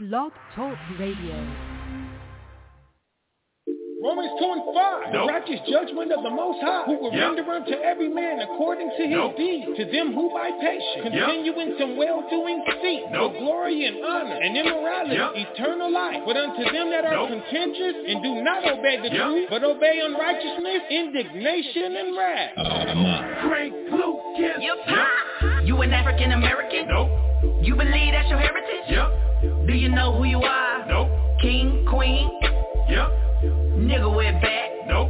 Blog Talk Radio. Romans 2 and 5, the righteous judgment of the Most High, who will Yep. render unto every man according to his Nope. deed, to them who by patience Yep. continue in some well-doing seek Nope. for glory and honor and immorality, Yep. eternal life. But unto them that are Nope. contentious and do not obey the Yep. truth, but obey unrighteousness, indignation and wrath. Oh, Frank Lucas. You pop. You an African American? Nope. You believe that's your heritage? Yep. Do you know who you are? Nope. King, queen, Yep. nigga with back. Nope.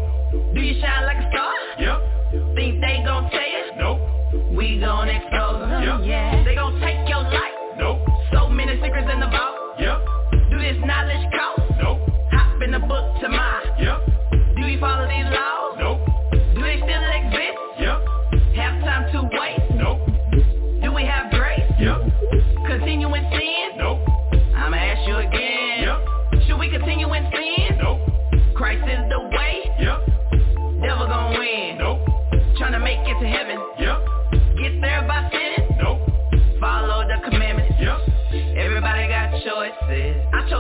Do you shine like a star? Yep. Think they gon' tell you? Nope. We gon' expose them, Yep. yeah. They gon' take your life. Nope. So many secrets in the vault. Yep. Do this knowledge cost? Nope. Hop in the book to my. Yep. Do you follow these laws?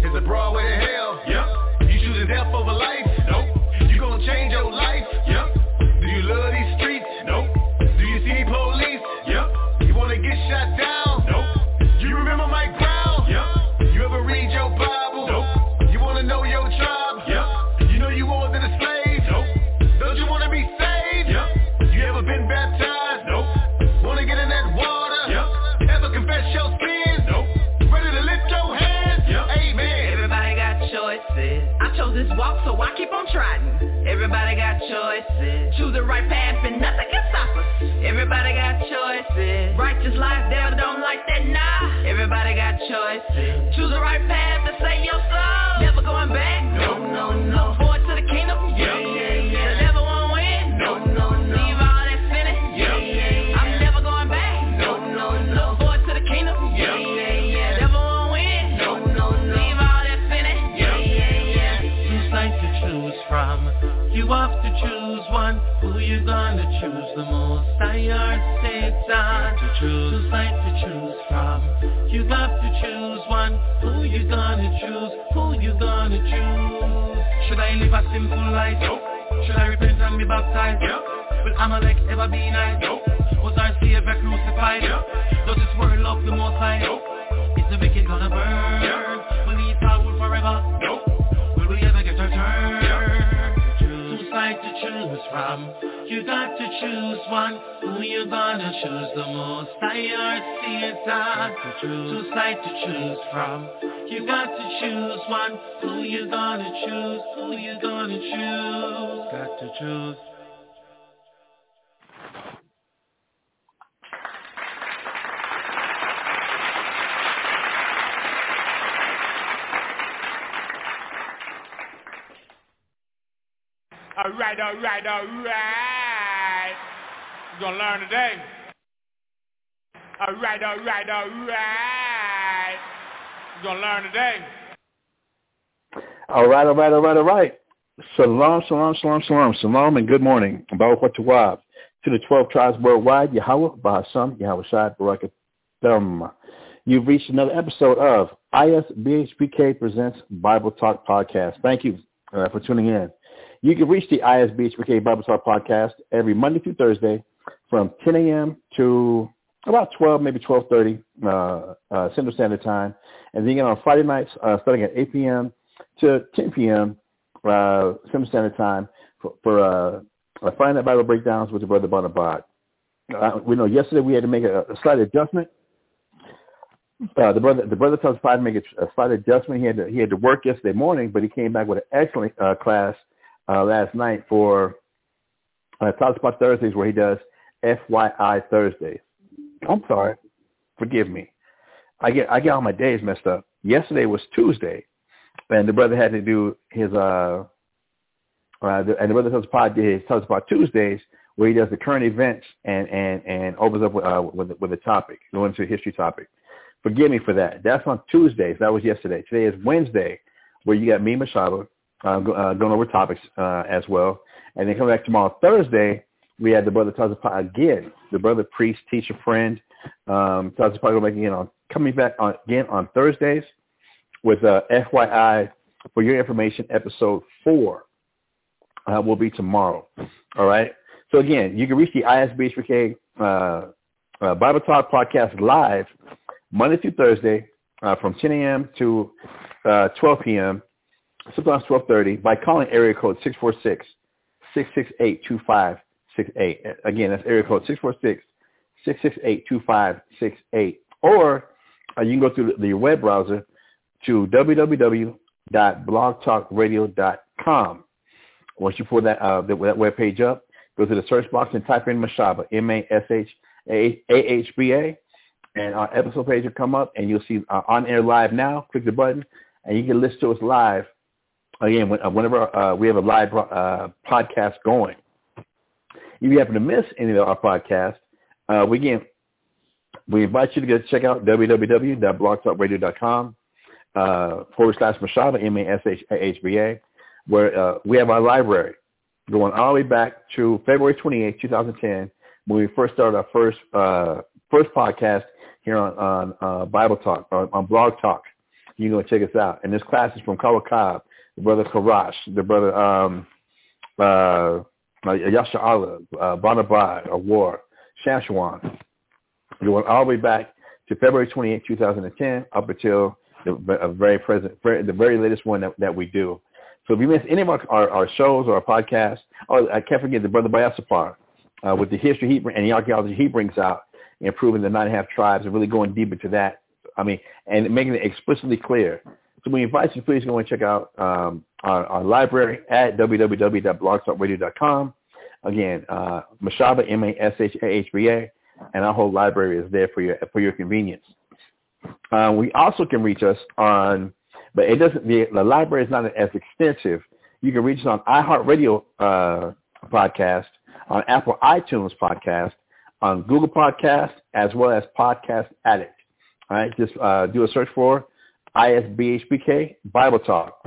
It's a broad way to hell. Yep. You choosing death over life. Nope. You gonna change your life. Keep on trying. Everybody got choices. Choose the right path and nothing can stop us. Everybody got choices. Righteous life, devil don't like that, nah. Everybody got choices. Choose the right path to save your soul. Who gonna choose the most? I heard Satan to choose. Sides to choose from. You have to choose one. Who you gonna choose? Who you gonna choose? Should I live a simple life? Nope. Should I repent and be baptized? Yep. Will Amalek ever be nice? Nope. Was our Savior crucified? Yep. Does this world love the most high? Nope. Is the wicked gonna burn? Yep. Will we fall forever? Nope. Will we ever get our turn? Yep. Sides to choose from. You got to choose one. Who you gonna choose the most? I heard Satan to choose. Two sides to choose from. You got to choose one. Who you gonna choose? Who you gonna choose? Got to choose. Right, all right, all right. You're going to learn today. All right, all right, all right. You're going to learn today. All right, all right, all right, all right. Shalom, shalom, shalom, shalom, shalom, and good morning. Baruch Tawab. To the 12 tribes worldwide, Yahweh, Bahasam, Yahweh Shai, Barakatum. You've reached another episode of ISBHPK Presents Bible Talk Podcast. Thank you uh, for tuning in. You can reach the ISBHPK Bible Talk Podcast every Monday through Thursday from 10 a.m. to about 12, maybe 12:30 uh, uh, Central Standard Time, and then again on Friday nights, uh, starting at 8 p.m. to 10 p.m. Uh, Central Standard Time for, for uh, uh, Friday Bible breakdowns with the brother Bonabod. Uh, we know yesterday we had to make a, a slight adjustment. Uh, the brother, the brother testified to make a, a slight adjustment. He had to, he had to work yesterday morning, but he came back with an excellent uh, class uh, last night for uh, Talk About Thursdays, where he does FYI Thursdays. I'm sorry, forgive me. I get I get all my days messed up. Yesterday was Tuesday, and the brother had to do his uh, uh the, and the brother tells pod did his talks about Tuesdays where he does the current events and and and opens up uh, with with a topic, going into a history topic. Forgive me for that. That's on Tuesdays. That was yesterday. Today is Wednesday, where you got me, Mashahba, uh, uh, going over topics uh, as well. And then come back tomorrow, Thursday, we had the brother Tazapah again, the brother priest, teacher, friend. Um, Tazapah going back again on coming back on again on Thursdays with uh, FYI for your information, episode four uh, will be tomorrow. All right. So again, you can reach the ISBHPK uh, uh, Bible Talk podcast live Monday through Thursday uh, from 10 a.m. to uh, 12 p.m. Sometimes 12:30 by calling area code 646 668 2568. Again, that's area code 646 668 2568. Or uh, you can go through the, the web browser to www.blogtalkradio.com. Once you pull that uh, that web page up, go to the search box and type in Mashahba, M-A-S-H-A-H-B-A, and our episode page will come up, and you'll see uh, on air live now. Click the button, and you can listen to us live. Again, uh, whenever uh, we have a live uh, podcast going. If you happen to miss any of our podcasts, uh, we again we invite you to go check out www.blogtalkradio.com uh, forward slash Mashahba, M-A-S-H-A-H-B-A, where uh, we have our library going all the way back to February 28, 2010, when we first started our first uh, first podcast here on, on Bible Talk, on, on Blog Talk. You can go check us out. And this class is from Kawakab, the brother Karash, the brother um, uh, Yasha Allah, uh, Bonabad, Awar, Shashwan. Going all the way back to February 28, 2010, up until the very present, the very latest one that, that we do. So if you miss any of our, our, our shows or our podcasts, oh, I can't forget the brother Bayasapar uh, with the history he and the archaeology he brings out, improving the nine and a half tribes and really going deep into that. I mean, and making it explicitly clear. So we invite you, please go and check out um, our, our, library at www.blogtalkradio.com. Again, uh, Mashahba, M-A-S-H-A-H-B-A, and our whole library is there for your for your convenience. Uh, we also can reach us on, but it doesn't. The, the library is not as extensive. You can reach us on iHeartRadio uh, podcast, on Apple iTunes podcast, on Google Podcast, as well as Podcast Addict. All right, just uh, do a search for ISBHPK Bible Talk,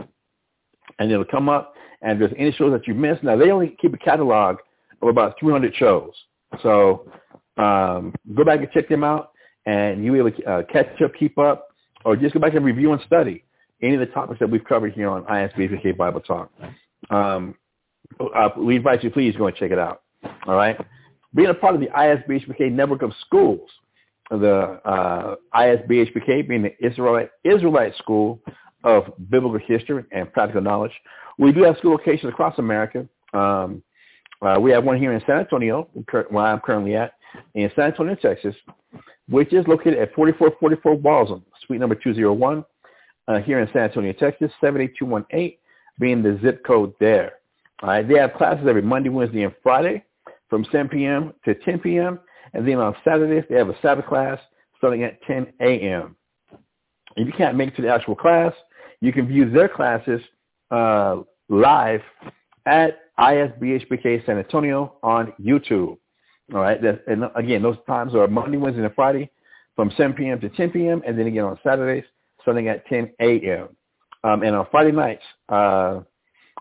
and it'll come up. And there's any shows that you missed, now they only keep a catalog of about 300 shows. So um, go back and check them out, and you'll be able to uh, catch up, keep up, or just go back and review and study any of the topics that we've covered here on ISBHPK Bible Talk. Um, uh, we invite you, please go and check it out. All right? Being a part of the ISBHPK network of schools, the uh, ISBHPK being the Israelite, Israelite School of Biblical History and Practical Knowledge. We do have school locations across America. Um, uh, we have one here in San Antonio, where I'm currently at, in San Antonio, Texas, which is located at 4444 Walzem, suite number 201, uh, here in San Antonio, Texas, 78218 being the zip code there. All right, they have classes every Monday, Wednesday, and Friday from 7 p.m. to 10 p.m. And then on Saturdays, they have a Sabbath class starting at 10 a.m. If you can't make it to the actual class, you can view their classes uh, live at ISBHPK San Antonio on YouTube. All right. and again, those times are Monday, Wednesday, and Friday from 7 p.m. to 10 p.m. And then again on Saturdays starting at 10 a.m. Um, and on Friday nights, uh,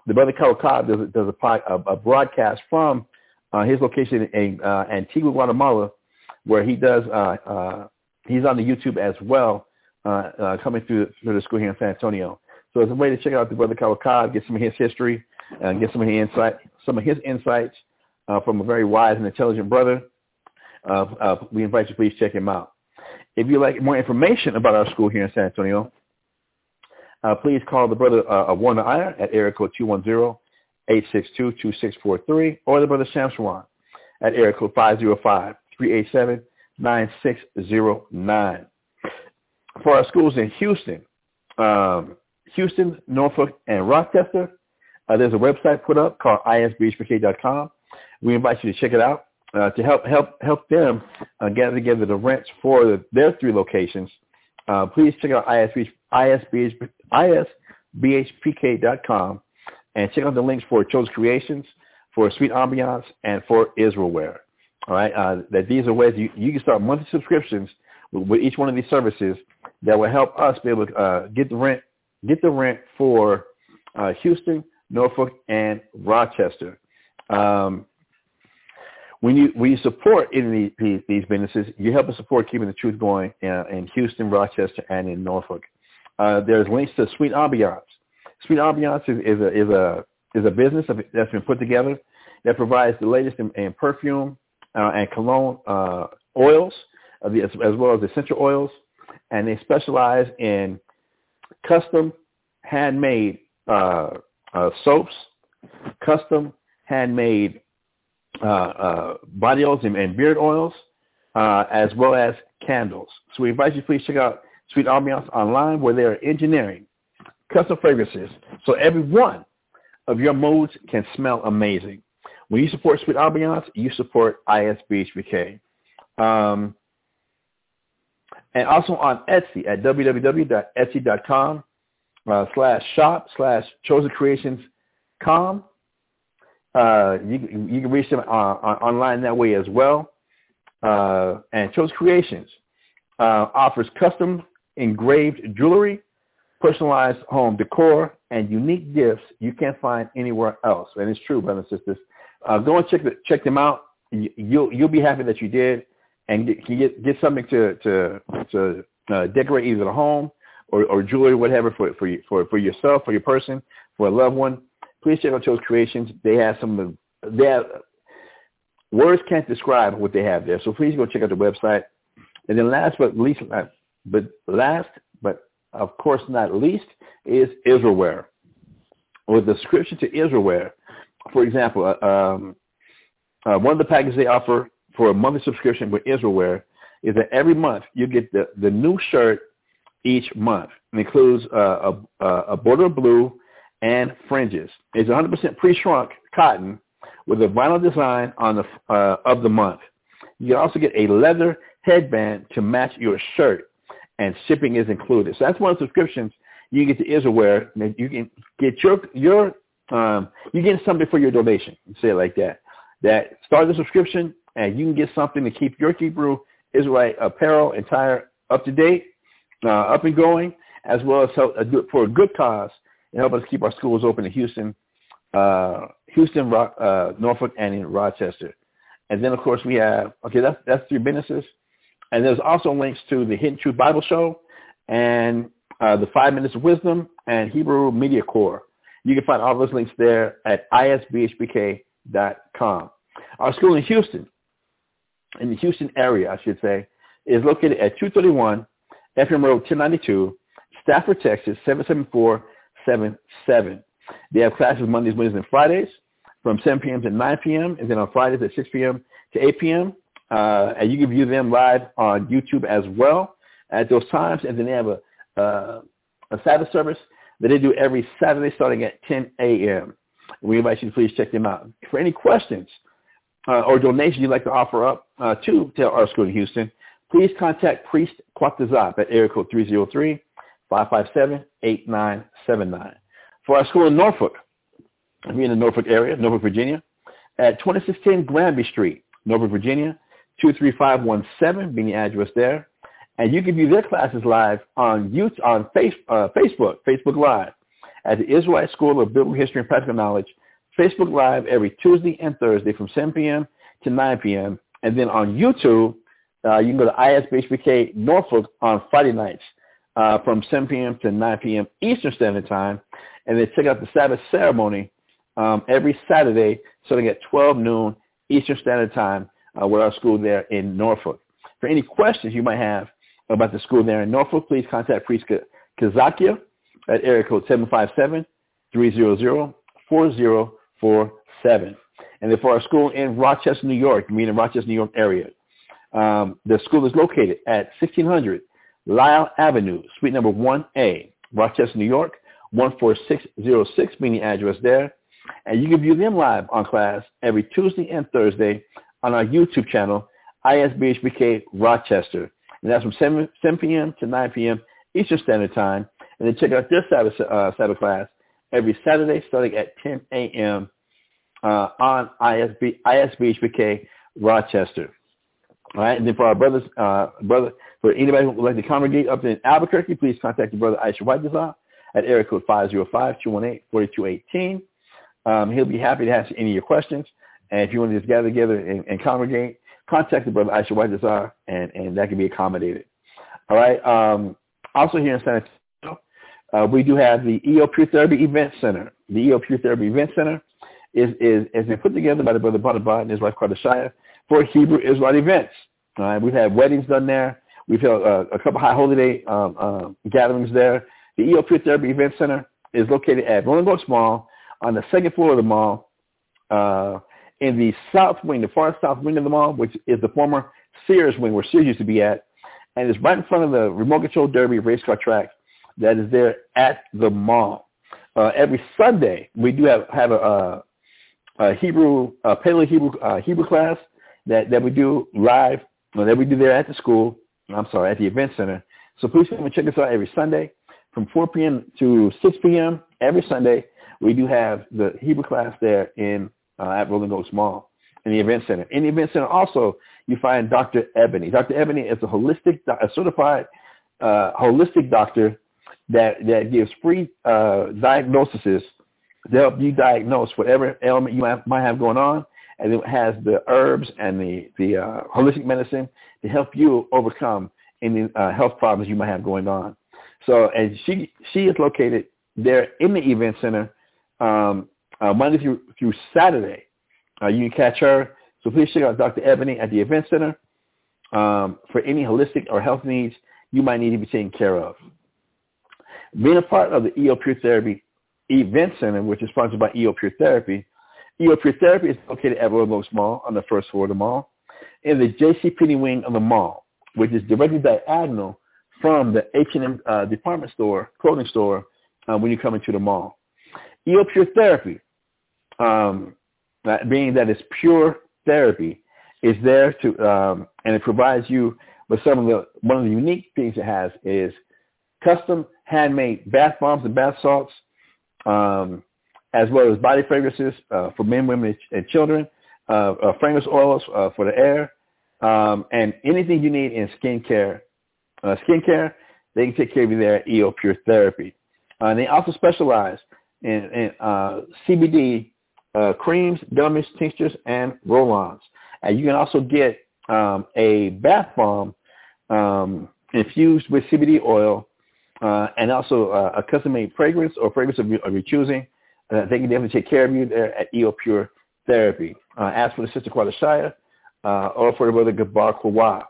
the brother Carl Cobb does, does a, a, a broadcast from uh, his location in uh, Antigua, Guatemala, where he does. Uh, uh, he's on the YouTube as well, uh, uh, coming through through the school here in San Antonio. So it's a way to check out the brother Cobb, get some of his history, and get some of his insight, some of his insights uh, from a very wise and intelligent brother. uh, uh, we invite you please check him out. If you'd like more information about our school here in San Antonio, uh, please call the brother uh, Warner Iyer at area code 210-862-2643 or the brother Shamswan at area code 505-387-9609. For our schools in Houston, um, Houston, Norfolk, and Rochester, uh, there's a website put up called isbhpk.com. We invite you to check it out uh, to help help help them uh, gather together the rents for the, their three locations. Uh, please check out ISBH, ISBH, isbhpk.com and check out the links for Chose Creations, for Sweet Ambiance, and for Israelware. All right, uh, that these are ways you, you can start monthly subscriptions with, with, each one of these services that will help us be able to uh, get the rent get the rent for uh, Houston, Norfolk, and Rochester. Um, when you when you support in these, these businesses, you help us support keeping the truth going uh, in Houston, Rochester, and in Norfolk. Uh, there's links to Sweet Ambiance. Sweet Ambiance is, is, a is a is a business that's been put together that provides the latest in, in perfume uh, and cologne uh, oils, as, as well as essential oils, and they specialize in custom handmade uh, uh, soaps, custom handmade uh, uh, body oils and, and beard oils, uh, as well as candles. So we invite you please check out Sweet Ambiance online where they are engineering custom fragrances so every one of your moods can smell amazing. When you support Sweet Ambiance, you support ISBHPK. Um, and also on Etsy at www.etsy.com uh, slash shop slash chosen creations com. Uh, you, you can reach them uh, online that way as well. Uh, and Chosen Creations uh, offers custom engraved jewelry, personalized home decor, and unique gifts you can't find anywhere else. And it's true, brothers and sisters. Uh, go and check the, check them out. You, you'll you'll be happy that you did, and get get, get something to to to uh, decorate either the home or, or jewelry, whatever, for for you, for for yourself, for your person, for a loved one please check out Chose Creations. They have some of the, they have, words can't describe what they have there. So please go check out the website. And then last but least, but last, of course not least, is Israelware. With the subscription to Israelware, for example, uh, um, uh, one of the packages they offer for a monthly subscription with Israelware is that every month you get the, the new shirt each month. It includes uh, a, a border of blue and fringes. It's 100% pre-shrunk cotton with a vinyl design on the uh, of the month. You also get a leather headband to match your shirt, and shipping is included. So that's one of the subscriptions you get to Israelware. You can get your your um, you get something for your donation. Say it like that. That start the subscription, and you can get something to keep your Hebrew Israelite apparel entire up to date, uh, up and going, as well as help, uh, for a good cause and help us keep our schools open in Houston, uh, Houston, uh, Norfolk, and in Rochester. And then, of course, we have, okay, that's, that's three businesses. And there's also links to the Hidden Truth Bible Show and uh, the Five Minutes of Wisdom and Hebrew Media Corps. You can find all those links there at isbhpk.com. Our school in Houston, in the Houston area, I should say, is located at 231 FM Road 1092, Stafford, Texas, 774 seven seven. They have classes Mondays, Wednesdays, and Fridays from 7 p.m. to 9 p.m. and then on Fridays at 6 p.m. to 8 p.m. Uh, and you can view them live on YouTube as well at those times. And then they have a uh, a Sabbath service that they do every Saturday starting at 10 a.m. We invite you to please check them out. For any questions uh, or donations you'd like to offer up uh, to, our school in Houston, please contact Priest Quatazap at area code 303 557-8979. For our school in Norfolk, you're in the Norfolk area, Norfolk, Virginia, at 2610 Granby Street, Norfolk, Virginia, 23517 being the address there. And you can view their classes live on YouTube, on face, uh, Facebook, Facebook Live, at the Israelite School of Biblical History and Practical Knowledge, Facebook Live every Tuesday and Thursday from 7 p.m. to 9 p.m. And then on YouTube, uh, you can go to ISBHPK Norfolk on Friday nights uh, from 7 p.m. to 9 p.m. Eastern Standard Time, and then check out the Sabbath ceremony um, every Saturday starting at 12 noon Eastern Standard Time uh, with our school there in Norfolk. For any questions you might have about the school there in Norfolk, please contact Priest Kazakia at area code 757-300-4047. And then for our school in Rochester, New York, I mean in Rochester, New York area, um, the school is located at 1600 Lyell Avenue, suite number 1A, Rochester, New York, 14606, meaning address there. And you can view them live on class every Tuesday and Thursday on our YouTube channel, ISBHPK Rochester. And that's from 7, 7 p.m. to 9 p.m. Eastern Standard Time. And then check out this Sabbath, uh, Sabbath class every Saturday starting at 10 a.m. Uh, on ISB, ISBHPK Rochester. All right, and then for our brothers, uh, brother, for anybody who would like to congregate up in Albuquerque, please contact your brother Aisha Whitezah at area code 505-218-4218. Um, he'll be happy to answer any of your questions. And if you want to just gather together and, and congregate, contact the brother Aisha Whitezah, and, and that can be accommodated. All right. Um, also here in San Antonio, uh, we do have the EO Pure Therapy Event Center. The EO Pure Therapy Event Center is, is, has been put together by the brother Bonabot and his wife Shire for Hebrew Israelite events. All right, we've had weddings done there. We've held uh, a couple high holiday um, uh, gatherings there. The EO Pure Therapy Event Center is located at Rolling Oaks Mall on the second floor of the mall uh, in the south wing, the far south wing of the mall, which is the former Sears wing where Sears used to be at. And it's right in front of the remote control derby race car track that is there at the mall. Uh, every Sunday, we do have, have a, a, Hebrew, a Paleo Hebrew, uh, Hebrew class that, that we do live, that we do there at the school, I'm sorry, at the event center. So please come and check us out every Sunday from 4 p.m. to 6 p.m. every Sunday. We do have the Hebrew class there in uh, at Rolling Oaks Mall in the event center. In the event center also, you find Dr. Ebony. Dr. Ebony is a holistic, a certified uh, holistic doctor that, that gives free uh, diagnoses to help you diagnose whatever ailment you might, might have going on and it has the herbs and the the uh, holistic medicine to help you overcome any uh, health problems you might have going on. So, and she she is located there in the event center um, uh, Monday through through Saturday. Uh, you can catch her. So please check out Dr. Ebony at the event center um, for any holistic or health needs you might need to be taken care of. Being a part of the EO Pure Therapy Event Center, which is sponsored by EO Pure Therapy, EO Pure Therapy is located at Royal Mall on the first floor of the mall in the JCPenney wing of the mall, which is directly diagonal from the H&M uh, department store, clothing store, uh, when you come into the mall. EO Pure Therapy, um, being that it's pure therapy, is there to, um, and it provides you with some of the, one of the unique things it has is custom handmade bath bombs and bath salts, um, as well as body fragrances uh, for men, women, and children, uh, uh, fragrance oils uh, for the air, um, and anything you need in skincare. Uh, skincare, they can take care of you there at EO Pure Therapy. Uh, they also specialize in, in CBD uh, creams, gummies, tinctures, and roll-ons. And you can also get um, a bath bomb um, infused with CBD oil uh, and also uh, a custom-made fragrance or fragrance of your, of your choosing uh, they can definitely take care of you there at EO Pure Therapy. Uh, ask for the sister Shire uh, or for the brother Gabar Kawa.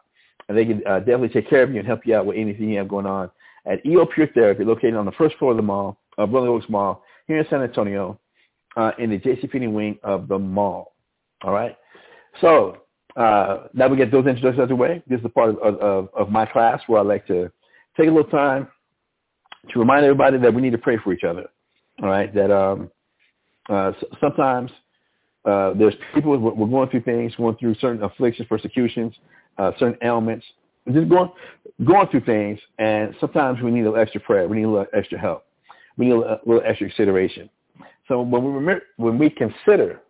And they can uh, definitely take care of you and help you out with anything you have going on at EO Pure Therapy, located on the first floor of the mall, uh, Rolling Oaks Mall, here in San Antonio, uh, in the JCPenney wing of the mall. All right? So uh, now we get those introductions out of the way. This is the part of, of, of my class where I like to take a little time to remind everybody that we need to pray for each other. All right, that um, uh, sometimes uh, there's people we're going through things, going through certain afflictions, persecutions, uh, certain ailments, just going going through things, and sometimes we need a little extra prayer, we need a little extra help, we need a little, a little extra consideration. So when we remember, when we consider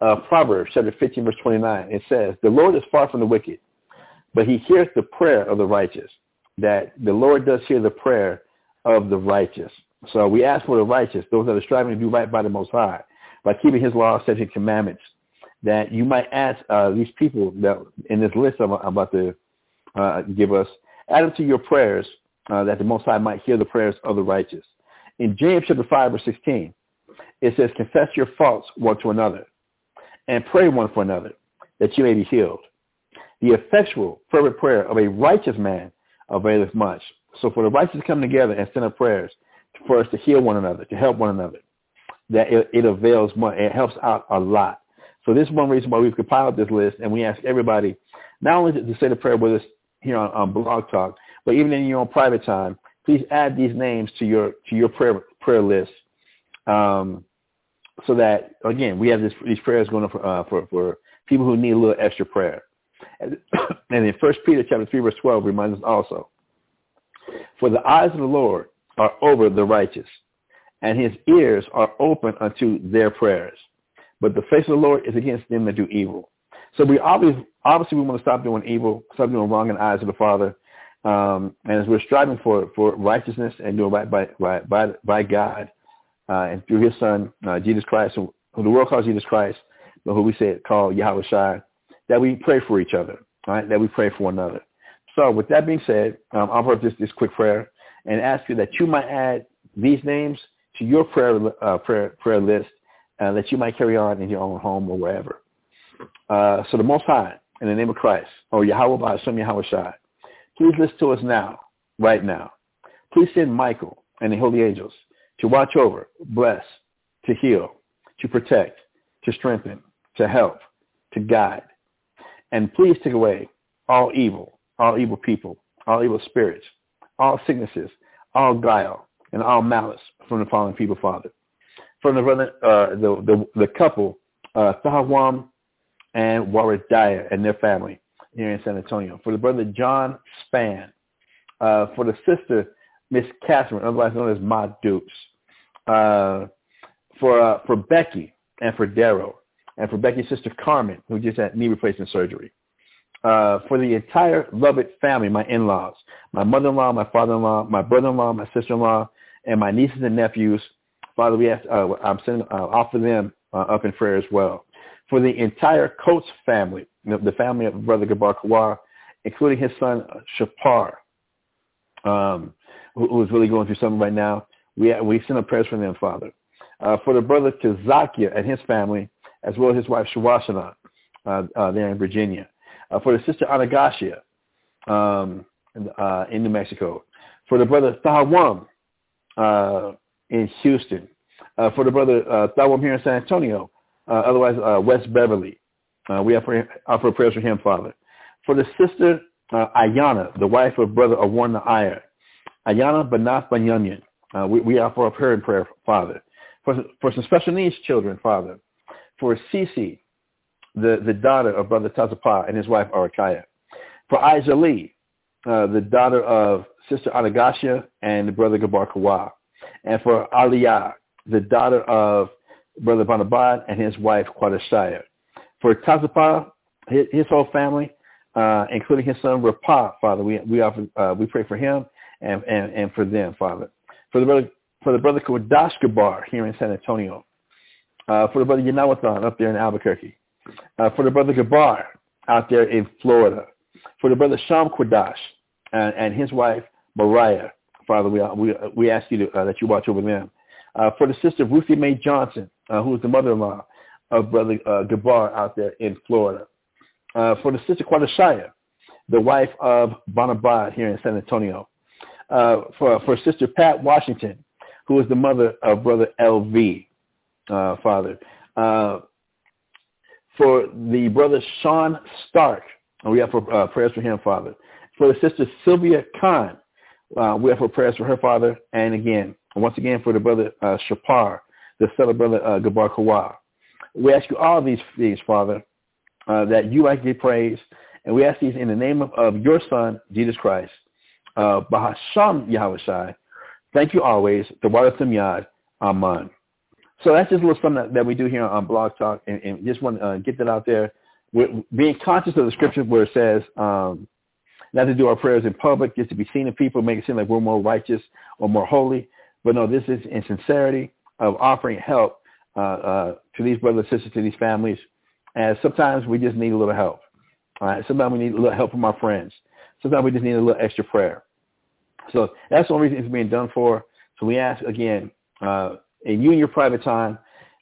uh, Proverbs chapter 15 verse 29, it says, "The Lord is far from the wicked, but He hears the prayer of the righteous." That the Lord does hear the prayer of the righteous. So we ask for the righteous, those that are striving to do right by the Most High, by keeping his laws, statutes, and commandments, that you might ask uh, these people that in this list I'm about to uh, give us, add them to your prayers uh, that the Most High might hear the prayers of the righteous. In James chapter 5 verse 16, it says, confess your faults one to another and pray one for another that you may be healed. The effectual, fervent prayer of a righteous man availeth much. So for the righteous to come together and send up prayers for us to heal one another, to help one another, that it, it avails much. It helps out a lot. So this is one reason why we've compiled this list, and we ask everybody not only to say the prayer with us here on, on Blog Talk, but even in your own private time, please add these names to your to your prayer prayer list, um, so that again we have this, these prayers going for, uh, for for people who need a little extra prayer. And, and in First Peter chapter three verse twelve reminds us also, for the eyes of the Lord are over the righteous, and his ears are open unto their prayers. But the face of the Lord is against them that do evil. So we obviously, obviously we want to stop doing evil, stop doing wrong in the eyes of the Father. Um, and as we're striving for, for righteousness and doing right by, by, by, by God uh, and through his son, uh, Jesus Christ, who, the world calls Jesus Christ, but who we say call Yahweh Shai, that we pray for each other, right? that we pray for one another. So with that being said, um, I'll put this, this quick prayer and ask you that you might add these names to your prayer, uh, prayer, prayer list uh, that you might carry on in your own home or wherever. Uh, so the Most High, in the name of Christ, or Yahweh Ba'ashem Yahweh Shai, please listen to us now, right now. Please send Michael and the holy angels to watch over, bless, to heal, to protect, to strengthen, to help, to guide. And please take away all evil, all evil people, all evil spirits, all sicknesses, all guile, and all malice from the fallen people, Father. From the brother, uh, the, the, the couple, uh, Thawam and Dyer and their family here in San Antonio. For the brother John Span. Uh, for the sister, Miss Catherine, otherwise known as Ma Dukes. Uh, for uh, for Becky and for Daryl. And for Becky's sister Carmen, who just had knee replacement surgery. Uh, for the entire Lovett family, my in-laws, my mother-in-law, my father-in-law, my brother-in-law, my sister-in-law, and my nieces and nephews. Father, we ask, uh, I'm sending uh, offer them uh, up in prayer as well for the entire Coates family, the family of Brother Gabar Kawar, including his son uh, Shapar, um, who, is really going through something right now. We we send a prayer for them, Father. Uh, for the brother Kazakia and his family, as well as his wife Shawashana, uh, uh, there in Virginia. Uh, for the sister Anagasia um, uh, in New Mexico. For the brother Thawam uh, in Houston. For the brother uh, Thawam here in San Antonio otherwise West Beverly. We offer, offer prayers for him, Father. For the sister Ayana, the wife of Brother Awarna Iyer, Ayana Banath Banyanyan, uh, we, we offer up her in prayer, Father. For, for some special needs children, Father. For Cece, the, the daughter of Brother Tazapa and his wife Arakaya. For Isa Lee, uh, the daughter of Sister Anagasia and Brother Gabar Kawa. And for Aliyah, the daughter of Brother Banabad and his wife Quadashaya. For Tazapa, his, his whole family, uh, including his son Rapa, Father, we we offer uh, we pray for him and, and, and for them, Father. For the brother for the brother Kodash Gabar here in San Antonio. Uh, for the brother Yanawathan up there in Albuquerque. Uh, for the brother Gabar out there in Florida. For the brother Sham Kodash and, and his wife Mariah, Father, we we we ask you to, uh, that you watch over them. Uh, for the sister Ruthie Mae Johnson uh, who is the mother-in-law of Brother uh, Gabar out there in Florida. For the sister Quadashaya, the wife of Bonabad here in San Antonio. Uh, for, for Sister Pat Washington, who is the mother of Brother L.V., uh, Father. Uh, for the brother Sean Stark, we have for, uh, prayers for him, Father. For the sister Sylvia Khan, uh, we have for prayers for her father. And again, once again, for the brother Shapar, the son of brother uh, Gabar Kawa. We ask you all these things, Father, that you might get praised. And we ask these in the name of, of your Son, Jesus Christ. Uh, Bahasham Yahweh Shai. Thank you always. The Yad. Amen. So that's just a little something that, that we do here on Blog Talk, and, and just want to uh, get that out there. We're being conscious of the scripture where it says um, not to do our prayers in public, just to be seen of people, make it seem like we're more righteous or more holy. But no, this is in sincerity of offering help uh, uh, to these brothers and sisters, to these families. And sometimes we just need a little help. All right. Sometimes we need a little help from our friends. Sometimes we just need a little extra prayer. So that's the only reason it's being done for. So we ask again, uh, in you and your private time,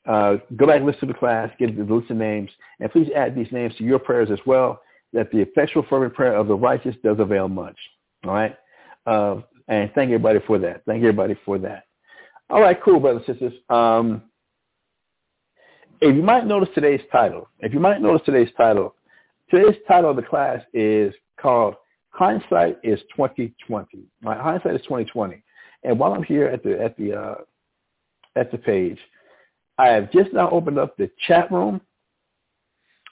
uh, go back and listen to the class, get the list of names, and please add these names to your prayers as well, that the effectual fervent prayer of the righteous does avail much. All right? Uh, and thank everybody for that. Thank everybody for that. All right, cool, brothers and sisters. Um, if you might notice today's title, if you might notice today's title, today's title of the class is called Hindsight is 2020. My hindsight is 2020. And while I'm here at the at the uh, at the page, I have just now opened up the chat room.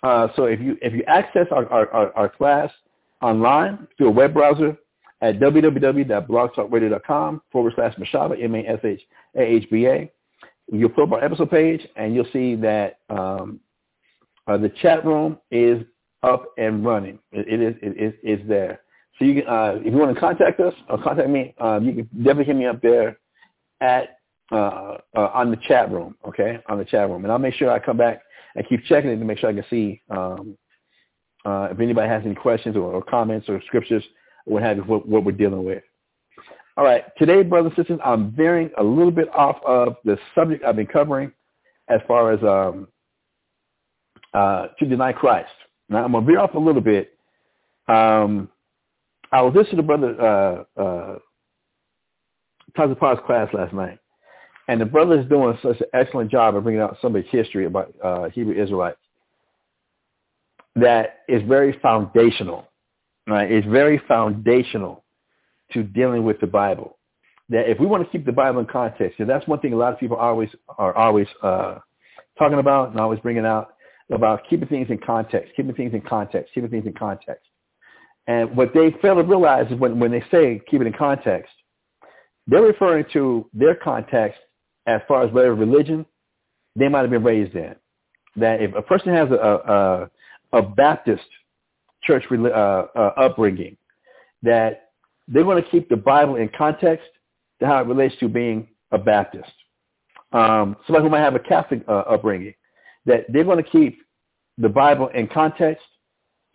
Uh, so if you if you access our, our, our, class online through a web browser at www.blogtalkradio.com forward slash Mashahba, M-A-S-H-A-H-B-A, you'll pull up our episode page and you'll see that um, uh, the chat room is up and running. it, it is it is there. So you can, uh, if you want to contact us or contact me, uh, you can definitely hit me up there at uh, uh, on the chat room, okay, on the chat room, and I'll make sure I come back and keep checking it to make sure I can see um, uh, if anybody has any questions or, or comments or scriptures, or what have you, what, what we're dealing with. All right, today, brothers and sisters, I'm veering a little bit off of the subject I've been covering as far as um, uh, to deny Christ. Now, I'm going to veer off a little bit. Um, I was listening to Brother uh, uh, Tazapar's class last night, and the brother is doing such an excellent job of bringing out some of the history about uh, Hebrew Israelites that is very foundational. Right? It's very foundational to dealing with the Bible. That if we want to keep the Bible in context, and that's one thing a lot of people always are always uh, talking about and always bringing out about keeping things in context, keeping things in context, keeping things in context. And what they fail to realize is when, when they say keep it in context, they're referring to their context as far as whatever religion they might have been raised in. That if a person has a, a, a Baptist church uh, uh, upbringing, that they're going to keep the Bible in context to how it relates to being a Baptist. Um, somebody who might have a Catholic uh, upbringing, that they're going to keep the Bible in context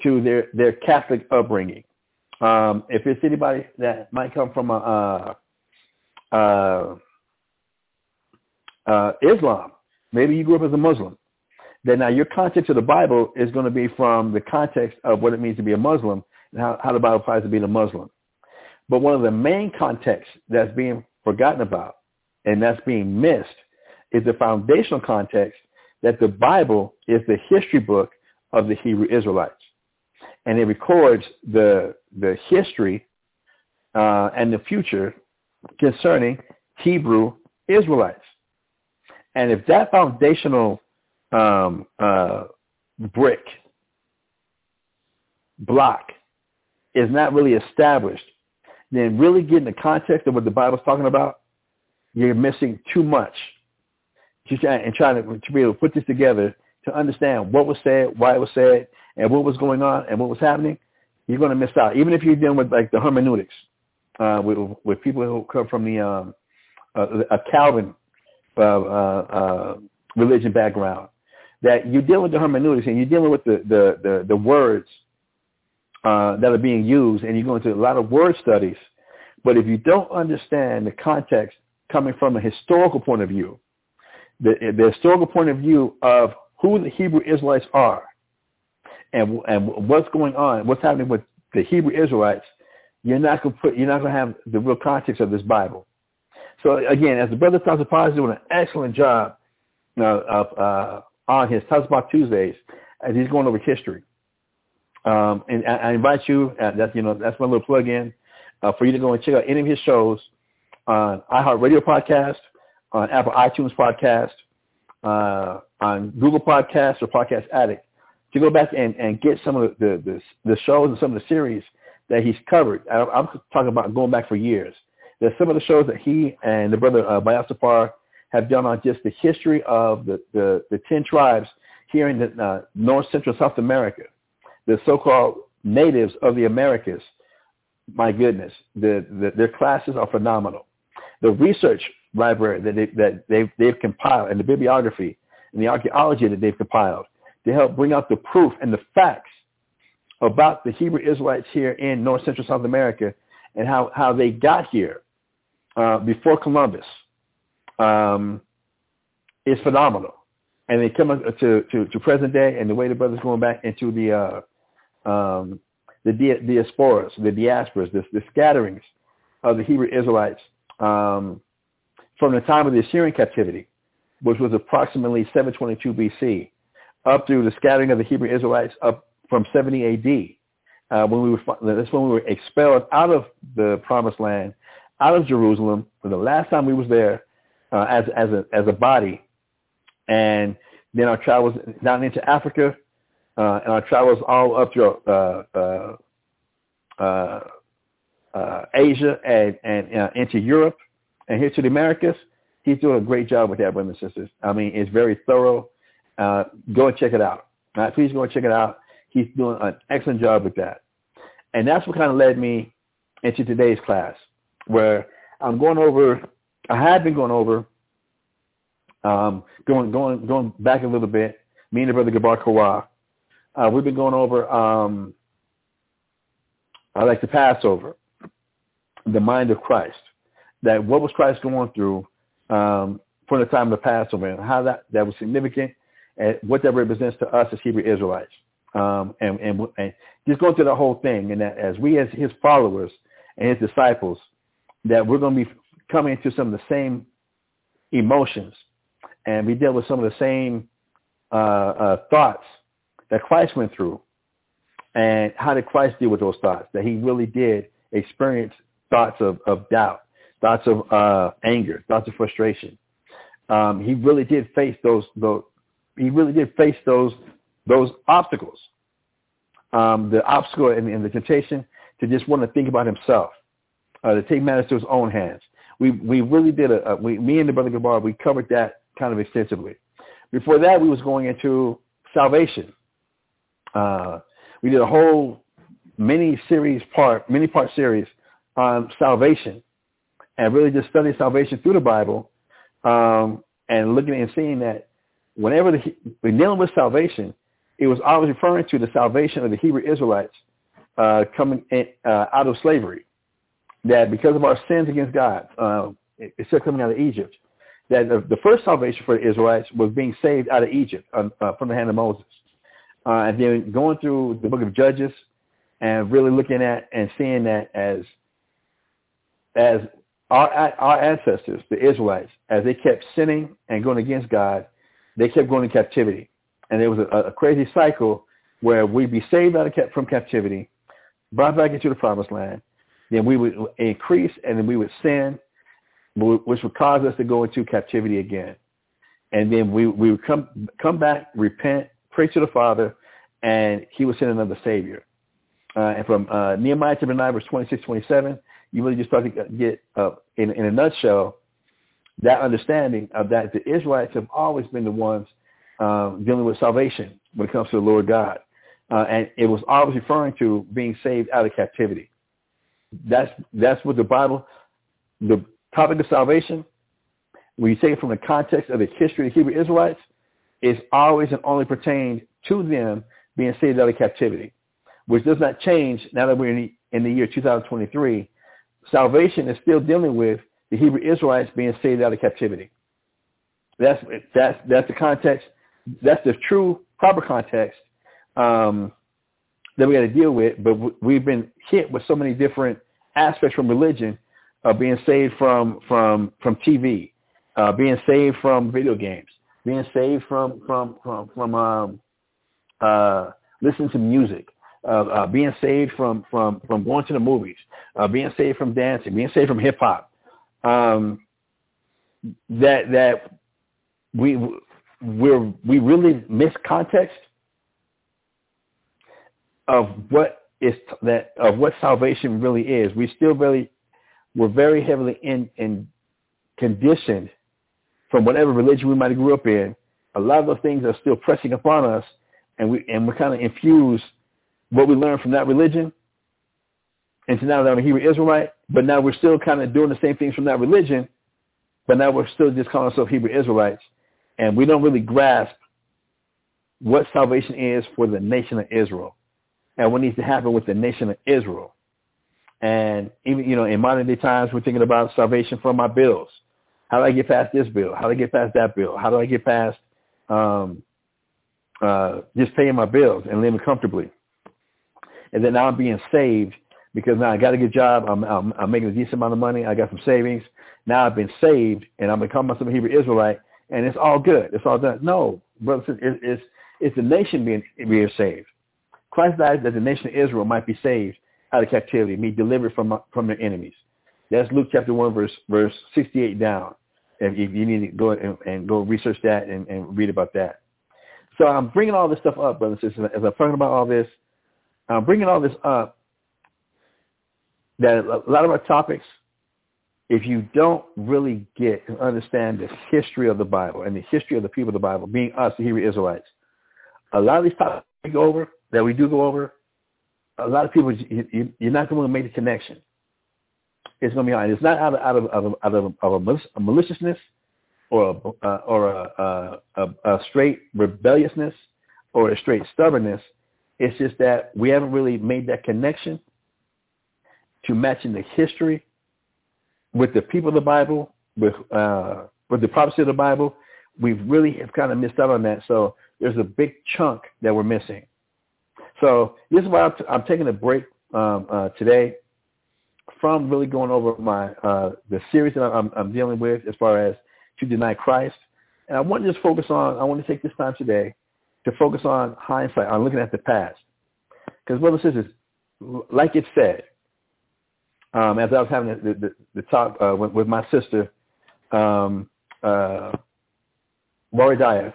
to their, their Catholic upbringing. Um, if it's anybody that might come from a, uh, uh, uh, Islam, maybe you grew up as a Muslim, then now your context of the Bible is going to be from the context of what it means to be a Muslim and how, how the Bible applies to being a Muslim. But one of the main contexts that's being forgotten about and that's being missed is the foundational context that the Bible is the history book of the Hebrew Israelites and it records the the history uh, and the future concerning Hebrew Israelites. And if that foundational um, uh, brick block is not really established, then really getting the context of what the Bible's talking about, you're missing too much. And trying to, to be able to put this together to understand what was said, why it was said, and what was going on and what was happening, you're going to miss out. Even if you're dealing with like the hermeneutics, uh, with, with people who come from the um, uh, a Calvin uh, uh, uh, religion background, that you're dealing with the hermeneutics and you're dealing with the the the, the words uh, that are being used, and you go into a lot of word studies. But if you don't understand the context coming from a historical point of view, the, the historical point of view of who the Hebrew Israelites are, and and what's going on, what's happening with the Hebrew Israelites, you're not going to put, you're not to have the real context of this Bible. So again, as the brother Tasapah is doing an excellent job uh, of, uh, on his Tasapah Tuesdays, as he's going over history. Um, and I, I invite you, uh, that's you know that's my little plug in, uh, for you to go and check out any of his shows on iHeartRadio podcast, on Apple iTunes podcast, uh, on Google Podcasts or Podcast Addict to go back and, and get some of the, the, the shows and some of the series that he's covered. I, I'm talking about going back for years. There's some of the shows that he and the brother uh, Bayasapar have done on just the history of the, the, the 10 tribes here in the, uh, North Central South America, the so-called natives of the Americas. My goodness, the, the, their classes are phenomenal. The research library that, they, that they've, they've compiled and the bibliography and the archaeology that they've compiled to help bring out the proof and the facts about the Hebrew Israelites here in North Central South America and how, how they got here uh, before Columbus um, is phenomenal. and they come to, to, to present day and the way the brothers going back into the uh, um, the di- diasporas, the diasporas, the, the scatterings of the Hebrew Israelites um, from the time of the Assyrian captivity, which was approximately 722 BC, up through the scattering of the Hebrew Israelites up from 70 AD. Uh, when we were, that's when we were expelled out of the promised land, out of Jerusalem. For the last time we was there uh, as as a as a body, and then our travels down into Africa, uh, and our travels all up through uh, uh, uh, Asia and and into Europe, and here to the Americas. He's doing a great job with that, and sisters. I mean, it's very thorough. Uh, go and check it out. Right, please go and check it out. He's doing an excellent job with that. And that's what kind of led me into today's class, where I'm going over, I had been going over, um, going going going back a little bit, me and the brother Gabar Kawa, uh, we've been going over, um, I like the Passover, the mind of Christ, that what was Christ going through um, from the time of the Passover and how that, that was significant and what that represents to us as Hebrew Israelites. Um, and, and, and just going through the whole thing and that as we as his followers and his disciples, that we're going to be coming into some of the same emotions and we deal with some of the same uh, uh, thoughts that Christ went through. And how did Christ deal with those thoughts? That he really did experience thoughts of, of doubt, thoughts of uh, anger, thoughts of frustration. Um, he really did face those, those. He really did face those those obstacles. Um, the obstacle and, and, the temptation to just want to think about himself, uh, to take matters to his own hands. We we really did a, a we, me and the brother Gabar we covered that kind of extensively. Before that, we was going into salvation. Uh, we did a whole mini series part, mini part series on salvation, and really just studying salvation through the Bible, um, and looking and seeing that whenever the, we're dealing with salvation, it was always referring to the salvation of the Hebrew Israelites uh, coming in, uh, out of slavery. That because of our sins against God, uh, still coming out of Egypt. That the, the, first salvation for the Israelites was being saved out of Egypt uh, from the hand of Moses. Uh, and then going through the book of Judges and really looking at and seeing that as as our our ancestors, the Israelites, as they kept sinning and going against God, they kept going in captivity, and it was a, a crazy cycle where we'd be saved out of from captivity, brought back into the promised land, then we would increase, and then we would sin, which would cause us to go into captivity again, and then we we would come come back, repent, pray to the Father, and He would send another Savior. Uh, and from uh, Nehemiah chapter 9, verse 26, 27, you really just start to get, uh, in, in a nutshell, that understanding of that the Israelites have always been the ones um, dealing with salvation when it comes to the Lord God. Uh, and it was always referring to being saved out of captivity. That's, that's what the Bible, the topic of salvation, when you take it from the context of the history of the Hebrew Israelites, is always and only pertained to them being saved out of captivity, which does not change now that we're in the, in the year 2023. Salvation is still dealing with the Hebrew Israelites being saved out of captivity. That's that's that's the context. That's the true proper context um, that we got to deal with. But we've been hit with so many different aspects from religion, uh, being saved from from from TV, uh, being saved from video games, being saved from from from from um, uh, listening to music, uh, uh, being saved from from from going to the movies, uh, being saved from dancing, being saved from hip hop. Um, that that we we we really miss context of what is that of what salvation really is. We still really we're very heavily in in conditioned from whatever religion we might have grew up in. A lot of those things are still pressing upon us, and we and we're kind of infused what we learned from that religion into now that I'm a Hebrew Israelite, but now we're still kind of doing the same things from that religion, but now we're still just calling ourselves Hebrew Israelites, and we don't really grasp what salvation is for the nation of Israel and what needs to happen with the nation of Israel. And even, you know, in modern day times, we're thinking about salvation from my bills. How do I get past this bill? How do I get past that bill? How do I get past um, uh, just paying my bills and living comfortably. And then now I'm being saved because now I got a good job. I'm, I'm, I'm making a decent amount of money. I got some savings. Now I've been saved and I'm becoming myself a Hebrew Israelite and it's all good. It's all done. No, brothers, it's, it's, it's the nation being, being saved. Christ died that the nation of Israel might be saved out of captivity, be delivered from, from their enemies. That's Luke chapter 1, verse, verse 68 down. And if you need to go and, and go research that and, and read about that. So I'm bringing all this stuff up, brothers and sisters. As I'm talking about all this, I'm bringing all this up that a lot of our topics, if you don't really get and understand the history of the Bible and the history of the people of the Bible, being us, the Hebrew Israelites, a lot of these topics we go over, that we do go over, a lot of people, you, you're not going to make the connection. It's going to be hard. It's not out of out of out of, out of, of a, a maliciousness or a, uh, or a, a, a straight rebelliousness or a straight stubbornness. It's just that we haven't really made that connection to matching the history with the people of the Bible, with uh, with the prophecy of the Bible. We've really have kind of missed out on that. So there's a big chunk that we're missing. So this is why I'm, t- I'm taking a break um, uh, today from really going over my uh, the series that I'm, I'm dealing with as far as to deny Christ. And I want to just focus on, I want to take this time today to focus on hindsight, on looking at the past. Because, brothers and sisters, like it said, um, as I was having the, the, the talk uh, with, with, my sister, um, uh, Baridaya,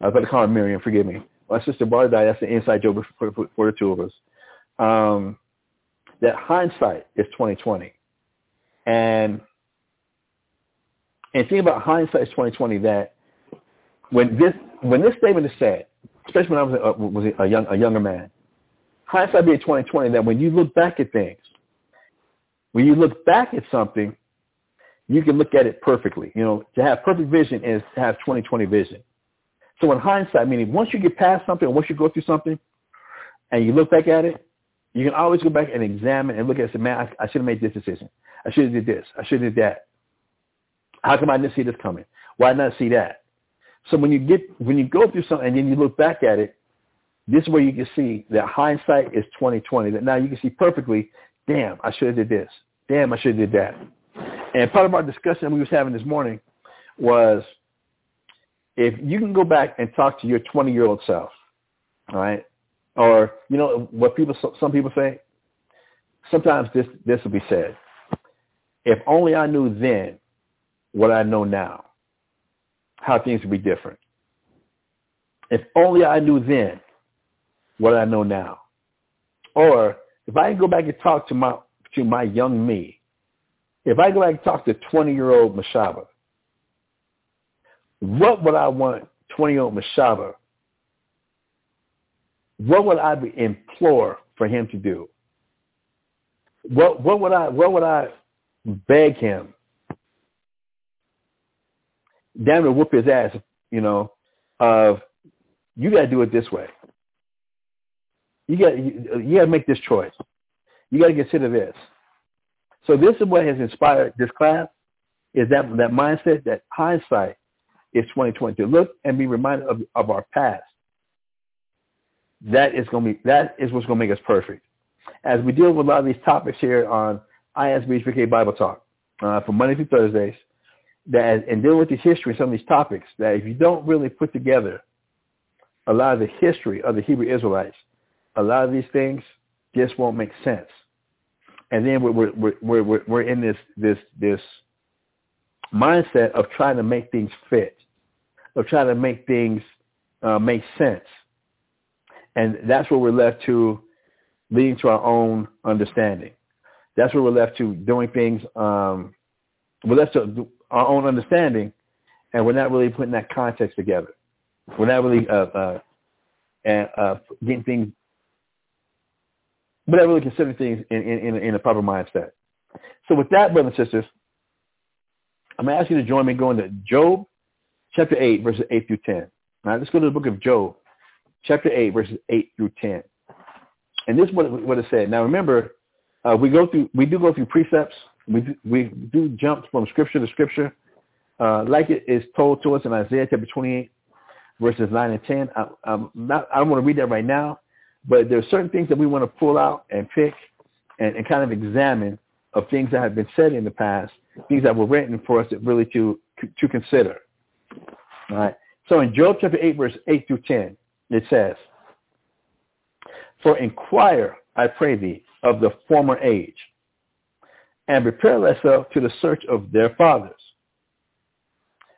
I was about to call her Miriam, forgive me. My sister Baridaya, that's the inside joke for, for, for the two of us. Um, that hindsight is 2020. And and think about hindsight is 2020 that when this when this statement is said, especially when I was a, was a young a younger man, hindsight being 2020 that when you look back at things, when you look back at something, you can look at it perfectly. You know, to have perfect vision is to have 2020 vision. So in hindsight, meaning once you get past something, once you go through something, and you look back at it, you can always go back and examine and look at it and say, man, I, I should have made this decision. I should have did this. I should have did that. How come I didn't see this coming? Why not see that? So when you get when you go through something and then you look back at it, this is where you can see that hindsight is twenty twenty. That now you can see perfectly, damn, I should have did this. Damn, I should have did that. And part of our discussion we was having this morning was if you can go back and talk to your 20 year old self, all right, or you know what people some people say. Sometimes this this will be said. If only I knew then what I know now, how things would be different. If only I knew then what I know now. Or if I go back and talk to my to my young me, if I go back and talk to 20-year-old Mashahba, what would I want 20-year-old Mashahba, what would I implore for him to do? What, what would I what would I beg him damn it, whoop his ass, you know, of you got to do it this way. You got you, you got to make this choice. You got to consider this. So this is what has inspired this class is that that mindset that hindsight is 2020 to look and be reminded of, of our past. That is going to be that is what's going to make us perfect. As we deal with a lot of these topics here on ISBHPK Bible Talk uh, from Monday through Thursdays, that and dealing with the history some of these topics, that if you don't really put together a lot of the history of the Hebrew Israelites, a lot of these things just won't make sense. And then we're we're we're we're, we're in this this this mindset of trying to make things fit, of trying to make things uh, make sense, and that's where we're left to leading to our own understanding. That's where we're left to doing things. Um, we're left to our own understanding, and we're not really putting that context together. We're not really uh, uh, uh, getting things, we're not really considering things in, in, in a proper mindset. So with that, brothers and sisters, I'm going to ask you to join me going to Job chapter 8, verses 8 through 10. All right, let's go to the book of Job, chapter 8, verses 8 through 10. And this is what, what it said. Now remember, uh, we go through, we do go through precepts we do, we do jump from scripture to scripture, uh, like it is told to us in Isaiah chapter 28. verses 9 and 10. I, I'm not, I don't want to read that right now, but there are certain things that we want to pull out and pick and, and kind of examine of things that have been said in the past, things that were written for us to really to, to consider. All right. So in Job chapter 8, verse 8 through 10, it says, For inquire, I pray thee, of the former age, and prepare thyself to the search of their fathers.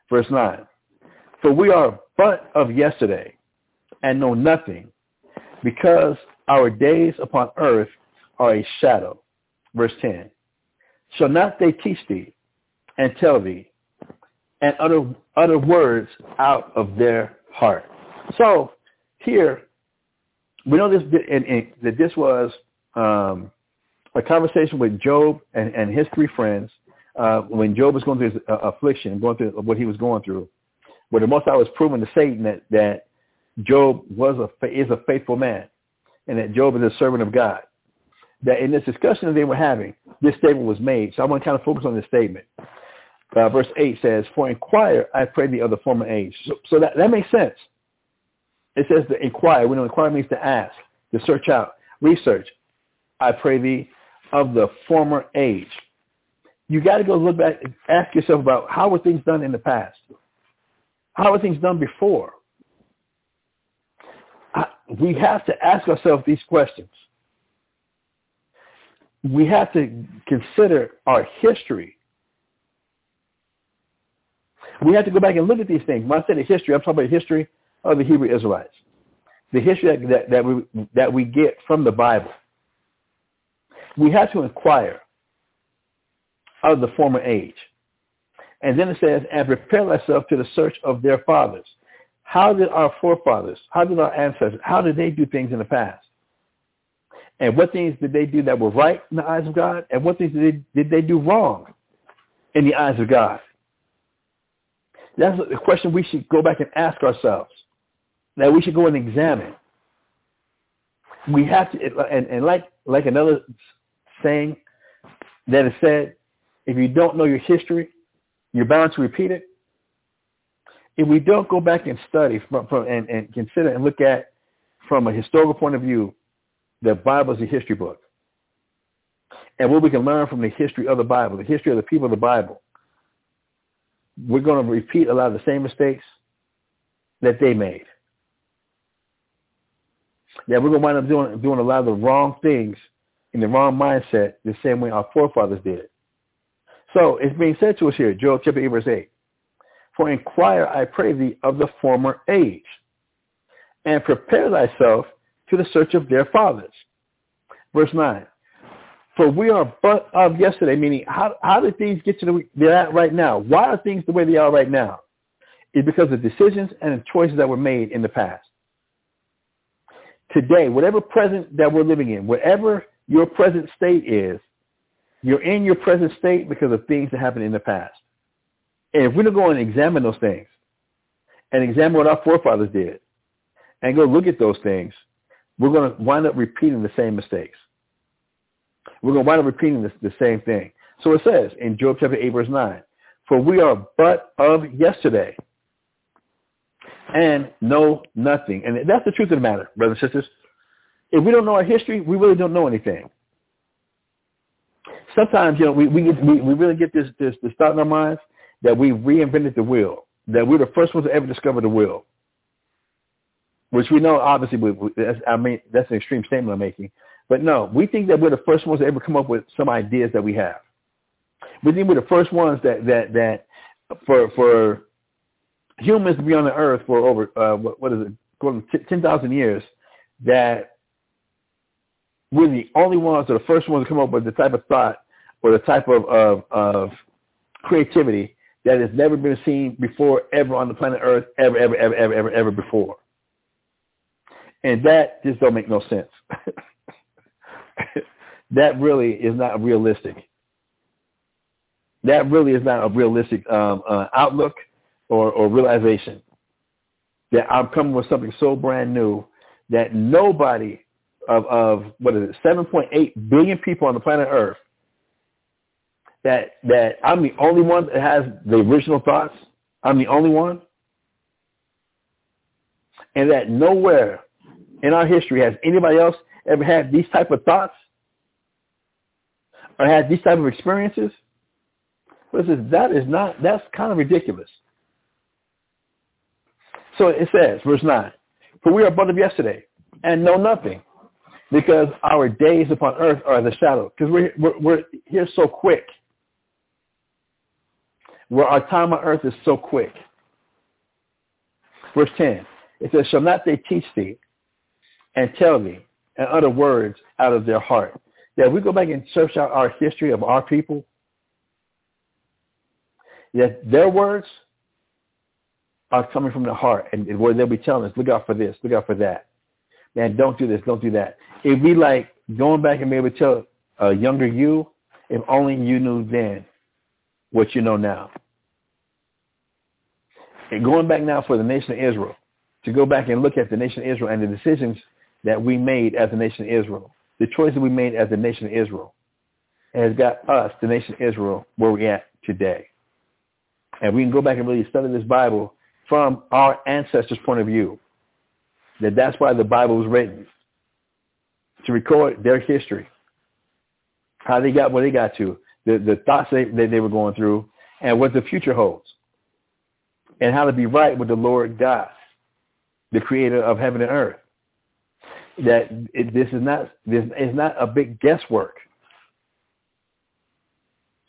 Verse 9, For we are but of yesterday, and know nothing, because our days upon earth are a shadow. Verse 10, Shall not they teach thee, and tell thee, and utter, utter words out of their heart. So here, we know this and, and that this was um, a conversation with Job and, and his three friends uh, when Job was going through his uh, affliction, going through what he was going through, where the Most High was proving to Satan that, that Job was a is a faithful man, and that Job is a servant of God. That in this discussion that they were having, this statement was made. So I want to kind of focus on this statement uh, verse 8 says, For inquire, I pray thee of the former age. So, so that, that makes sense. It says to inquire. We know inquire means to ask, to search out, research. I pray thee of the former age. You got to go look back and ask yourself about how were things done in the past? How were things done before? We have to ask ourselves these questions. We have to consider our history we have to go back and look at these things. When I say the history, I'm talking about the history of the Hebrew Israelites. The history that, that, that, we, that we get from the Bible. We have to inquire of the former age. And then it says, and prepare thyself to the search of their fathers. How did our forefathers, how did our ancestors, how did they do things in the past? And what things did they do that were right in the eyes of God? And what things did they, did they do wrong in the eyes of God? That's the question we should go back and ask ourselves. That we should go and examine. We have to, and, and like like another saying that is said, if you don't know your history, you're bound to repeat it. If we don't go back and study from, from and, and consider and look at from a historical point of view, the Bible is a history book. And what we can learn from the history of the Bible, the history of the people of the Bible, we're going to repeat a lot of the same mistakes that they made. That we're going to wind up doing, doing a lot of the wrong things in the wrong mindset the same way our forefathers did. It. So it's being said to us here, Job chapter 8, verse 8. For inquire, I pray thee, of the former age, and prepare thyself to the search of their fathers. Verse 9. For we are but of yesterday, meaning how, how did things get to the they're right now? Why are things the way they are right now? It's because of decisions and choices that were made in the past. Today, whatever present that we're living in, whatever your present state is, you're in your present state because of things that happened in the past. And if we don't go and examine those things and examine what our forefathers did and go look at those things, we're going to wind up repeating the same mistakes. We're going to wind up repeating this, the same thing. So it says in Job chapter 8, verse 9, For we are but of yesterday and know nothing. And that's the truth of the matter, brothers and sisters. If we don't know our history, we really don't know anything. Sometimes, you know, we, we, get, we, we really get this, this, this thought in our minds that we reinvented the wheel, that we're the first ones to ever discover the wheel which we know obviously we, we, I mean that's an extreme statement I'm making, but no, we think that we're the first ones to ever come up with some ideas that we have. We think we're the first ones that that that for for humans to be on the earth for over uh, what, what is it, going ten thousand years, that we're the only ones or the first ones to come up with the type of thought or the type of of, of creativity that has never been seen before ever on the planet Earth ever ever ever ever ever ever before. And that just don't make no sense. that really is not realistic. That really is not a realistic um, uh, outlook or, or realization. That I'm coming with something so brand new that nobody of, of what is it, 7.8 billion people on the planet Earth, that that I'm the only one that has the original thoughts. I'm the only one. and that nowhere in our history has anybody else ever had these type of thoughts or had these type of experiences? Listen, that is not, that's kind of ridiculous. So it says, verse 9, for we are but of yesterday and know nothing because our days upon earth are the shadow. Because we're, we're, we're here so quick. Where our time on earth is so quick. Verse 10, it says, shall not they teach thee and tell thee and utter words out of their heart? If we go back and search out our history of our people, that their words are coming from the heart and where they'll be telling us, look out for this, look out for that. Man, don't do this, don't do that. It'd be like going back and be able to tell a younger you, if only you knew then what you know now. And going back now for the nation of Israel, to go back and look at the nation of Israel and the decisions that we made as the nation of Israel, the choices we made as the nation of Israel, has got us, the nation of Israel, where we're at today. And we can go back and really study this Bible from our ancestors' point of view. That that's why the Bible was written, to record their history, how they got where they got to, the, the thoughts they, that they were going through, and what the future holds, and how to be right with the Lord God, the creator of heaven and earth. That it, this is not this is not a big guesswork.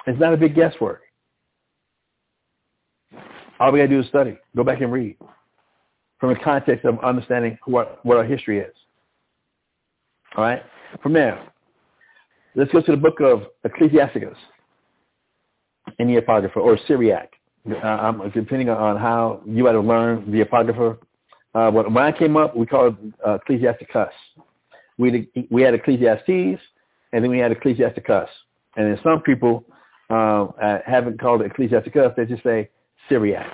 It's not a big guesswork. All we got to do is study. Go back and read from the context of understanding what, what our history is. All right? From there, let's go to the book of Ecclesiasticus in the Apocrypha, or Sirach, uh, depending on how you had to learn the Apocrypha. Uh, when, I came up, we called it uh, Ecclesiasticus. We, we had Ecclesiastes, and then we had Ecclesiasticus. And then some people uh, haven't called it Ecclesiasticus. They just say Sirach.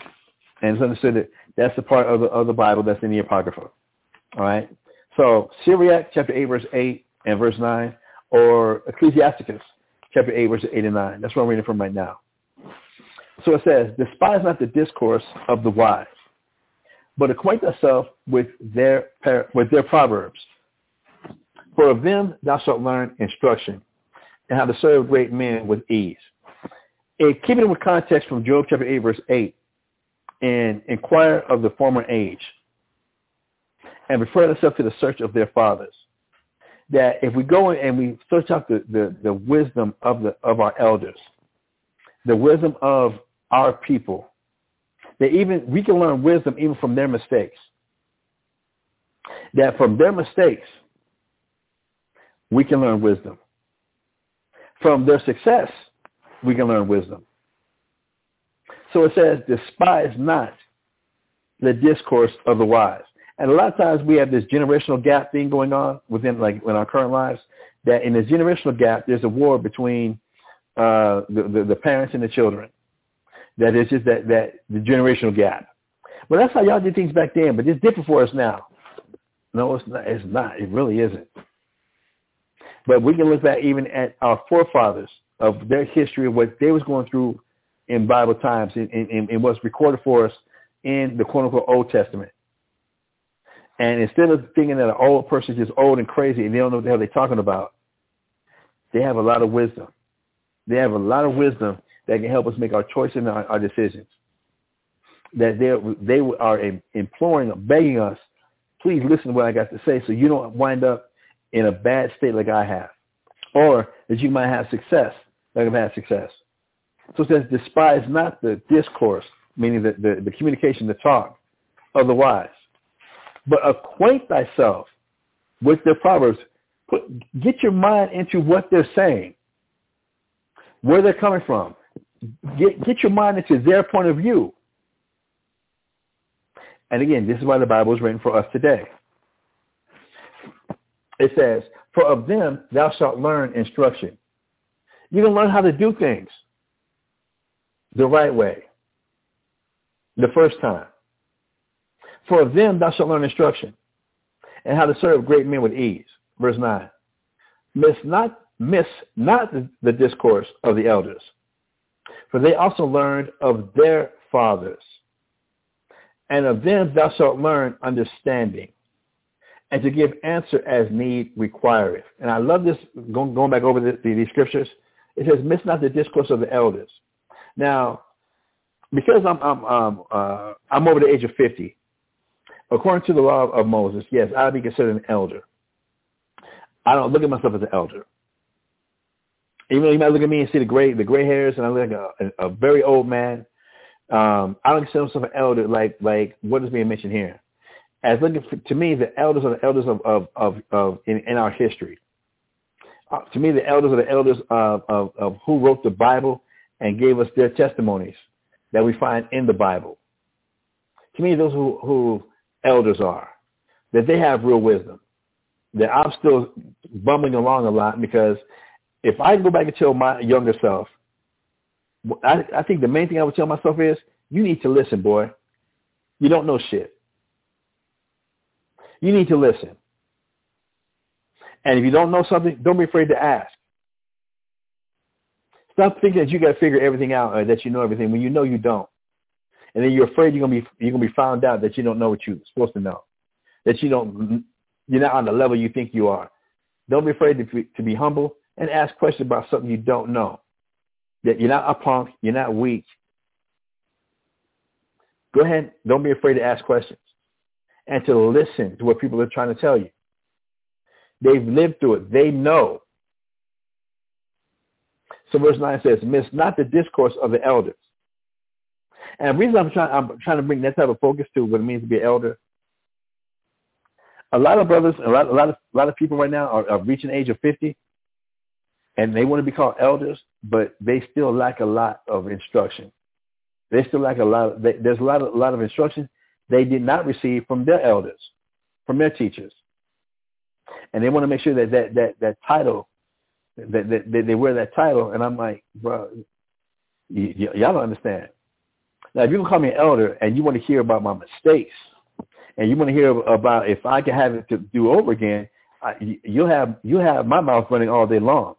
And it's understood that that's the part of the, of the Bible that's in the Apocrypha. All right? So Sirach chapter 8, verse 8 and verse 9, or Ecclesiasticus chapter 8, verse 8 and 9. That's what I'm reading from right now. So it says, despise not the discourse of the wise, but acquaint thyself with their, with their proverbs. For of them thou shalt learn instruction, and how to serve great men with ease and keeping it with context from Job chapter 8, verse 8, and inquire of the former age, and refer thyself to the search of their fathers. That if we go in and we search out the, the, the wisdom of the of our elders, the wisdom of our people, that even we can learn wisdom even from their mistakes. That from their mistakes, we can learn wisdom. From their success, we can learn wisdom. So it says, despise not the discourse of the wise. And a lot of times we have this generational gap thing going on within like in our current lives, that in this generational gap, there's a war between uh, the, the, the parents and the children. That is just that, that the generational gap. Well, that's how y'all did things back then, but it's different for us now. No, it's not. It's not. It really isn't. But we can look back even at our forefathers of their history of what they was going through in Bible times and, and, and what's recorded for us in the quote unquote Old Testament. And instead of thinking that an old person is just old and crazy and they don't know what the hell they're talking about, they have a lot of wisdom. They have a lot of wisdom that can help us make our choices and our, our decisions. That they they are imploring, begging us, please listen to what I got to say so you don't wind up in a bad state like I have. Or that you might have success that have had success. So it says, despise not the discourse, meaning the, the, the communication, the talk of the wise, but acquaint thyself with their proverbs. Put, get your mind into what they're saying, where they're coming from. Get, get your mind into their point of view. And again, this is why the Bible is written for us today. It says, for of them thou shalt learn instruction. You can learn how to do things the right way, the first time. For them thou shalt learn instruction, and how to serve great men with ease. Verse 9. Miss not, miss not the discourse of the elders, for they also learned of their fathers, And of them thou shalt learn understanding, and to give answer as need requireth. And I love this, going, back over the, the, scriptures. It says, miss not the discourse of the elders. Now, because I'm, I'm, um, uh, I'm over the age of 50, according to the law of Moses, yes, I'd be considered an elder. I don't look at myself as an elder. Even though you might look at me and see the gray, the gray hairs, and I look like a, a, a very old man, um, I don't consider myself an elder like like what is being mentioned here. As looking for, to me, the elders are the elders of of of, of in, in our history. Uh, to me, the elders are the elders of, of of who wrote the Bible and gave us their testimonies that we find in the Bible. To me, those who, who elders are, that they have real wisdom. That I'm still bumbling along a lot because if I go back and tell my younger self, I, I think the main thing I would tell myself is, you need to listen, boy. You don't know shit. You need to listen. And if you don't know something, don't be afraid to ask. Stop thinking that you got to figure everything out or that you know everything when you know you don't. And then you're afraid you're gonna be you're gonna be found out that you don't know what you're supposed to know, that you don't you're not on the level you think you are. Don't be afraid to be, to be humble and ask questions about something you don't know. That you're not a punk, you're not weak. Go ahead, don't be afraid to ask questions and to listen to what people are trying to tell you. They've lived through it. They know. So verse 9 says, miss not the discourse of the elders. And the reason I'm trying, I'm trying to bring that type of focus to what it means to be an elder, a lot of brothers, a lot, a lot of, a lot of people right now are, are reaching age of 50, and they want to be called elders, but they still lack a lot of instruction. They still lack a lot. Of, they, there's a lot of, a lot of instruction they did not receive from their elders, from their teachers, and they want to make sure that that that, that title, that, that, that they wear that title. And I'm like, bro, y- y- y'all don't understand. Now, if you can call me an elder and you want to hear about my mistakes, and you want to hear about if I can have it to do over again, I, you'll have you have my mouth running all day long.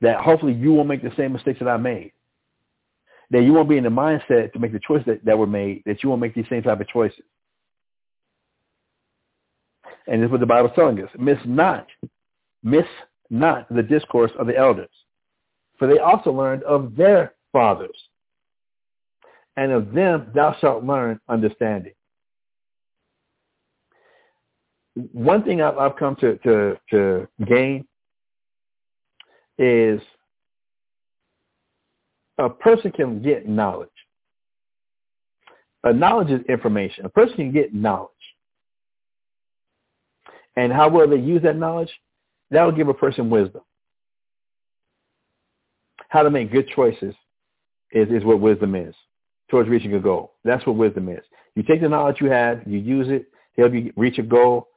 That hopefully you won't make the same mistakes that I made. That you won't be in the mindset to make the choices that, that were made. That you won't make these same type of choices. And this is what the Bible is telling us. Miss not, miss not the discourse of the elders, for they also learned of their fathers, and of them thou shalt learn understanding. One thing I've, I've come to, to, to gain is a person can get knowledge. A knowledge is information. A person can get knowledge. And how well they use that knowledge, that will give a person wisdom. How to make good choices is, is what wisdom is towards reaching a goal. That's what wisdom is. You take the knowledge you have, you use it to help you reach a goal,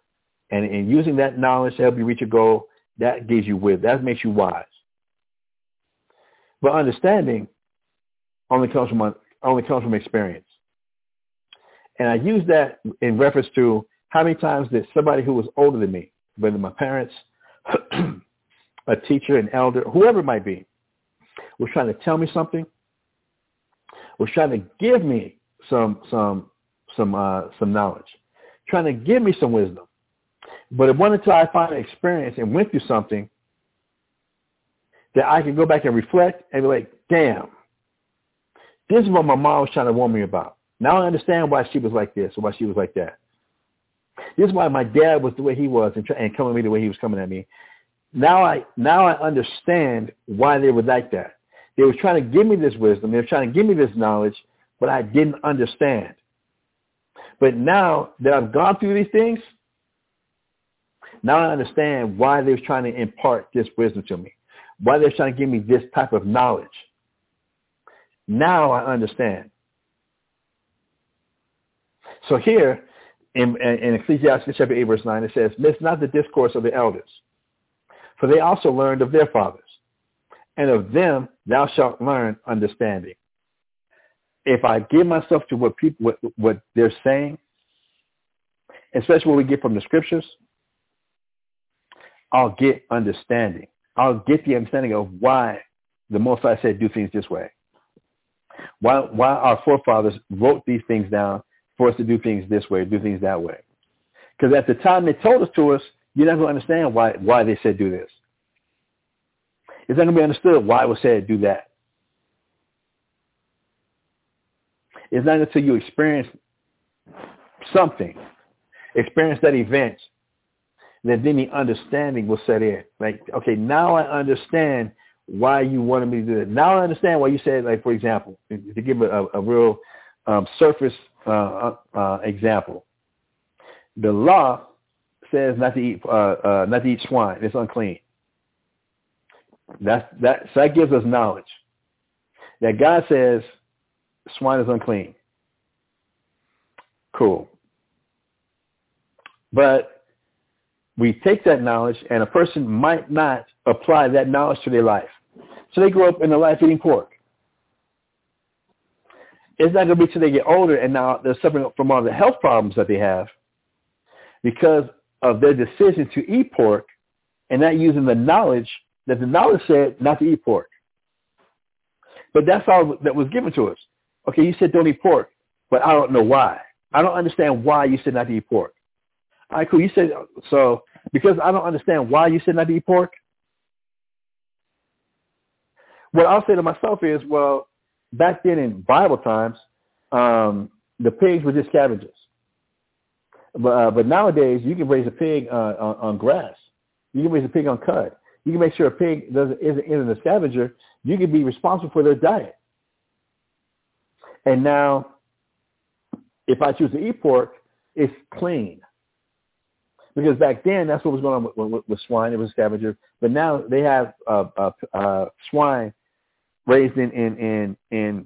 and in using that knowledge to help you reach a goal, that gives you wisdom. That makes you wise. But understanding only comes from only comes from experience. And I use that in reference to how many times did somebody who was older than me, whether my parents, a teacher, an elder, whoever it might be, was trying to tell me something, was trying to give me some some some uh, some knowledge, trying to give me some wisdom. But it wasn't until I finally experienced and went through something that I could go back and reflect and be like, damn, this is what my mom was trying to warn me about. Now I understand why she was like this or why she was like that. This is why my dad was the way he was and, and coming at me the way he was coming at me. Now I now I understand why they were like that. They were trying to give me this wisdom. They were trying to give me this knowledge, but I didn't understand. But now that I've gone through these things, now I understand why they were trying to impart this wisdom to me, why they're trying to give me this type of knowledge. Now I understand. So here in, in Ecclesiastes chapter 8, verse 9, it says, Miss not the discourse of the elders, for they also learned of their fathers, and of them thou shalt learn understanding. If I give myself to what people what, what they're saying, especially what we get from the scriptures, I'll get understanding. I'll get the understanding of why the Most High said do things this way. Why why our forefathers wrote these things down for us to do things this way, do things that way. Because at the time they told us to us, you're not going to understand why why they said do this. It's not going to be understood why it was said do that. It's not until you experience something, experience that event, that then the understanding will set in. Like, okay, now I understand why you wanted me to do that. Now I understand why you said, like, for example, to give a, a real um, surface uh, uh, uh, example, the law says not to eat uh, uh, not to eat swine. It's unclean. That's that. So that gives us knowledge that God says swine is unclean. Cool. But we take that knowledge and a person might not apply that knowledge to their life. So they grow up in a life eating pork. It's not going to be until they get older and now they're suffering from all the health problems that they have because of their decision to eat pork and not using the knowledge that the knowledge said not to eat pork. But that's all that was given to us. Okay, you said don't eat pork, but I don't know why. I don't understand why you said not to eat pork. All right, cool. You said so because I don't understand why you said not to eat pork. What I'll say to myself is, well, back then in Bible times, um, the pigs were just scavengers. But, uh, but nowadays, you can raise a pig uh, on, on grass. You can raise a pig on cud. You can make sure a pig doesn't isn't, isn't a scavenger. You can be responsible for their diet. And now, if I choose to eat pork, it's clean. Because back then, that's what was going on with, with, with swine. It was a scavenger. But now they have uh, uh, uh, swine raised in in in in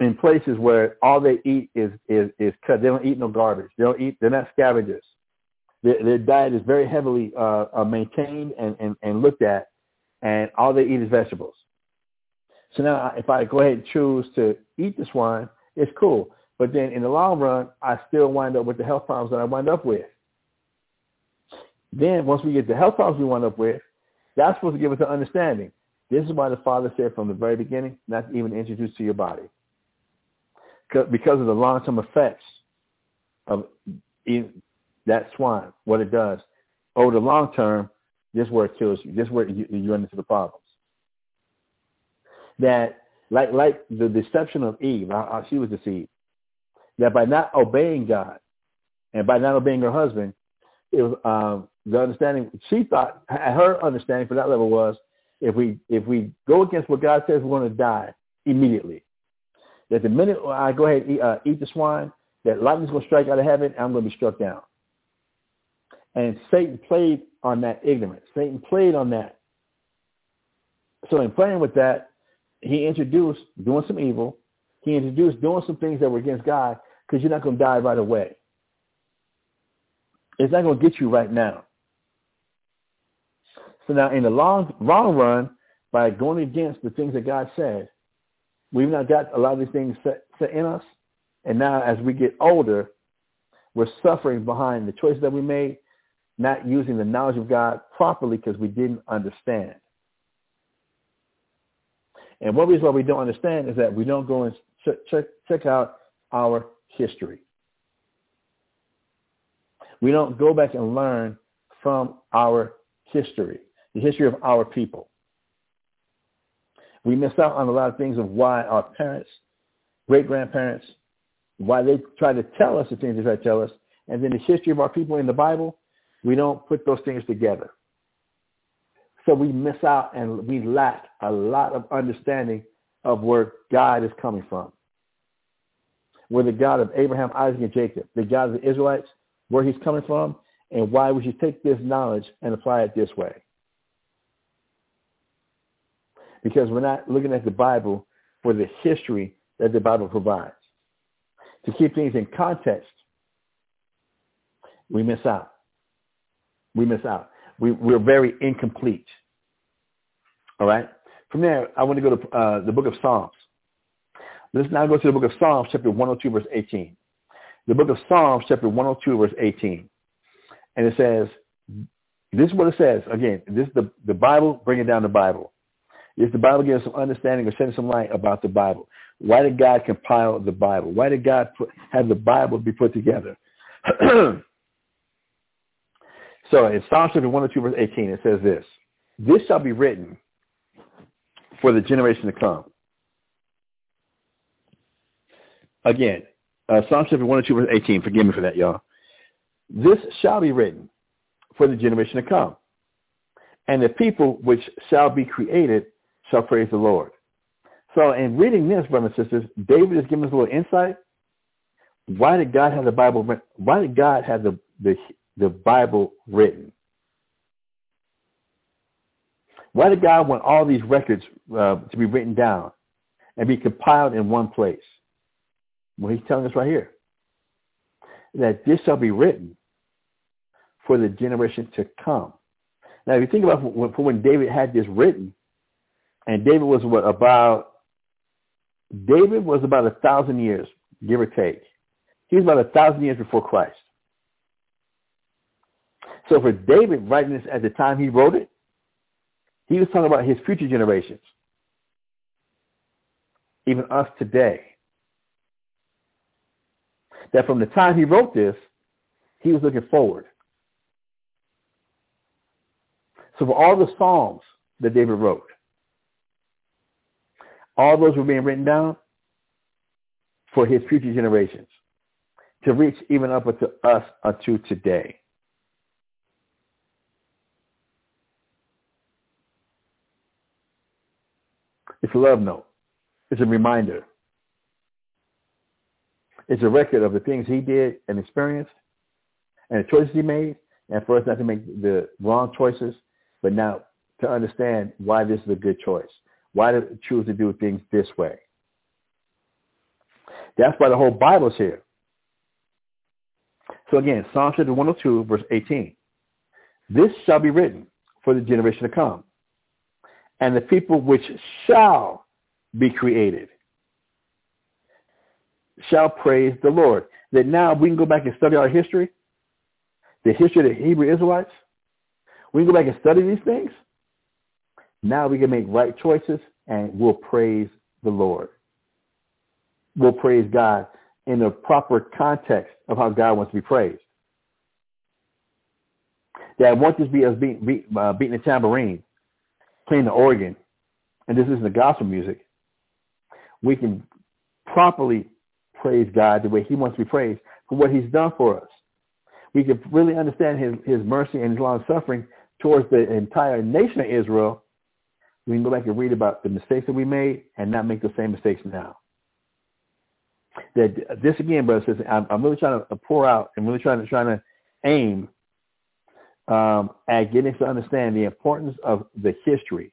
in places where all they eat is is is cut. They don't eat no garbage. They don't eat. They're not scavengers. Their, their diet is very heavily uh, uh, maintained and, and and looked at, and all they eat is vegetables. So now, if I go ahead and choose to eat the swine, it's cool. But then in the long run, I still wind up with the health problems that I wind up with. Then once we get the health problems we wind up with, that's supposed to give us an understanding. This is why the Father said from the very beginning, not even introduce to your body. Because of the long-term effects of that swine, what it does. Over the long term, this is where it kills you. This is where you, you run into the problems. That, like, like the deception of Eve, how she was deceived, that by not obeying God and by not obeying her husband, it was um, the understanding she thought her understanding for that level was if we if we go against what God says, we're going to die immediately. That the minute I go ahead and eat, uh, eat the swine, that lightning's going to strike out of heaven, and I'm going to be struck down. And Satan played on that ignorance. Satan played on that. So in playing with that, he introduced doing some evil. He introduced doing some things that were against God because you're not going to die right away. It's not going to get you right now. So now in the long, long run, by going against the things that God said, we've not got a lot of these things set, set in us. And now as we get older, we're suffering behind the choices that we made, not using the knowledge of God properly because we didn't understand. And one reason why we don't understand is that we don't go and check, check, out our history. We don't go back and learn from our history the history of our people. We miss out on a lot of things of why our parents, great-grandparents, why they try to tell us the things they try to tell us, and then the history of our people in the Bible, we don't put those things together. So we miss out and we lack a lot of understanding of where God is coming from. Where the God of Abraham, Isaac, and Jacob, the God of the Israelites, where he's coming from, and why we should take this knowledge and apply it this way because we're not looking at the Bible for the history that the Bible provides. To keep things in context, we miss out. We miss out. We, we're very incomplete. All right? From there, I want to go to uh, the book of Psalms. Let's now go to the book of Psalms, chapter 102, verse 18. The book of Psalms, chapter 102, verse 18. And it says, this is what it says. Again, this is the, the Bible, bringing down the Bible. Is the Bible giving some understanding or shedding some light about the Bible? Why did God compile the Bible? Why did God put, have the Bible be put together? so in Psalm chapter 102 verse 18, it says this, This shall be written for the generation to come. Again, uh, Psalm 102 verse 18, forgive me for that, y'all. This shall be written for the generation to come. And the people which shall be created shall praise the Lord. So in reading this, brothers and sisters, David is giving us a little insight. Why did God have the Bible? Why did God have the the, the Bible written? Why did God want all these records uh, to be written down and be compiled in one place? Well, he's telling us right here that this shall be written for the generation to come. Now, if you think about when, when David had this written, and David was what about David was about a thousand years, give or take. He was about a thousand years before Christ. So for David writing this at the time he wrote it, he was talking about his future generations. Even us today. That from the time he wrote this, he was looking forward. So for all the Psalms that David wrote, all those were being written down for his future generations to reach even up to us unto today. It's a love note. It's a reminder. It's a record of the things he did and experienced and the choices he made and for us not to make the wrong choices, but now to understand why this is a good choice. Why to choose to do things this way? That's why the whole Bible is here. So again, Psalm 102, verse 18. This shall be written for the generation to come, and the people which shall be created shall praise the Lord. That now we can go back and study our history, the history of the Hebrew Israelites. We can go back and study these things now we can make right choices and we'll praise the Lord. We'll praise God in the proper context of how God wants to be praised. That won't just be us uh, beating the tambourine, playing the organ, and this isn't the gospel music. We can properly praise God the way he wants to be praised for what he's done for us. We can really understand his, his mercy and his long suffering towards the entire nation of Israel we can go back and read about the mistakes that we made and not make the same mistakes now. That this again, brother, says I'm, I'm really trying to uh, pour out and really trying to trying to aim um, at getting to understand the importance of the history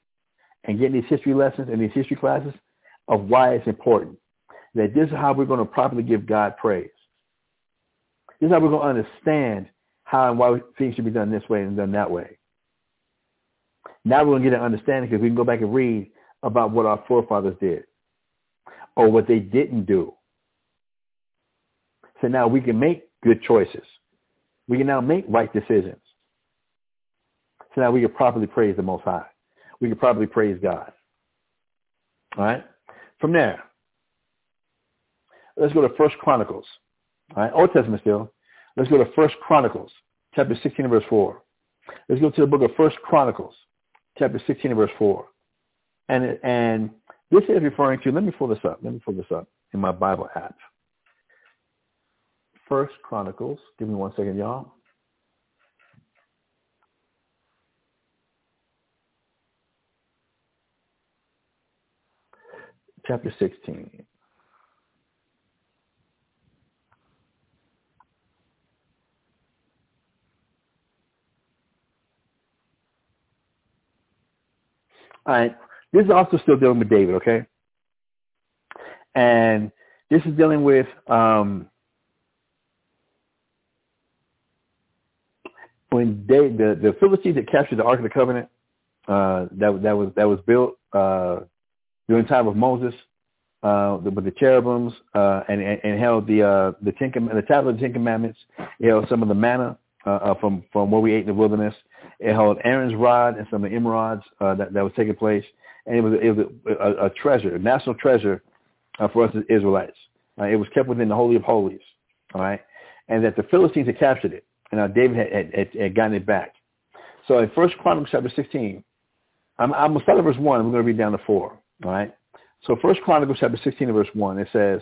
and getting these history lessons and these history classes of why it's important. That this is how we're going to properly give God praise. This is how we're going to understand how and why things should be done this way and done that way. Now we're going to get an understanding because we can go back and read about what our forefathers did or what they didn't do. So now we can make good choices. We can now make right decisions. So now we can properly praise the Most High. We can properly praise God. All right? From there, let's go to First Chronicles. All right? Old Testament still. Let's go to First Chronicles, chapter 16 verse 4. Let's go to the book of First Chronicles, chapter 16 verse 4. And, and this is referring to, let me pull this up. Let me pull this up in my Bible app. First Chronicles. Give me one second, y'all. Chapter 16. All right. This is also still dealing with David, okay? And this is dealing with um, when they, the the Philistines that captured the Ark of the Covenant uh, that that was that was built uh, during the time of Moses uh, the, with the cherubims uh, and, and, and held the uh, the ten the tablet of the Ten Commandments. It held some of the manna uh, uh, from from what we ate in the wilderness. It held Aaron's rod and some of the emerods uh, that, that was taking place. and it was it was a, a, a treasure, a national treasure uh, for us as Israelites. Uh, it was kept within the holy of holies, all right, and that the Philistines had captured it, and uh, David had, had, had gotten it back. So in First Chronicles chapter 16, I'm, I'm going to start at verse 1. We're going to read down to 4. All right? So First Chronicles chapter 16 verse 1, it says,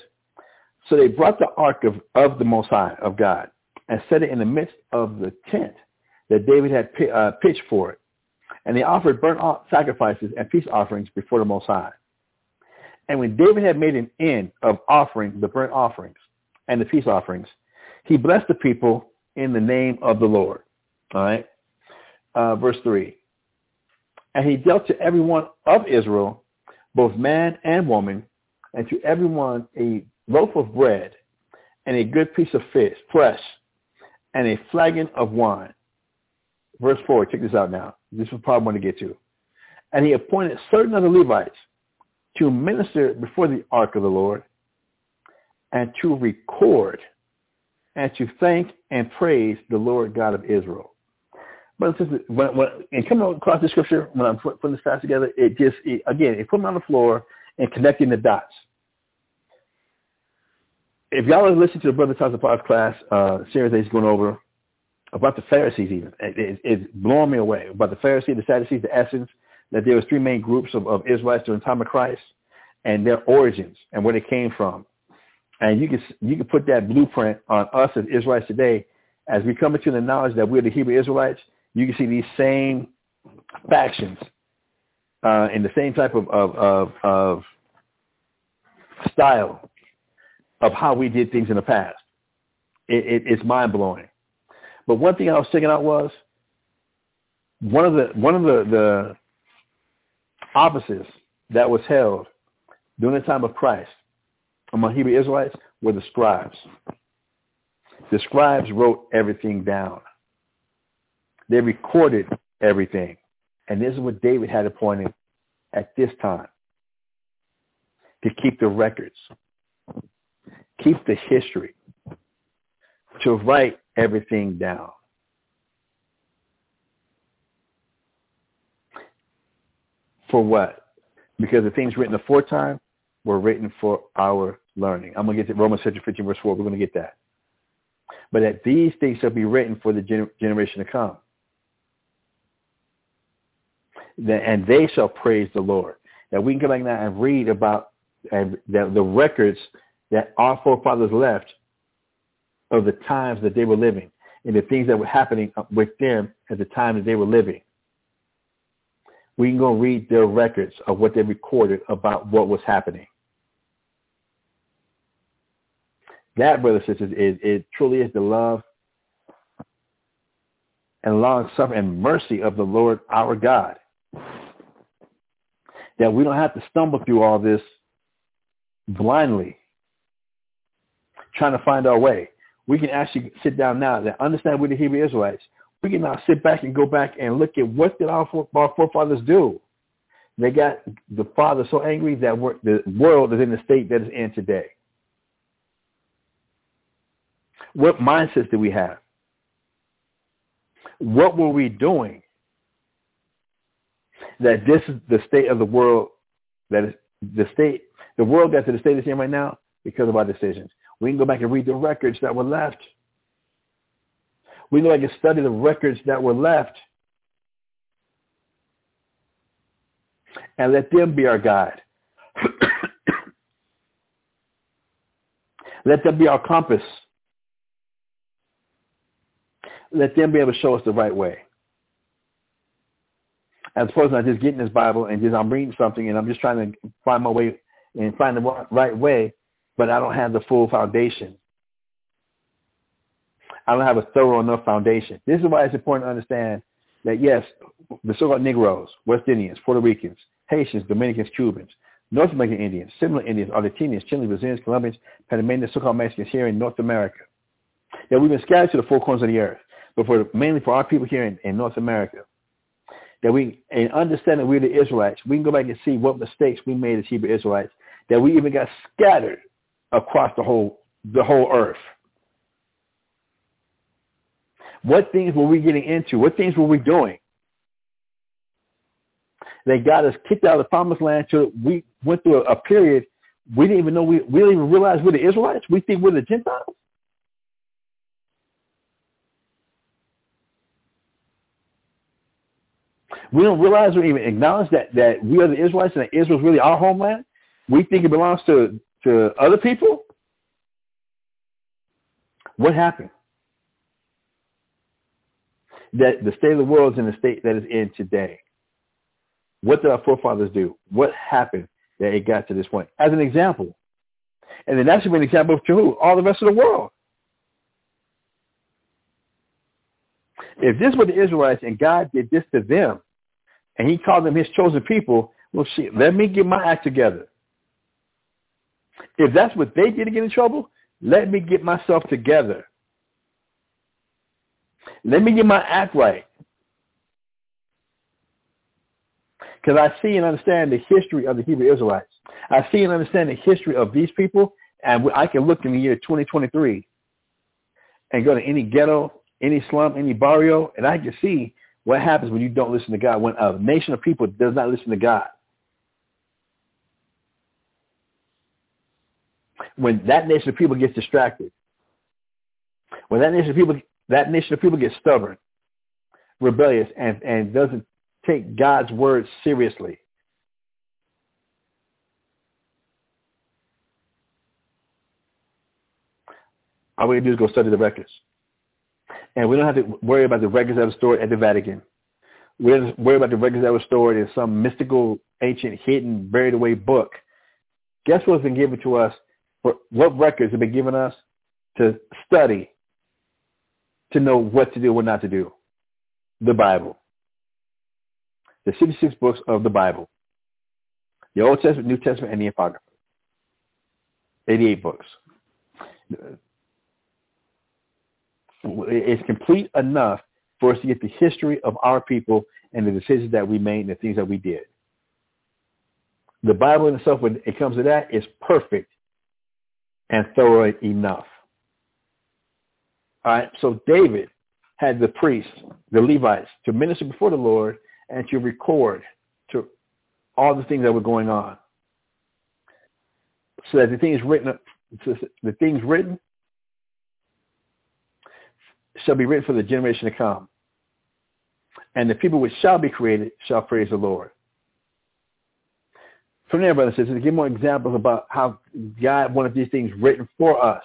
So they brought the ark of, of the Most High, of God, and set it in the midst of the tent that David had uh, pitched for it. And they offered burnt sacrifices and peace offerings before the Most High. And when David had made an end of offering the burnt offerings and the peace offerings, he blessed the people in the name of the Lord. All right? Uh, verse 3. And he dealt to everyone of Israel, both man and woman, and to everyone a loaf of bread and a good piece of fish, flesh, and a flagon of wine. Verse 4, check this out now. This is probably want to get to. And he appointed certain of the Levites to minister before the ark of the Lord and to record and to thank and praise the Lord God of Israel. But when, when, and coming across the scripture, when I'm putting this fast together, it just, it, again, it put me on the floor and connecting the dots. If y'all are listening to the Brother Thompson Podcast class uh, series that he's going over about the Pharisees even, it, it, it's blowing me away. About the Pharisees, the Sadducees, the Essenes, that there was three main groups of, of Israelites during the time of Christ and their origins and where they came from. And you can you can put that blueprint on us as Israelites today as we come into the knowledge that we're the Hebrew Israelites. You can see these same factions uh, in the same type of, of, of, of style of how we did things in the past. It, it, it's mind blowing. But one thing I was checking out was one of the one of the, the offices that was held during the time of Christ among Hebrew Israelites were the scribes. The scribes wrote everything down. They recorded everything. And this is what David had appointed at this time to keep the records, keep the history, to write everything down. For what? Because the things written aforetime were written for our learning. I'm going to get to Romans chapter 15 verse 4. We're going to get that. But that these things shall be written for the gener- generation to come. And they shall praise the Lord. That we can go back now and read about and the, the records that our forefathers left of the times that they were living and the things that were happening with them at the time that they were living. We can go read their records of what they recorded about what was happening. That, brothers and sisters, is it truly is the love and long suffering and mercy of the Lord our God. That we don't have to stumble through all this blindly, trying to find our way. We can actually sit down now and understand we're the Hebrew Israelites. We can now sit back and go back and look at what did our, our forefathers do. They got the Father so angry that the world is in the state that it's in today. What mindsets do we have? What were we doing that this is the state of the world that is the state the world got to the state it's in right now because of our decisions. We can go back and read the records that were left. We can go back and study the records that were left. And let them be our guide. let them be our compass let them be able to show us the right way. As opposed to just getting this Bible and just I'm reading something and I'm just trying to find my way and find the right way, but I don't have the full foundation. I don't have a thorough enough foundation. This is why it's important to understand that yes, the so-called Negroes, West Indians, Puerto Ricans, Haitians, Dominicans, Cubans, North American Indians, Seminole Indians, Argentinians, Chileans, Brazilians, Colombians, Panamanians, so-called Mexicans here in North America. That we've been scattered to the four corners of the earth but for mainly for our people here in, in North America, that we and understand that we're the Israelites, we can go back and see what mistakes we made as Hebrew Israelites, that we even got scattered across the whole the whole earth. What things were we getting into? What things were we doing? They got us kicked out of the promised land till we went through a, a period we didn't even know we, we didn't even realize we're the Israelites. We think we're the Gentiles. We don't realize or even acknowledge that, that we are the Israelites and that Israel is really our homeland. We think it belongs to, to other people. What happened? That the state of the world is in the state that is in today. What did our forefathers do? What happened that it got to this point? As an example. And then that should be an example to who? All the rest of the world. If this were the Israelites and God did this to them, and he called them his chosen people, well, let me get my act together. If that's what they did to get in trouble, let me get myself together. Let me get my act right. Because I see and understand the history of the Hebrew Israelites. I see and understand the history of these people, and I can look in the year 2023 and go to any ghetto, any slum, any barrio, and I can see what happens when you don't listen to God, when a nation of people does not listen to God. When that nation of people gets distracted, when that nation of people that nation of people gets stubborn, rebellious, and, and doesn't take God's word seriously. All we do is go study the records. And we don't have to worry about the records that were stored at the Vatican. We don't worry about the records that were stored in some mystical, ancient, hidden, buried away book. Guess what's been given to us? What records have been given us to study, to know what to do, what not to do? The Bible. The 66 books of the Bible. The Old Testament, New Testament, and the Apocrypha. 88 books it's complete enough for us to get the history of our people and the decisions that we made and the things that we did. The Bible in itself, when it comes to that, is perfect and thorough enough. All right, so David had the priests, the Levites, to minister before the Lord and to record to all the things that were going on. So that the things written, the things written shall be written for the generation to come. And the people which shall be created shall praise the Lord. From there, brothers and sisters, to give more examples about how God wanted these things written for us.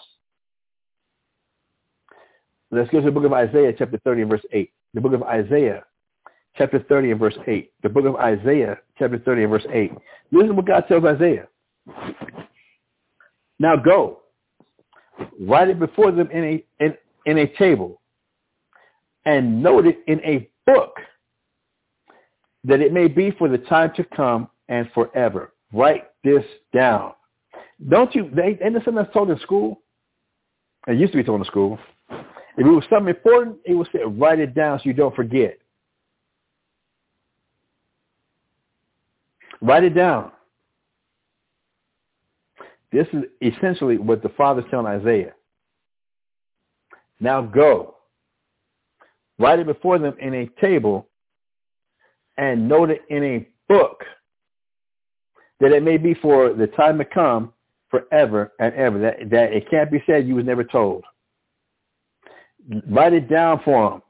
Let's go to the book of Isaiah, chapter 30 and verse 8. The book of Isaiah, chapter 30 and verse 8. The book of Isaiah, chapter 30 and verse 8. Listen to what God tells Isaiah. Now go, write it before them in a, in, in a table and note it in a book that it may be for the time to come and forever. Write this down. Don't you, they, ain't this something that's taught in school? It used to be taught in school. If it was something important, it would say, write it down so you don't forget. Write it down. This is essentially what the Father's telling Isaiah. Now go write it before them in a table, and note it in a book, that it may be for the time to come forever and ever, that, that it can't be said you was never told. Write it down for them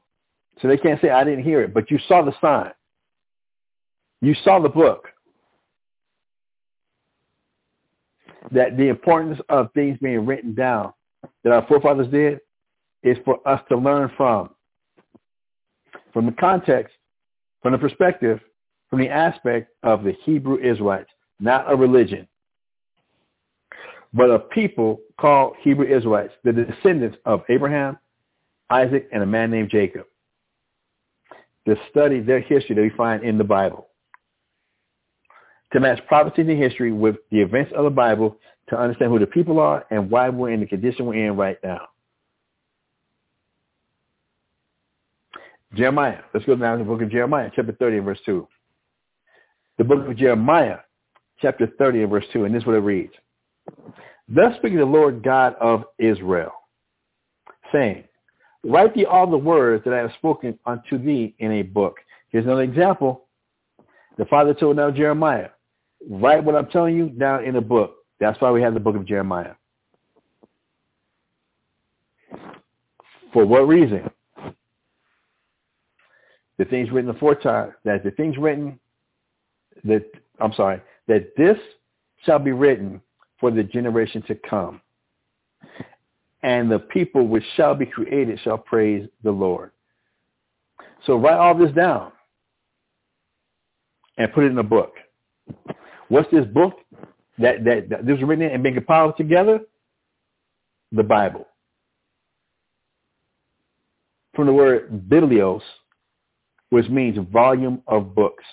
so they can't say, I didn't hear it, but you saw the sign. You saw the book. That the importance of things being written down that our forefathers did is for us to learn from from the context, from the perspective, from the aspect of the Hebrew Israelites, not a religion, but a people called Hebrew Israelites, the descendants of Abraham, Isaac, and a man named Jacob. To study their history that we find in the Bible. To match prophecy and history with the events of the Bible to understand who the people are and why we're in the condition we're in right now. Jeremiah. Let's go down to the book of Jeremiah, chapter 30 and verse 2. The book of Jeremiah, chapter 30 and verse 2, and this is what it reads. Thus speaks the Lord God of Israel, saying, Write thee all the words that I have spoken unto thee in a book. Here's another example. The Father told now Jeremiah, write what I'm telling you down in a book. That's why we have the book of Jeremiah. For what reason? The things written aforetime, that the things written, that, I'm sorry, that this shall be written for the generation to come. And the people which shall be created shall praise the Lord. So write all this down and put it in a book. What's this book that, that, that this was written and being compiled together? The Bible. From the word biblios, which means volume of books.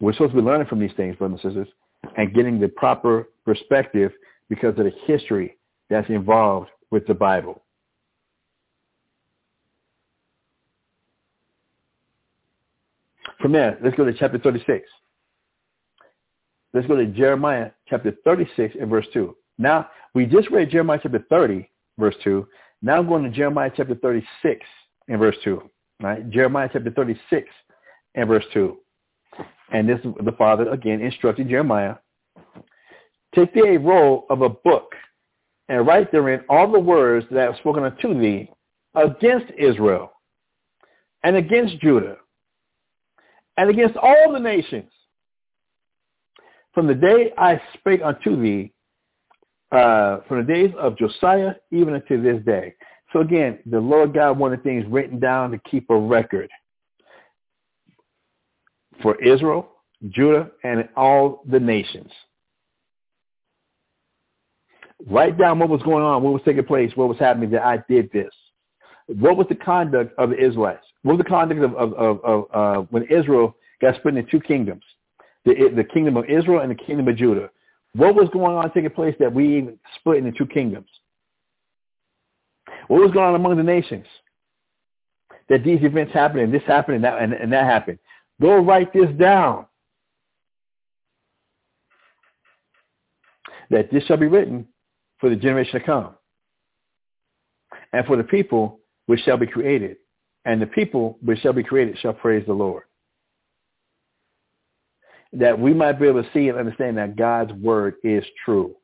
We're supposed to be learning from these things, brothers and sisters, and getting the proper perspective because of the history that's involved with the Bible. From there, let's go to chapter 36. Let's go to Jeremiah chapter 36 and verse 2. Now, we just read Jeremiah chapter 30, verse 2. Now I'm going to Jeremiah chapter 36 and verse 2. Right? Jeremiah chapter 36 and verse 2. And this is the father again instructed Jeremiah, take thee a roll of a book and write therein all the words that I have spoken unto thee against Israel and against Judah and against all the nations. From the day I spake unto thee, uh, from the days of Josiah even unto this day. So again, the Lord God wanted things written down to keep a record for Israel, Judah, and all the nations. Write down what was going on, what was taking place, what was happening that I did this. What was the conduct of the Israelites? What was the conduct of, of, of, of uh, when Israel got split into two kingdoms, the, the kingdom of Israel and the kingdom of Judah? What was going on taking place that we even split into two kingdoms? What was going on among the nations? That these events happened and this happened and that, and, and that happened. Go write this down. That this shall be written for the generation to come and for the people which shall be created. And the people which shall be created shall praise the Lord. That we might be able to see and understand that God's word is true.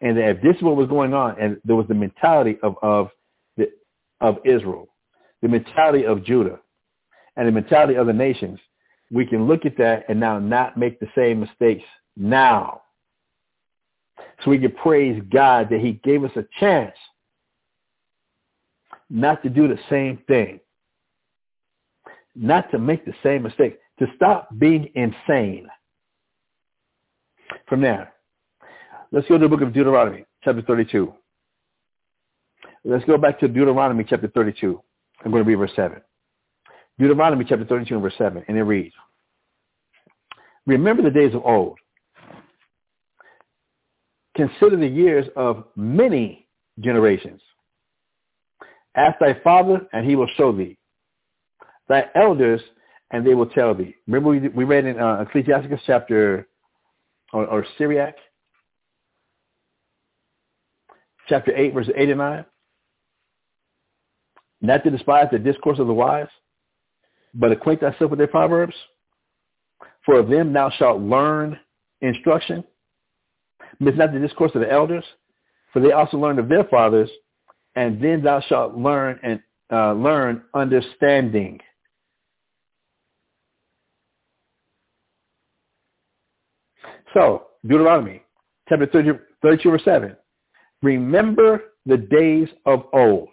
And that if this is what was going on, and there was the mentality of of, the, of Israel, the mentality of Judah, and the mentality of the nations, we can look at that and now not make the same mistakes now. So we can praise God that he gave us a chance not to do the same thing, not to make the same mistake, to stop being insane. From there, let's go to the book of Deuteronomy, chapter 32. Let's go back to Deuteronomy chapter 32. I'm going to read verse 7. Deuteronomy chapter 32 and verse 7, and it reads, Remember the days of old. Consider the years of many generations. Ask thy father, and he will show thee. Thy elders, and they will tell thee. Remember we, we read in uh, Ecclesiasticus chapter, or, or Sirach, chapter 8, verses 8 and 9 not to despise the discourse of the wise, but acquaint thyself with their proverbs. For of them thou shalt learn instruction. Miss not the discourse of the elders, for they also learned of their fathers, and then thou shalt learn and uh, learn understanding. So, Deuteronomy chapter 30, 32 verse 7. Remember the days of old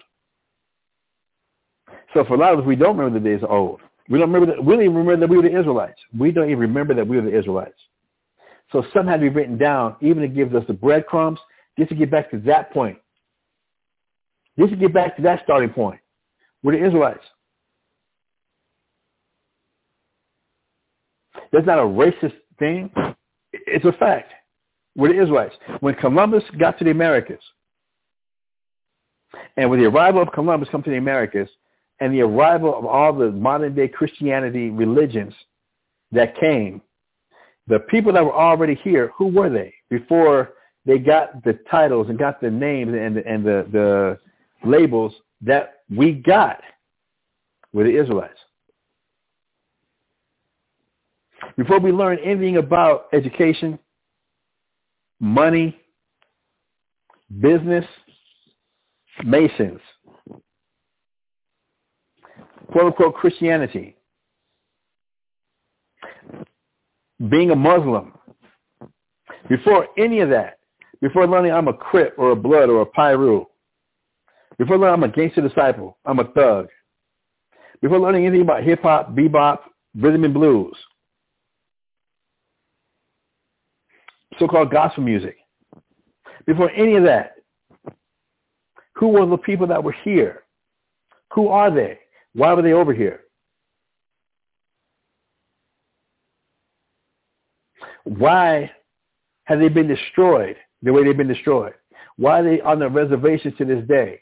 so for a lot of us, we don't remember the days of old. We don't remember that. We don't even remember that we were the Israelites. We don't even remember that we were the Israelites. So something had to be written down, even to give us the breadcrumbs, just to get back to that point. Just to get back to that starting point. We're the Israelites. That's not a racist thing. It's a fact. We're the Israelites. When Columbus got to the Americas, and with the arrival of Columbus come to the Americas, and the arrival of all the modern day Christianity religions that came, the people that were already here, who were they before they got the titles and got the names and the, and the, the labels that we got were the Israelites. Before we learn anything about education, money, business, Masons, quote unquote Christianity, being a Muslim, before any of that, before learning I'm a Crip or a Blood or a Piru, before learning I'm a gangster disciple, I'm a thug, before learning anything about hip hop, bebop, rhythm and blues, so-called gospel music, before any of that, who were the people that were here? Who are they? Why were they over here? Why have they been destroyed the way they've been destroyed? Why are they on the reservations to this day?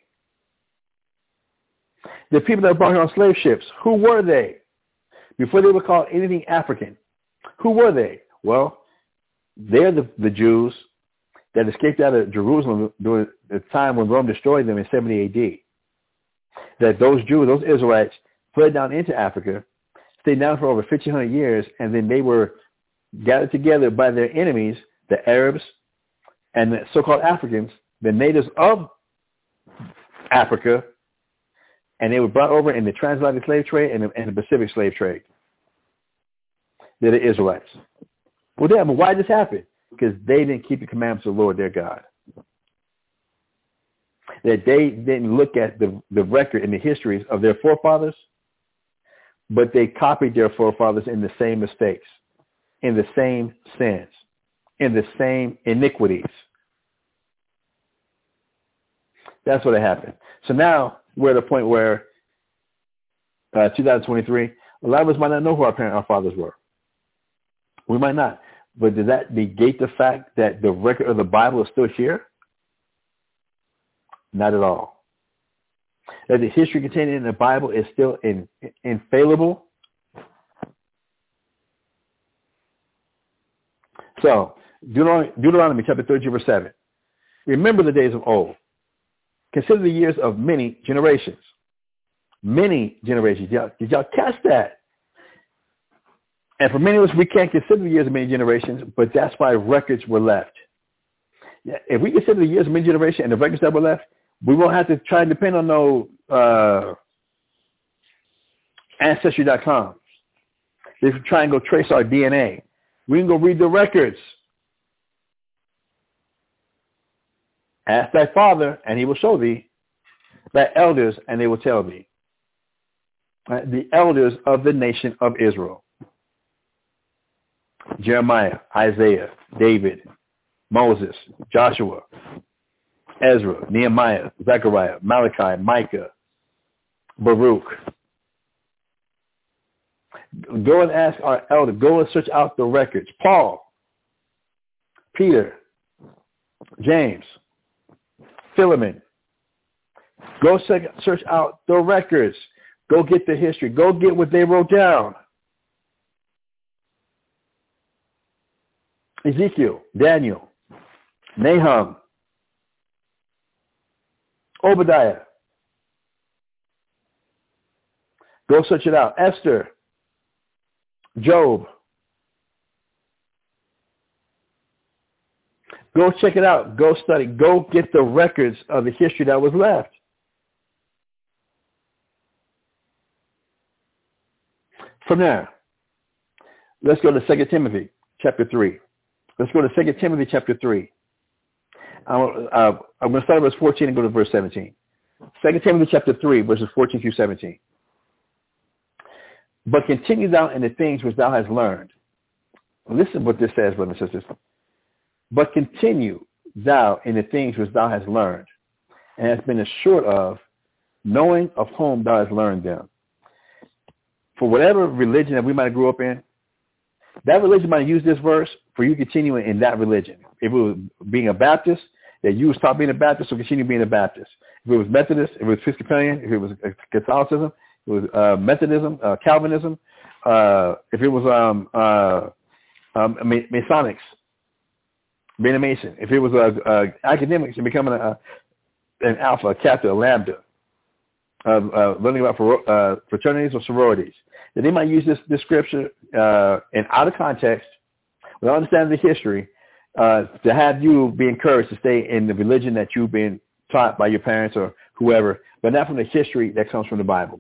The people that were brought here on slave ships, who were they? Before they were called anything African, who were they? Well, they're the, the Jews that escaped out of Jerusalem during the time when Rome destroyed them in 70 AD. That those Jews, those Israelites, fled down into Africa, stayed down for over 1,500 years, and then they were gathered together by their enemies, the Arabs and the so-called Africans, the natives of Africa, and they were brought over in the transatlantic slave trade and the, and the Pacific slave trade. They're the Israelites. Well, damn, but why did this happen? Because they didn't keep the commandments of the Lord their God. That they didn't look at the, the record and the histories of their forefathers, but they copied their forefathers in the same mistakes in the same sins, in the same iniquities. That's what happened. So now we're at a point where uh, 2023, a lot of us might not know who our parents, our fathers were. We might not. But does that negate the fact that the record of the Bible is still here? Not at all. That the history contained in the Bible is still in, infallible So Deuteronomy, Deuteronomy chapter 32 verse 7. Remember the days of old. Consider the years of many generations. Many generations. Did y'all, did y'all catch that? And for many of us, we can't consider the years of many generations, but that's why records were left. If we consider the years of many generations and the records that were left, we won't have to try and depend on no uh, Ancestry.com. Can try and go trace our DNA, we can go read the records. Ask thy father, and he will show thee, thy elders, and they will tell thee. Right? The elders of the nation of Israel. Jeremiah, Isaiah, David, Moses, Joshua, Ezra, Nehemiah, Zechariah, Malachi, Micah, Baruch, Go and ask our elder. Go and search out the records. Paul, Peter, James, Philemon. Go search out the records. Go get the history. Go get what they wrote down. Ezekiel, Daniel, Nahum, Obadiah. Go search it out. Esther, Job. Go check it out. Go study. Go get the records of the history that was left. From there, let's go to 2 Timothy chapter 3. Let's go to 2 Timothy chapter 3. I'm, uh, I'm going to start at verse 14 and go to verse 17. 2 Timothy chapter 3, verses 14 through 17. But continue thou in the things which thou hast learned. Listen what this says, brothers and sisters. But continue thou in the things which thou hast learned, and hast been assured of, knowing of whom thou hast learned them. For whatever religion that we might have grew up in, that religion might use this verse for you continuing in that religion. If it was being a Baptist, that you was taught being a Baptist, so continue being a Baptist. If it was Methodist, if it was Episcopalian, if it was Catholicism, it was uh, Methodism, uh, Calvinism, uh, if it was um, uh, um, Masonics, being a Mason, if it was uh, uh, academics and becoming a, an alpha, a captain, a lambda, of uh, learning about uh, fraternities or sororities. That they might use this, this scripture uh, in out of context, without understanding the history, uh, to have you be encouraged to stay in the religion that you've been taught by your parents or whoever, but not from the history that comes from the Bible.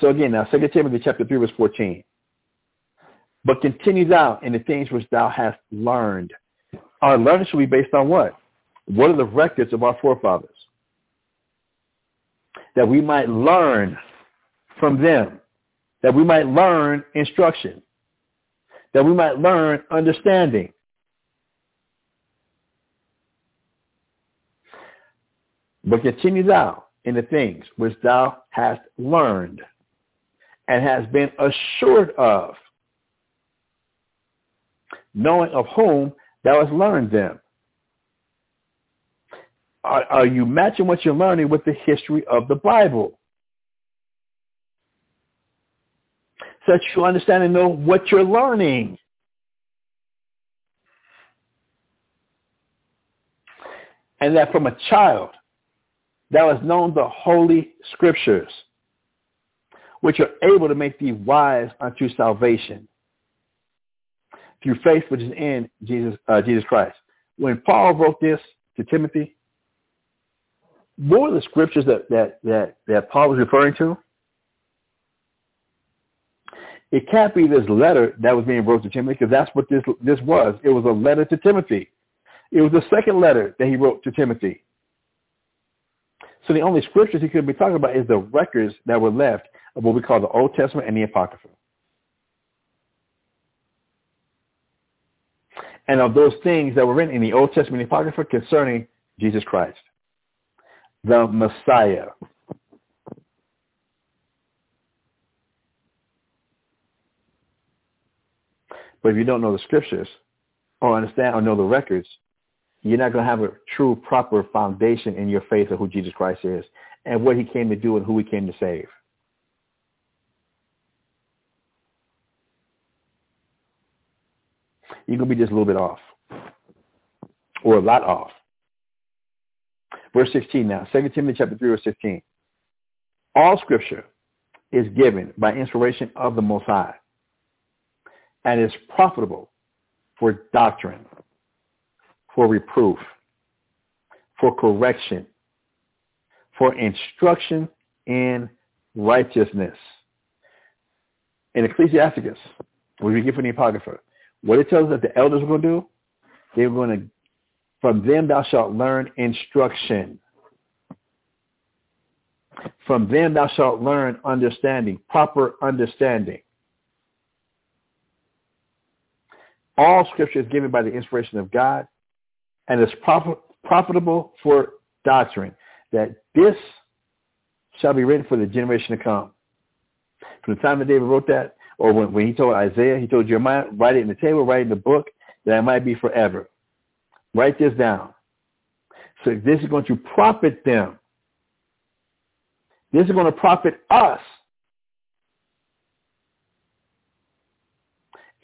So again, now 2 Timothy chapter 3, verse 14. But continues out in the things which thou hast learned. Our learning should be based on what? What are the records of our forefathers? That we might learn from them. That we might learn instruction. That we might learn understanding. But continues out in the things which thou hast learned and has been assured of, knowing of whom thou hast learned them. Are, are you matching what you're learning with the history of the Bible? So that you understand and know what you're learning. And that from a child, thou hast known the holy scriptures, which are able to make thee wise unto salvation through faith which is in Jesus, uh, Jesus Christ. When Paul wrote this to Timothy, what were the scriptures that, that, that, that Paul was referring to? It can't be this letter that was being wrote to Timothy because that's what this, this was. It was a letter to Timothy. It was the second letter that he wrote to Timothy. So the only scriptures he could be talking about is the records that were left of what we call the Old Testament and the Apocrypha. And of those things that were written in the Old Testament and the Apocrypha concerning Jesus Christ, the Messiah. But if you don't know the scriptures or understand or know the records, you're not going to have a true, proper foundation in your faith of who Jesus Christ is and what he came to do and who he came to save. You're going to be just a little bit off or a lot off. Verse 16 now, 2 Timothy chapter 3, verse 16. All scripture is given by inspiration of the Most High and is profitable for doctrine, for reproof, for correction, for instruction in righteousness. In Ecclesiasticus, we get from the Apocrypha, what it tells us that the elders were going to do, they were going to, from them thou shalt learn instruction. From them thou shalt learn understanding, proper understanding. All scripture is given by the inspiration of God and is prof- profitable for doctrine, that this shall be written for the generation to come. From the time that David wrote that, or when, when he told Isaiah, he told Jeremiah, write it in the table, write it in the book, that it might be forever. Write this down. So this is going to profit them. This is going to profit us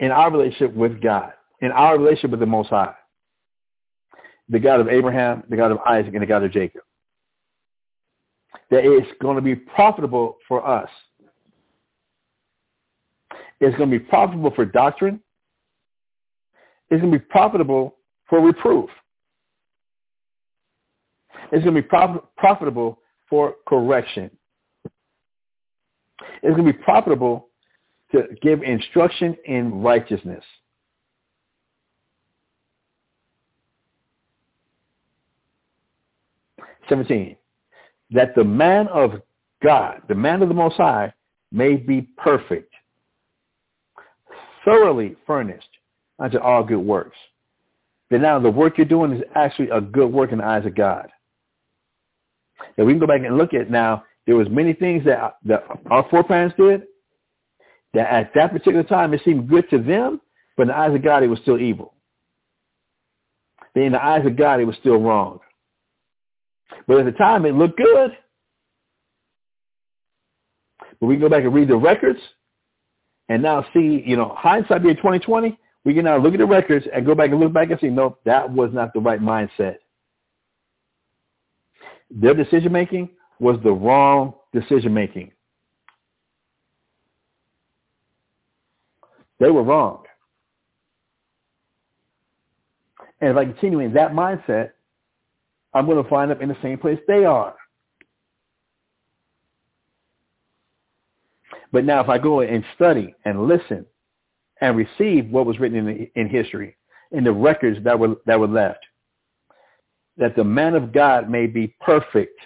in our relationship with God, in our relationship with the Most High, the God of Abraham, the God of Isaac, and the God of Jacob. That it's going to be profitable for us. It's going to be profitable for doctrine. It's going to be profitable for reproof. It's going to be prof- profitable for correction. It's going to be profitable to give instruction in righteousness. Seventeen, that the man of God, the man of the Most High, may be perfect, thoroughly furnished unto all good works. That now the work you're doing is actually a good work in the eyes of God. And we can go back and look at now, there was many things that, that our foreparents did that at that particular time it seemed good to them, but in the eyes of God it was still evil. In the eyes of God it was still wrong. But at the time it looked good. But we can go back and read the records and now see, you know, hindsight being 2020, we can now look at the records and go back and look back and see, nope, that was not the right mindset. Their decision making was the wrong decision making. They were wrong. And if I continue in that mindset, I'm going to find up in the same place they are. But now if I go and study and listen and receive what was written in, in history, in the records that were, that were left, that the man of God may be perfect,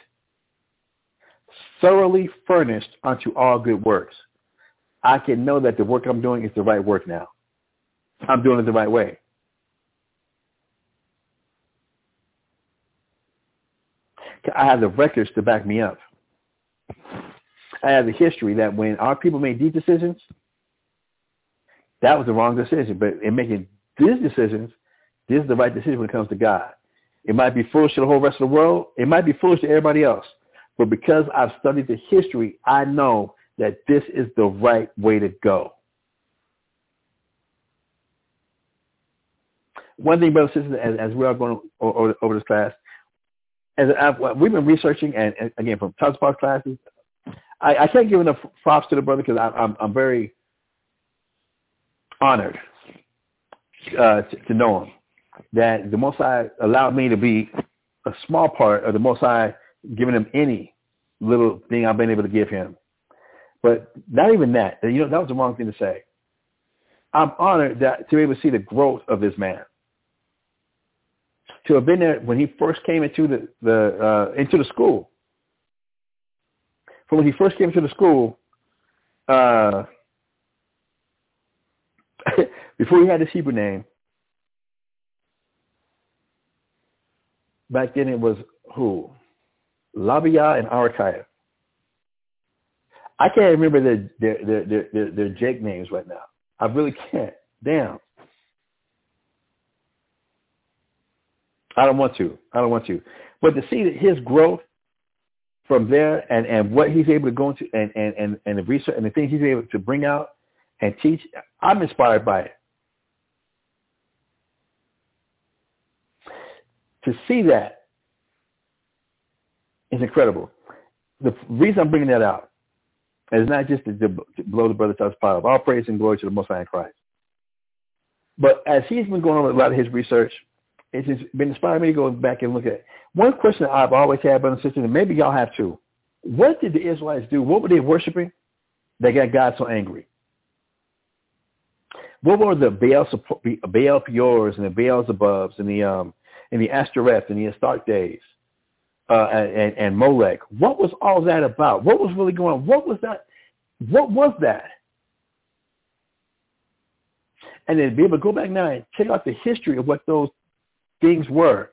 thoroughly furnished unto all good works. I can know that the work I'm doing is the right work now. I'm doing it the right way. I have the records to back me up. I have the history that when our people made these decisions, that was the wrong decision. But in making these decisions, this is the right decision when it comes to God. It might be foolish to the whole rest of the world. It might be foolish to everybody else. But because I've studied the history, I know that this is the right way to go. One thing, brothers and sisters, as, as we are going over, over this class, as I've, we've been researching, and, and again, from Tubbs Park classes, I, I can't give enough props to the brother because I'm, I'm very honored uh, to, to know him. That the Most High allowed me to be a small part of the Most High giving him any little thing I've been able to give him. But not even that. You know, that was the wrong thing to say. I'm honored that to be able to see the growth of this man. To have been there when he first came into the, the uh, into the school. From when he first came to the school, uh, before he had his Hebrew name, back then it was who? Labia and Arakiah. I can't remember their their, their their their their Jake names right now. I really can't. Damn. I don't want to. I don't want to. But to see his growth from there and, and what he's able to go into and, and, and, and the research and the things he's able to bring out and teach, I'm inspired by it. To see that is incredible. The reason I'm bringing that out is not just to, to blow the brother Tubbs pile of all praise and glory to the Most High in Christ. But as he's been going over a lot of his research, it's just been inspiring me to go back and look at it. One question I've always had, brothers and sisters, and maybe y'all have too. What did the Israelites do? What were they worshiping that got God so angry? What were the Baal, Baal Peors and the Baal Zebubs and the um, and the Ashtoreth and the Astartes uh, and, and Molech? What was all that about? What was really going on? What was that? What was that? And then be able to go back now and check out the history of what those things were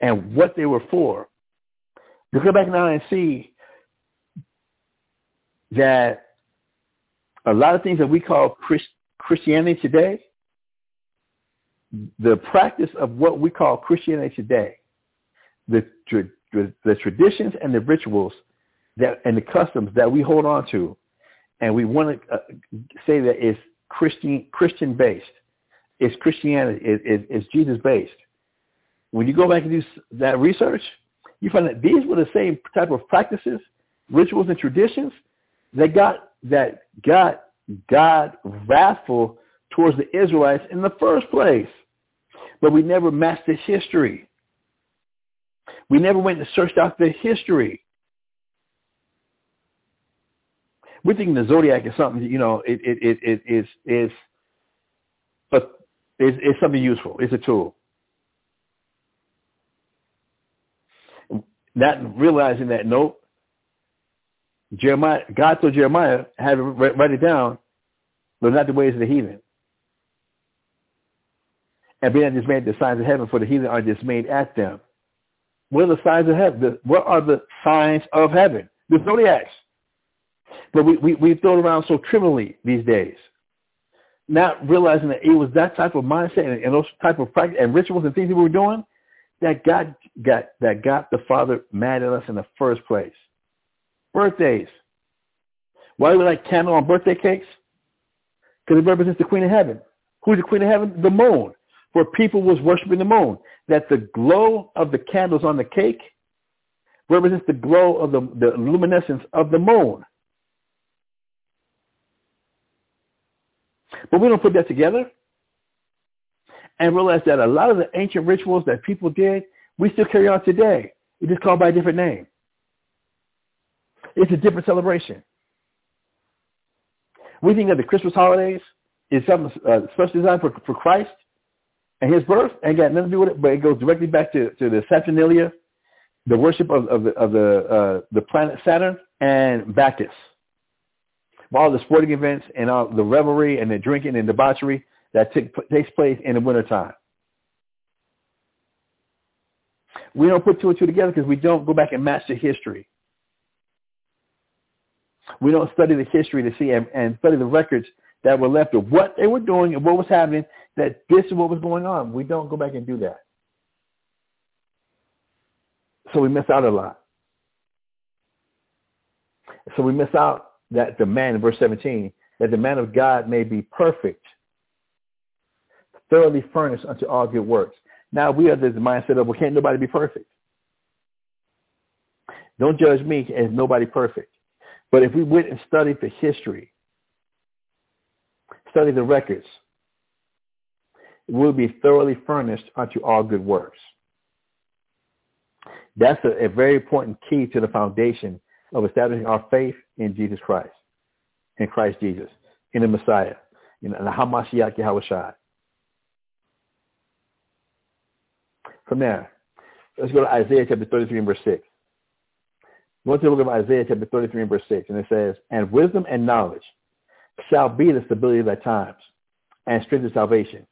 and what they were for. To go back now and see that a lot of things that we call Christ, Christianity today, the practice of what we call Christianity today, the, the, the traditions and the rituals that and the customs that we hold on to, and we want to uh, say that it's Christian Christian based, it's Christianity, it, it, it's Jesus based. When you go back and do that research, you find that these were the same type of practices, rituals, and traditions that got that got God wrathful towards the Israelites in the first place. But we never matched the history. We never went and searched out the history. We're thinking the zodiac is something, you know, it it it it is is but it's, it's something useful. It's a tool. not realizing that nope. Jeremiah, God told Jeremiah, have write it down, but not the ways of the heathen. And being dismayed, at the signs of heaven for the heathen are dismayed at them. What are the signs of heaven? What are the signs of heaven? The zodiacs. But we, we, we throw it around so trivially these days. Not realizing that it was that type of mindset and, and those type of practice and rituals and things that we were doing that got got that got the Father mad at us in the first place. Birthdays. Why do we like candle on birthday cakes? Because it represents the Queen of Heaven. Who's the Queen of Heaven? The moon. Where people was worshiping the moon. That the glow of the candles on the cake represents the glow of the, the luminescence of the moon. But we don't put that together and realize that a lot of the ancient rituals that people did, we still carry on today. It is just called by a different name. It's a different celebration. We think that the Christmas holidays is something uh, special designed for, for Christ and his birth, and got nothing to do with it, but it goes directly back to, to the Saturnalia, the worship of, of the, of the, uh, the planet Saturn and Bacchus. All the sporting events and all the revelry and the drinking and debauchery that t- takes place in the wintertime. We don't put two and two together because we don't go back and match the history. We don't study the history to see and, and study the records that were left of what they were doing and what was happening, that this is what was going on. We don't go back and do that. So we miss out a lot. So we miss out that the man in verse 17, that the man of God may be perfect, thoroughly furnished unto all good works. Now we have this mindset of, well, can't nobody be perfect? Don't judge me as nobody perfect. But if we went and studied the history, study the records, we'll be thoroughly furnished unto all good works. That's a, a very important key to the foundation of establishing our faith in Jesus Christ, in Christ Jesus, in the Messiah, in the Hamashiach Yahushua. From there, let's go to Isaiah chapter 33 and verse 6. Go to the book of Isaiah chapter 33 and verse 6, and it says, And wisdom and knowledge shall be the stability of thy times, and strength of salvation.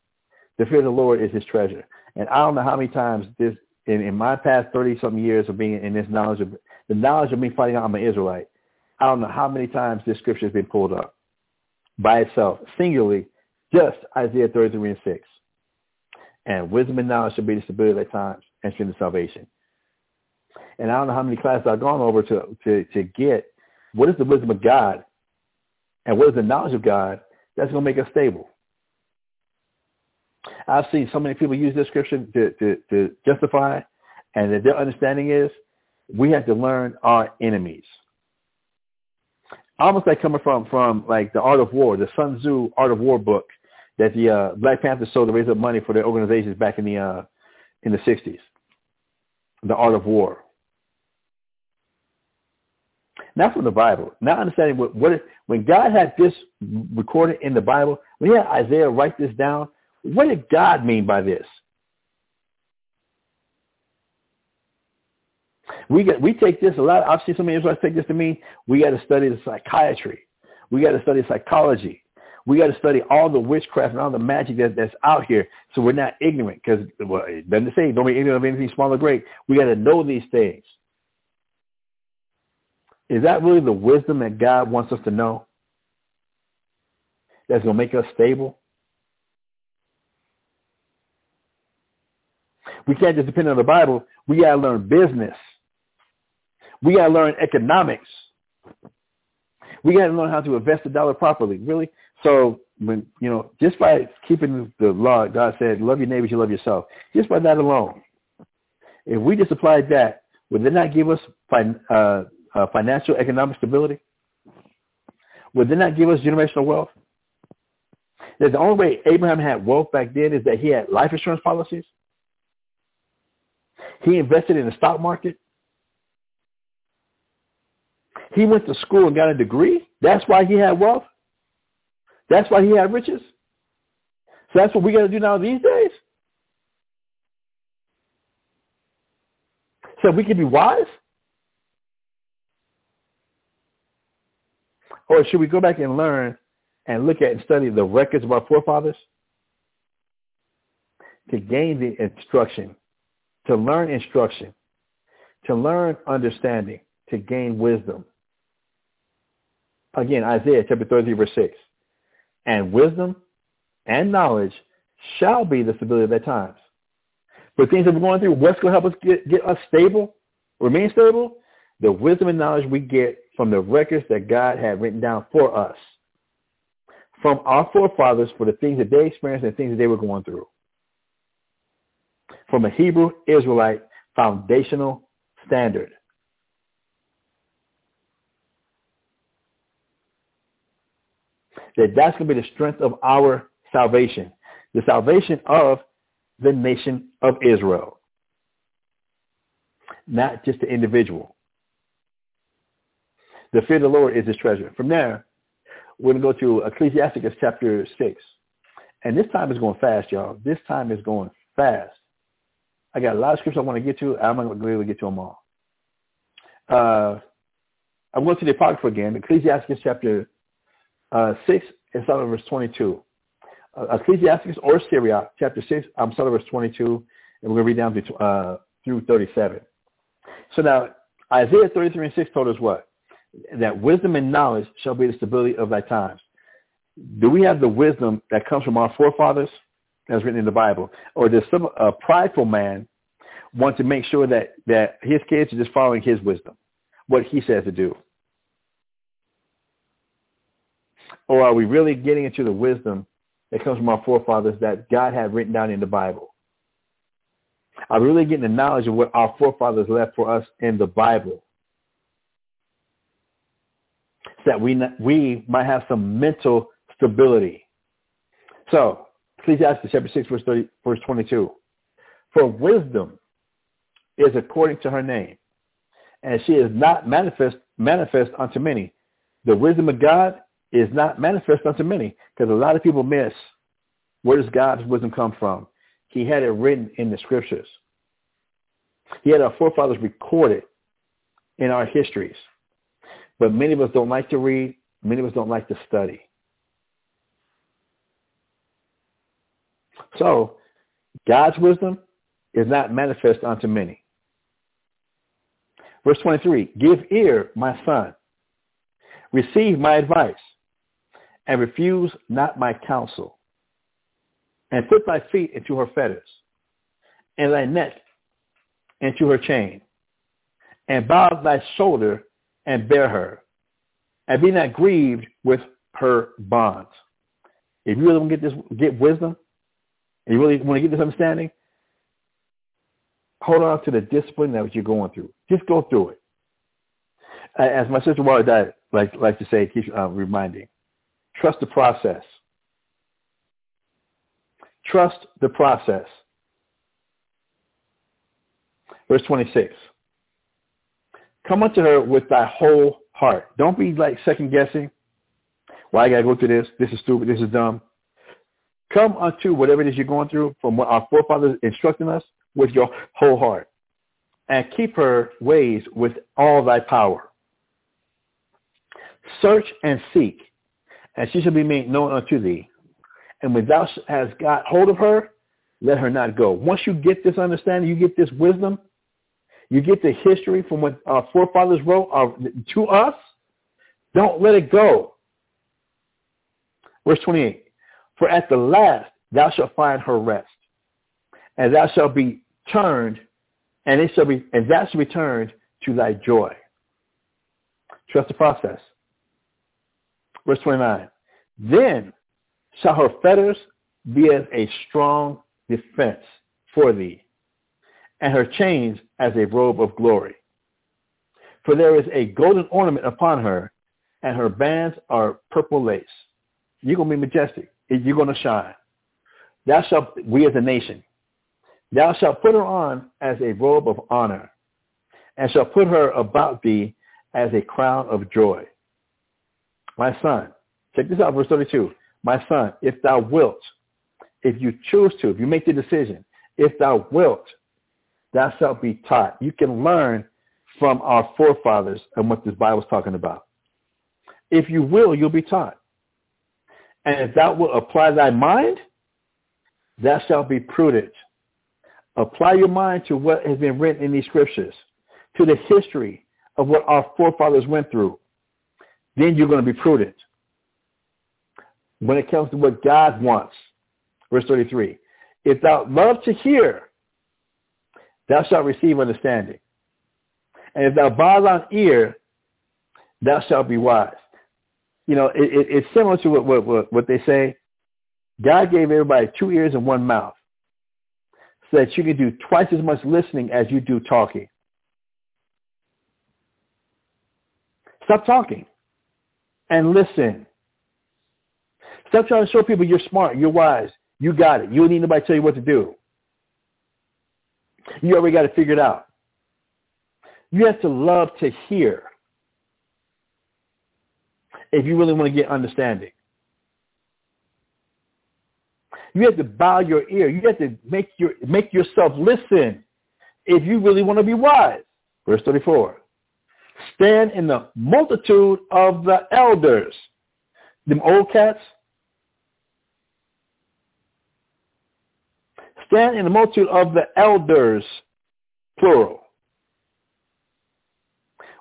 The fear of the Lord is his treasure. And I don't know how many times this, in, in my past 30-something years of being in this knowledge of, the knowledge of me finding out I'm an Israelite, I don't know how many times this scripture has been pulled up by itself, singularly, just Isaiah 33 and 6. And wisdom and knowledge shall be the stability of thy times, and strength of salvation. And I don't know how many classes I've gone over to, to, to get what is the wisdom of God and what is the knowledge of God that's going to make us stable. I've seen so many people use this scripture to, to, to justify, and their understanding is we have to learn our enemies. Almost like coming from, from like the Art of War, the Sun Tzu Art of War book that the uh, Black Panthers sold to raise up money for their organizations back in the uh, in the 60s. The Art of War. Not from the Bible. Not understanding what, what it, when God had this recorded in the Bible, when he had Isaiah write this down, what did God mean by this? We get we take this a lot. I've seen so many Israelites take this to mean we got to study the psychiatry. We got to study psychology. We got to study all the witchcraft and all the magic that, that's out here, so we're not ignorant. Because well, it doesn't say don't be ignorant of anything small or great. We got to know these things. Is that really the wisdom that God wants us to know? That's going to make us stable? We can't just depend on the Bible. We got to learn business. We got to learn economics. We got to learn how to invest the dollar properly. Really? So when you know, just by keeping the law, God said, "Love your neighbors, you love yourself." Just by that alone, if we just applied that, would it not give us uh, uh, financial economic stability? Would it not give us generational wealth? That the only way Abraham had wealth back then is that he had life insurance policies. He invested in the stock market. He went to school and got a degree. That's why he had wealth. That's why he had riches. So that's what we got to do now these days. So we can be wise. Or should we go back and learn and look at and study the records of our forefathers to gain the instruction, to learn instruction, to learn understanding, to gain wisdom? Again, Isaiah chapter 30, verse 6. And wisdom and knowledge shall be the stability of their times. But things that we're going through, what's going to help us get, get us stable, remain stable? The wisdom and knowledge we get from the records that God had written down for us, from our forefathers for the things that they experienced and the things that they were going through. From a Hebrew Israelite foundational standard. That that's going to be the strength of our salvation, the salvation of the nation of Israel, not just the individual. The fear of the Lord is his treasure. From there, we're going to go to Ecclesiasticus chapter 6. And this time is going fast, y'all. This time is going fast. I got a lot of scriptures I want to get to. I'm not going to be able to get to them all. Uh, I'm going to the Apocrypha again, Ecclesiastes chapter uh, 6 and start at verse 22. Uh, Ecclesiastes or Sirach, chapter 6, I'm starting verse 22, and we're going to read down to, uh, through 37. So now, Isaiah 33 and 6 told us what? That wisdom and knowledge shall be the stability of thy times. Do we have the wisdom that comes from our forefathers, as written in the Bible? Or does some a prideful man want to make sure that, that his kids are just following his wisdom, what he says to do? Or are we really getting into the wisdom that comes from our forefathers that God had written down in the Bible? Are we really getting the knowledge of what our forefathers left for us in the Bible? So that we, we might have some mental stability. So, Ecclesiastes chapter 6, verse, 30, verse 22. For wisdom is according to her name, and she is not manifest, manifest unto many. The wisdom of God is not manifest unto many, because a lot of people miss where does God's wisdom come from. He had it written in the scriptures. He had our forefathers recorded in our histories. But many of us don't like to read. Many of us don't like to study. So God's wisdom is not manifest unto many. Verse 23, give ear, my son. Receive my advice and refuse not my counsel. And put thy feet into her fetters and thy neck into her chain. And bow thy shoulder and bear her. And be not grieved with her bonds. If you really want to get this, get wisdom, and you really want to get this understanding, hold on to the discipline that you're going through. Just go through it. As my sister Wally died, like like to say, keeps uh, reminding, trust the process. Trust the process. Verse 26. Come unto her with thy whole heart. Don't be like second guessing. Why well, I gotta go through this? This is stupid. This is dumb. Come unto whatever it is you're going through from what our forefathers instructing us with your whole heart. And keep her ways with all thy power. Search and seek, and she shall be made known unto thee. And when thou hast got hold of her, let her not go. Once you get this understanding, you get this wisdom, you get the history from what our forefathers wrote uh, to us, don't let it go. Verse 28. For at the last thou shalt find her rest, and thou shalt be turned, and it shall be, and that shall be turned to thy joy. Trust the process. Verse 29. Then shall her fetters be as a strong defense for thee, and her chains as a robe of glory. For there is a golden ornament upon her, and her bands are purple lace. You're going to be majestic you're going to shine. Thou shalt, we as a nation, thou shalt put her on as a robe of honor, and shall put her about thee as a crown of joy. My son, check this out, verse 32. My son, if thou wilt, if you choose to, if you make the decision, if thou wilt, thou shalt be taught. You can learn from our forefathers and what this Bible is talking about. If you will, you'll be taught. And if thou wilt apply thy mind, thou shalt be prudent. Apply your mind to what has been written in these scriptures, to the history of what our forefathers went through. Then you're going to be prudent. When it comes to what God wants. Verse 33. If thou love to hear, thou shalt receive understanding. And if thou bow thine ear, thou shalt be wise you know, it, it, it's similar to what, what, what they say. God gave everybody two ears and one mouth so that you can do twice as much listening as you do talking. Stop talking and listen. Stop trying to show people you're smart, you're wise, you got it. You don't need nobody to tell you what to do. You already got to figure it out. You have to love to hear if you really want to get understanding. You have to bow your ear. You have to make your make yourself listen if you really want to be wise. Verse 34. Stand in the multitude of the elders. Them old cats. Stand in the multitude of the elders, plural.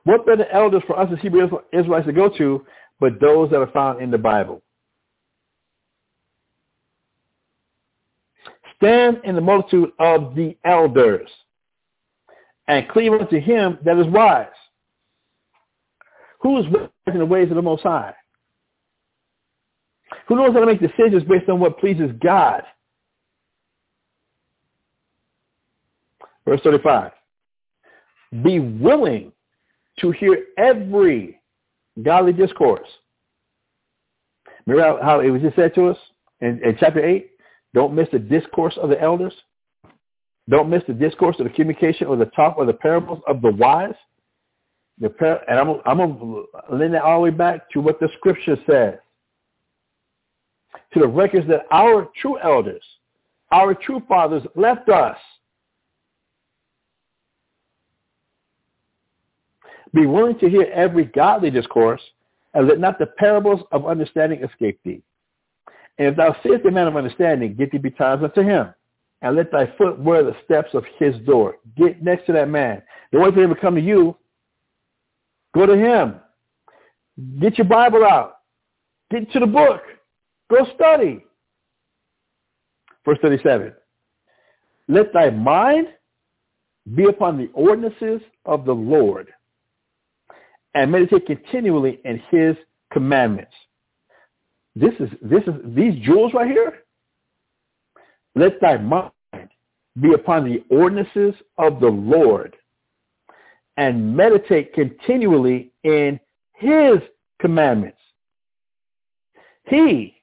What better elders for us as Hebrew Israelites to go to but those that are found in the Bible? Stand in the multitude of the elders and cleave unto him that is wise. Who is wise in the ways of the Most High? Who knows how to make decisions based on what pleases God? Verse 35. Be willing to hear every godly discourse. Remember how it was just said to us in, in chapter 8? Don't miss the discourse of the elders. Don't miss the discourse of the communication or the talk or the parables of the wise. The par- and I'm, I'm going to lend that all the way back to what the scripture says. To the records that our true elders, our true fathers left us. Be willing to hear every godly discourse, and let not the parables of understanding escape thee. And if thou seest a man of understanding, get thee betimes unto him, and let thy foot wear the steps of his door. Get next to that man. The only for him come to you. Go to him. Get your Bible out. Get to the book. Go study. Verse 37. Let thy mind be upon the ordinances of the Lord and meditate continually in his commandments. This is this is these jewels right here. Let thy mind be upon the ordinances of the Lord and meditate continually in his commandments. He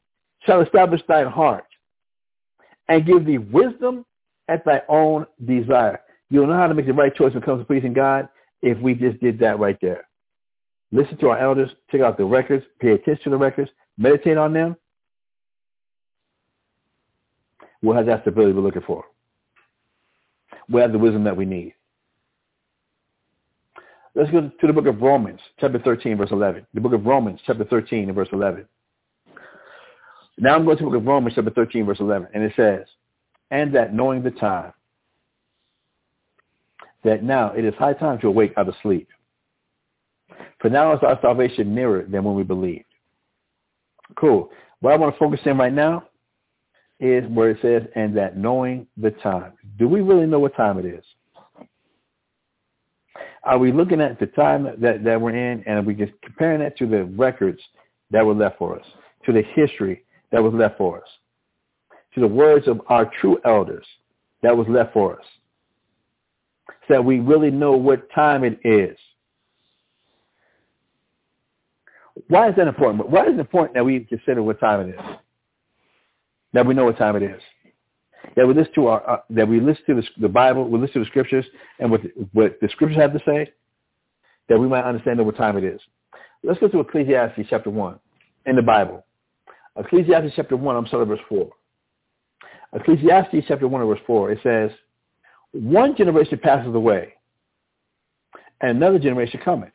shall establish thine heart and give thee wisdom at thy own desire. You'll know how to make the right choice when it comes to pleasing God if we just did that right there. Listen to our elders, check out the records, pay attention to the records, meditate on them, we'll have that stability we're looking for. We'll have the wisdom that we need. Let's go to the book of Romans, chapter 13, verse 11. The book of Romans, chapter 13, and verse 11. Now I'm going to the book of Romans, chapter 13, verse 11, and it says, And that knowing the time, that now it is high time to awake out of sleep. For now is our salvation nearer than when we believed. Cool. What I want to focus in right now is where it says, and that knowing the time. Do we really know what time it is? Are we looking at the time that, that we're in and are we just comparing that to the records that were left for us, to the history that was left for us, to the words of our true elders that was left for us, so that we really know what time it is? Why is that important? Why is it important that we consider what time it is? That we know what time it is. That we listen to our, uh, that we listen to the, the, Bible, we listen to the scriptures, and what the, what the scriptures have to say, that we might understand what time it is. Let's go to Ecclesiastes chapter one in the Bible. Ecclesiastes chapter one. I'm sorry, verse four. Ecclesiastes chapter one verse four. It says, "One generation passes away, and another generation cometh."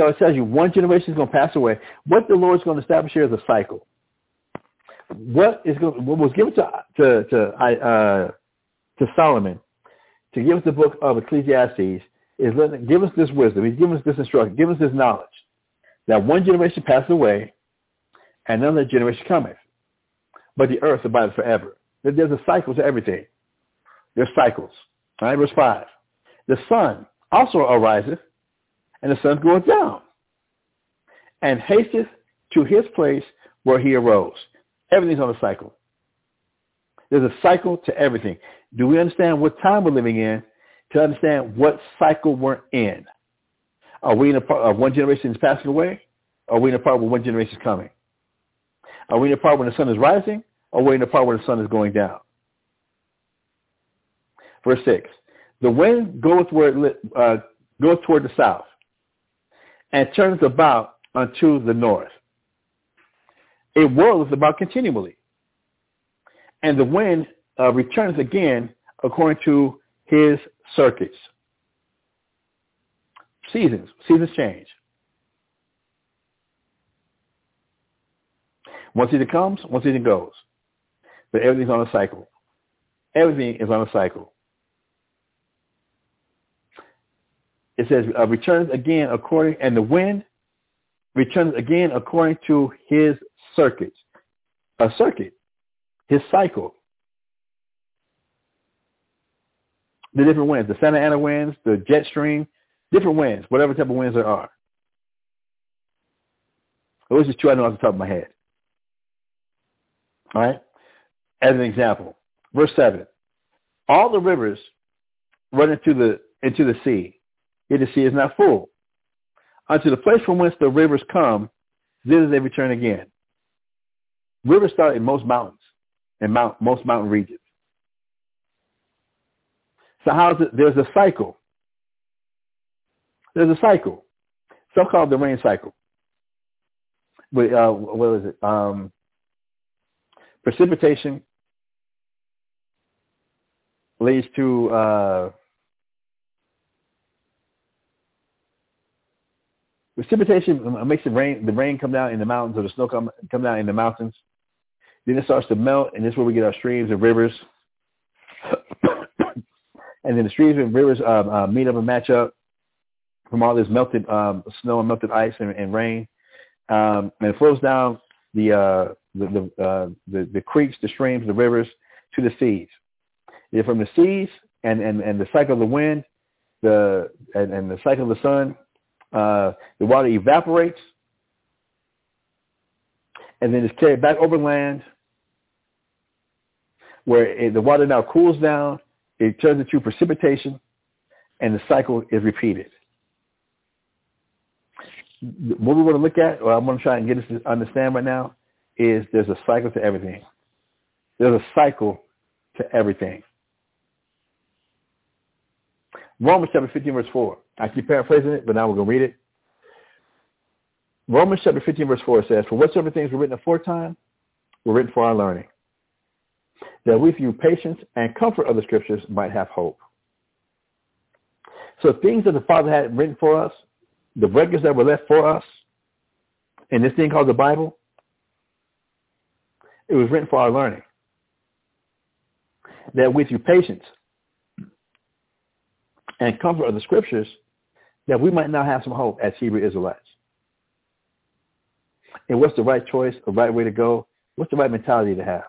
So it tells you one generation is going to pass away. What the Lord's going to establish here is a cycle. What is going, what was given to to to, uh, to Solomon to give us the book of Ecclesiastes is let give us this wisdom. He's given us this instruction. Give us this knowledge that one generation passes away, and another generation cometh. But the earth abides forever. There's a cycle to everything. There's cycles. All right, verse five. The sun also ariseth and the sun goeth down, and hasteth to his place where he arose. Everything's on a cycle. There's a cycle to everything. Do we understand what time we're living in to understand what cycle we're in? Are we in a part of one generation is passing away? Are we in a part where one generation is coming? Are we in a part when the sun is rising, or are we in a part where the sun is going down? Verse 6. The wind goeth, where it, uh, goeth toward the south, and turns about unto the north. It whirls about continually. And the wind uh, returns again according to his circuits. Seasons. Seasons change. One season comes, one season goes. But everything's on a cycle. Everything is on a cycle. It says, uh, returns again according, and the wind returns again according to his circuits. A circuit, his cycle. The different winds, the Santa Ana winds, the jet stream, different winds, whatever type of winds there are. Those are two I know off the top of my head. All right? As an example, verse 7. All the rivers run into the, into the sea, yet the sea is not full. Unto the place from whence the rivers come, thither they return again. Rivers start in most mountains, in mount, most mountain regions. So how is it? There's a cycle. There's a cycle, so-called the rain cycle. But, uh, what is it? Um, precipitation leads to uh, precipitation makes the rain the rain come down in the mountains or the snow come come down in the mountains. Then it starts to melt, and this is where we get our streams and rivers. and then the streams and rivers uh, uh, meet up and match up from all this melted um, snow and melted ice and, and rain, um, and it flows down the uh, the the, uh, the the creeks, the streams, the rivers to the seas. And from the seas and, and, and the cycle of the wind, the and, and the cycle of the sun, uh, the water evaporates and then it's carried back over land where it, the water now cools down, it turns into precipitation, and the cycle is repeated. What we want to look at, or I'm going to try and get us to understand right now, is there's a cycle to everything. There's a cycle to everything. Romans chapter 15 verse 4. I keep paraphrasing it, but now we're going to read it. Romans chapter 15 verse 4 says, For whatsoever things were written aforetime were written for our learning, that we through patience and comfort of the scriptures might have hope. So things that the Father had written for us, the records that were left for us, and this thing called the Bible, it was written for our learning. That with your patience and comfort of the scriptures, that we might now have some hope as Hebrew Israelites. And what's the right choice, the right way to go? What's the right mentality to have?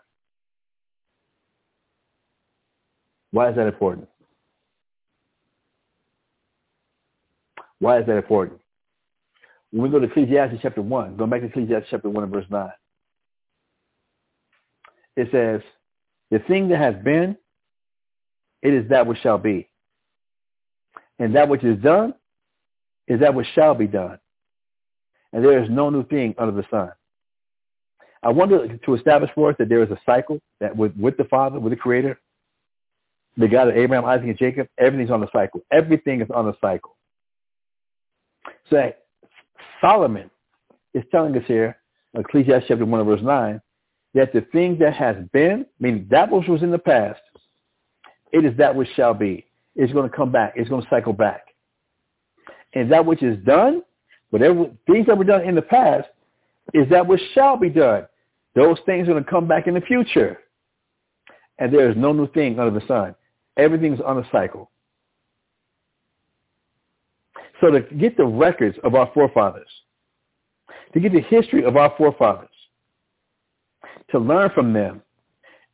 Why is that important? Why is that important? When we go to Ecclesiastes chapter 1, going back to Ecclesiastes chapter 1 and verse 9, it says, the thing that has been, it is that which shall be. And that which is done is that which shall be done. And there is no new thing under the sun. I want to establish for us that there is a cycle that with, with the Father, with the Creator, the God of Abraham, Isaac, and Jacob, everything's on the cycle. Everything is on the cycle. So Solomon is telling us here, Ecclesiastes chapter 1 verse 9, that the thing that has been, meaning that which was in the past, it is that which shall be. It's going to come back. It's going to cycle back. And that which is done, whatever things that were done in the past, is that which shall be done. Those things are going to come back in the future. And there is no new thing under the sun. Everything's on a cycle. So to get the records of our forefathers, to get the history of our forefathers, to learn from them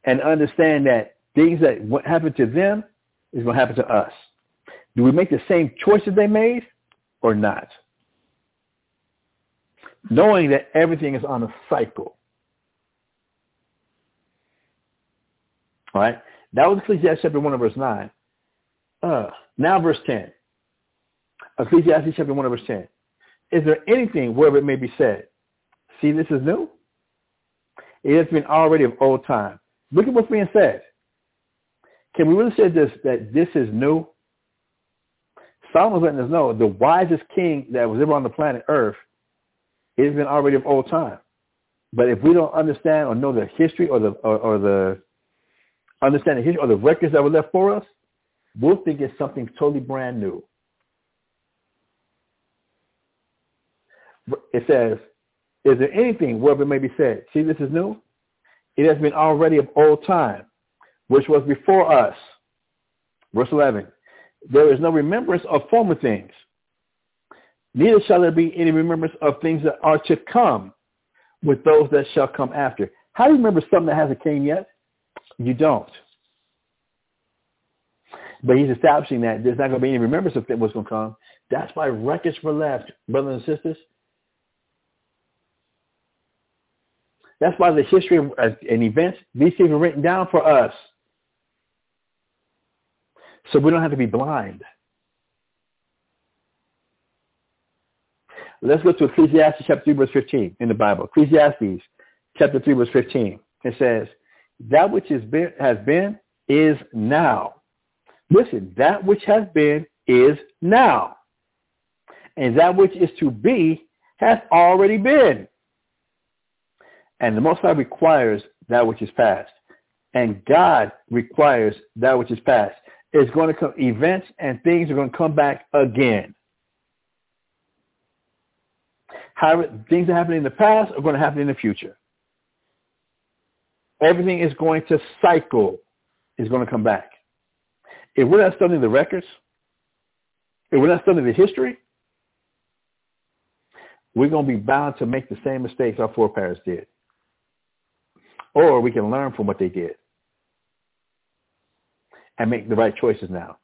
and understand that things that happened to them is going to happen to us. Do we make the same choices they made or not? Knowing that everything is on a cycle. All right? That was Ecclesiastes chapter 1 verse 9. Uh, now verse 10. Ecclesiastes chapter 1 verse 10. Is there anything wherever it may be said, see this is new? It has been already of old time. Look at what's being said. Can we really say this that this is new? Solomon's letting us know the wisest king that was ever on the planet Earth has been already of old time. But if we don't understand or know the history or the or, or the understand the history or the records that were left for us, we'll think it's something totally brand new. It says, is there anything wherever it may be said? See, this is new. It has been already of old time, which was before us. Verse 11. There is no remembrance of former things. Neither shall there be any remembrance of things that are to come with those that shall come after. How do you remember something that hasn't came yet? You don't. But he's establishing that there's not going to be any remembrance of what's going to come. That's why records were left, brothers and sisters. That's why the history uh, and events, these things are written down for us. So we don't have to be blind. Let's go to Ecclesiastes chapter 3, verse 15 in the Bible. Ecclesiastes chapter 3, verse 15. It says, that which has been, has been is now. Listen, that which has been is now. And that which is to be has already been. And the Most High requires that which is past. And God requires that which is past. It's going to come, events and things are going to come back again. However, things that happened in the past are going to happen in the future. Everything is going to cycle, is going to come back. If we're not studying the records, if we're not studying the history, we're going to be bound to make the same mistakes our foreparents did or we can learn from what they did and make the right choices now.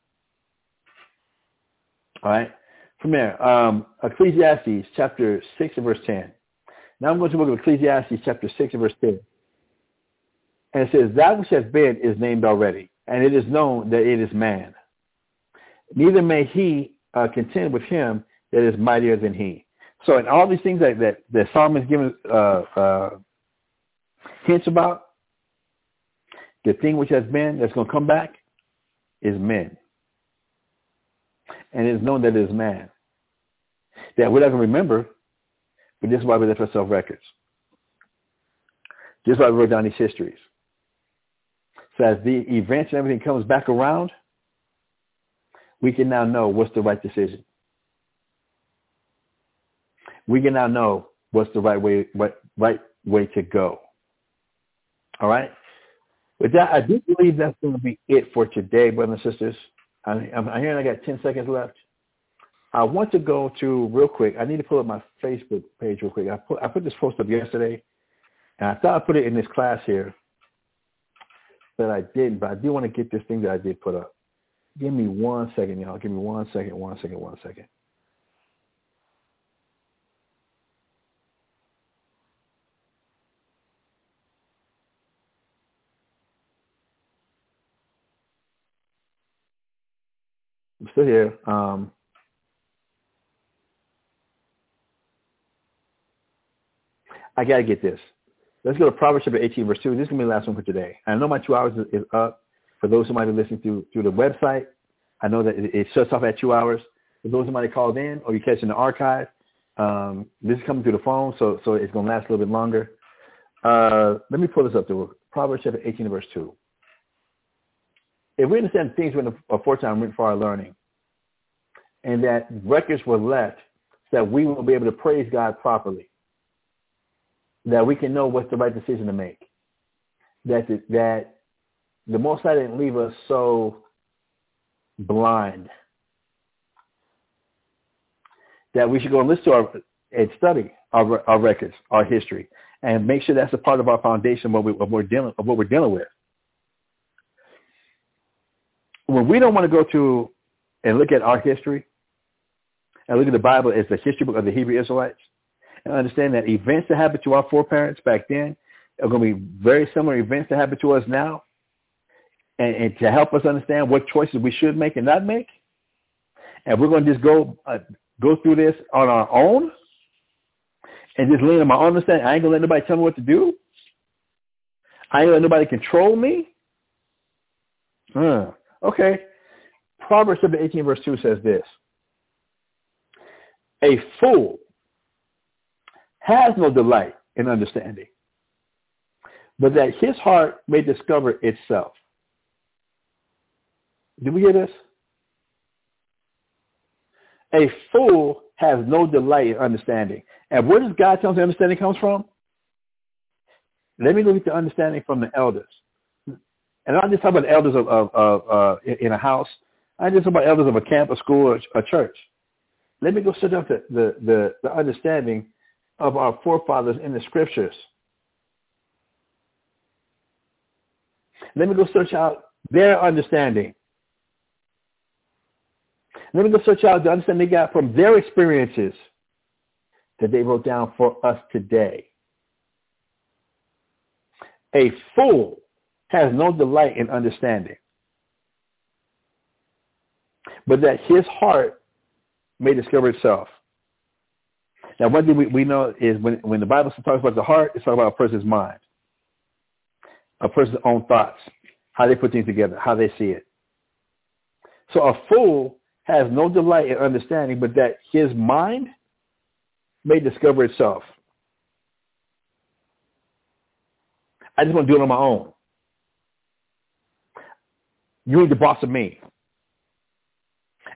All right. From there, um, Ecclesiastes chapter 6 and verse 10. Now I'm going to look at Ecclesiastes chapter 6 and verse 10. And it says, that which has been is named already, and it is known that it is man. Neither may he uh, contend with him that is mightier than he. So in all these things that, that, that Solomon given uh, uh, hints about, the thing which has been that's going to come back is men. And it is known that it is man. That we're not going to remember, but this is why we left ourselves records. This is why we wrote down these histories. So as the events and everything comes back around, we can now know what's the right decision. We can now know what's the right way, what, right way to go. All right. With that, I do believe that's going to be it for today, brothers and sisters. I, I'm, I'm hearing I got 10 seconds left. I want to go to real quick. I need to pull up my Facebook page real quick. I put I put this post up yesterday, and I thought I put it in this class here, but I didn't. But I do want to get this thing that I did put up. Give me one second, y'all. Give me one second, one second, one second. I'm still here. Um, I got to get this. Let's go to Proverbs chapter 18, verse 2. This is going to be the last one for today. I know my two hours is up. For those who might be listening through, through the website, I know that it, it shuts off at two hours. For those who might have called in or you catch in the archive, um, this is coming through the phone, so so it's going to last a little bit longer. Uh, let me pull this up to Proverbs chapter 18, verse 2 if we understand things were aforetime written for our learning, and that records were left so that we will be able to praise God properly, that we can know what's the right decision to make, that the, that the Most High didn't leave us so blind, that we should go and listen to our and study our, our records, our history, and make sure that's a part of our foundation of what, we, of what we're dealing of what we're dealing with when we don't want to go to and look at our history and look at the Bible as the history book of the Hebrew Israelites and understand that events that happened to our foreparents back then are going to be very similar events that happen to us now and, and to help us understand what choices we should make and not make. And we're going to just go uh, go through this on our own and just lean on my own understanding. I ain't going to let nobody tell me what to do. I ain't gonna let nobody control me. Huh. Okay. Proverbs chapter 18 verse 2 says this. A fool has no delight in understanding, but that his heart may discover itself. Did we hear this? A fool has no delight in understanding. And where does God tell us understanding comes from? Let me look at the understanding from the elders. And I'm just talking about elders of, of, of uh, in a house. I'm just talk about elders of a camp, a school, or a church. Let me go set up the, the, the, the understanding of our forefathers in the scriptures. Let me go search out their understanding. Let me go search out the understanding they got from their experiences that they wrote down for us today. A fool has no delight in understanding, but that his heart may discover itself. Now, one thing we, we know is when, when the Bible talks about the heart, it's talking about a person's mind, a person's own thoughts, how they put things together, how they see it. So a fool has no delight in understanding, but that his mind may discover itself. I just want to do it on my own. You ain't the boss of me.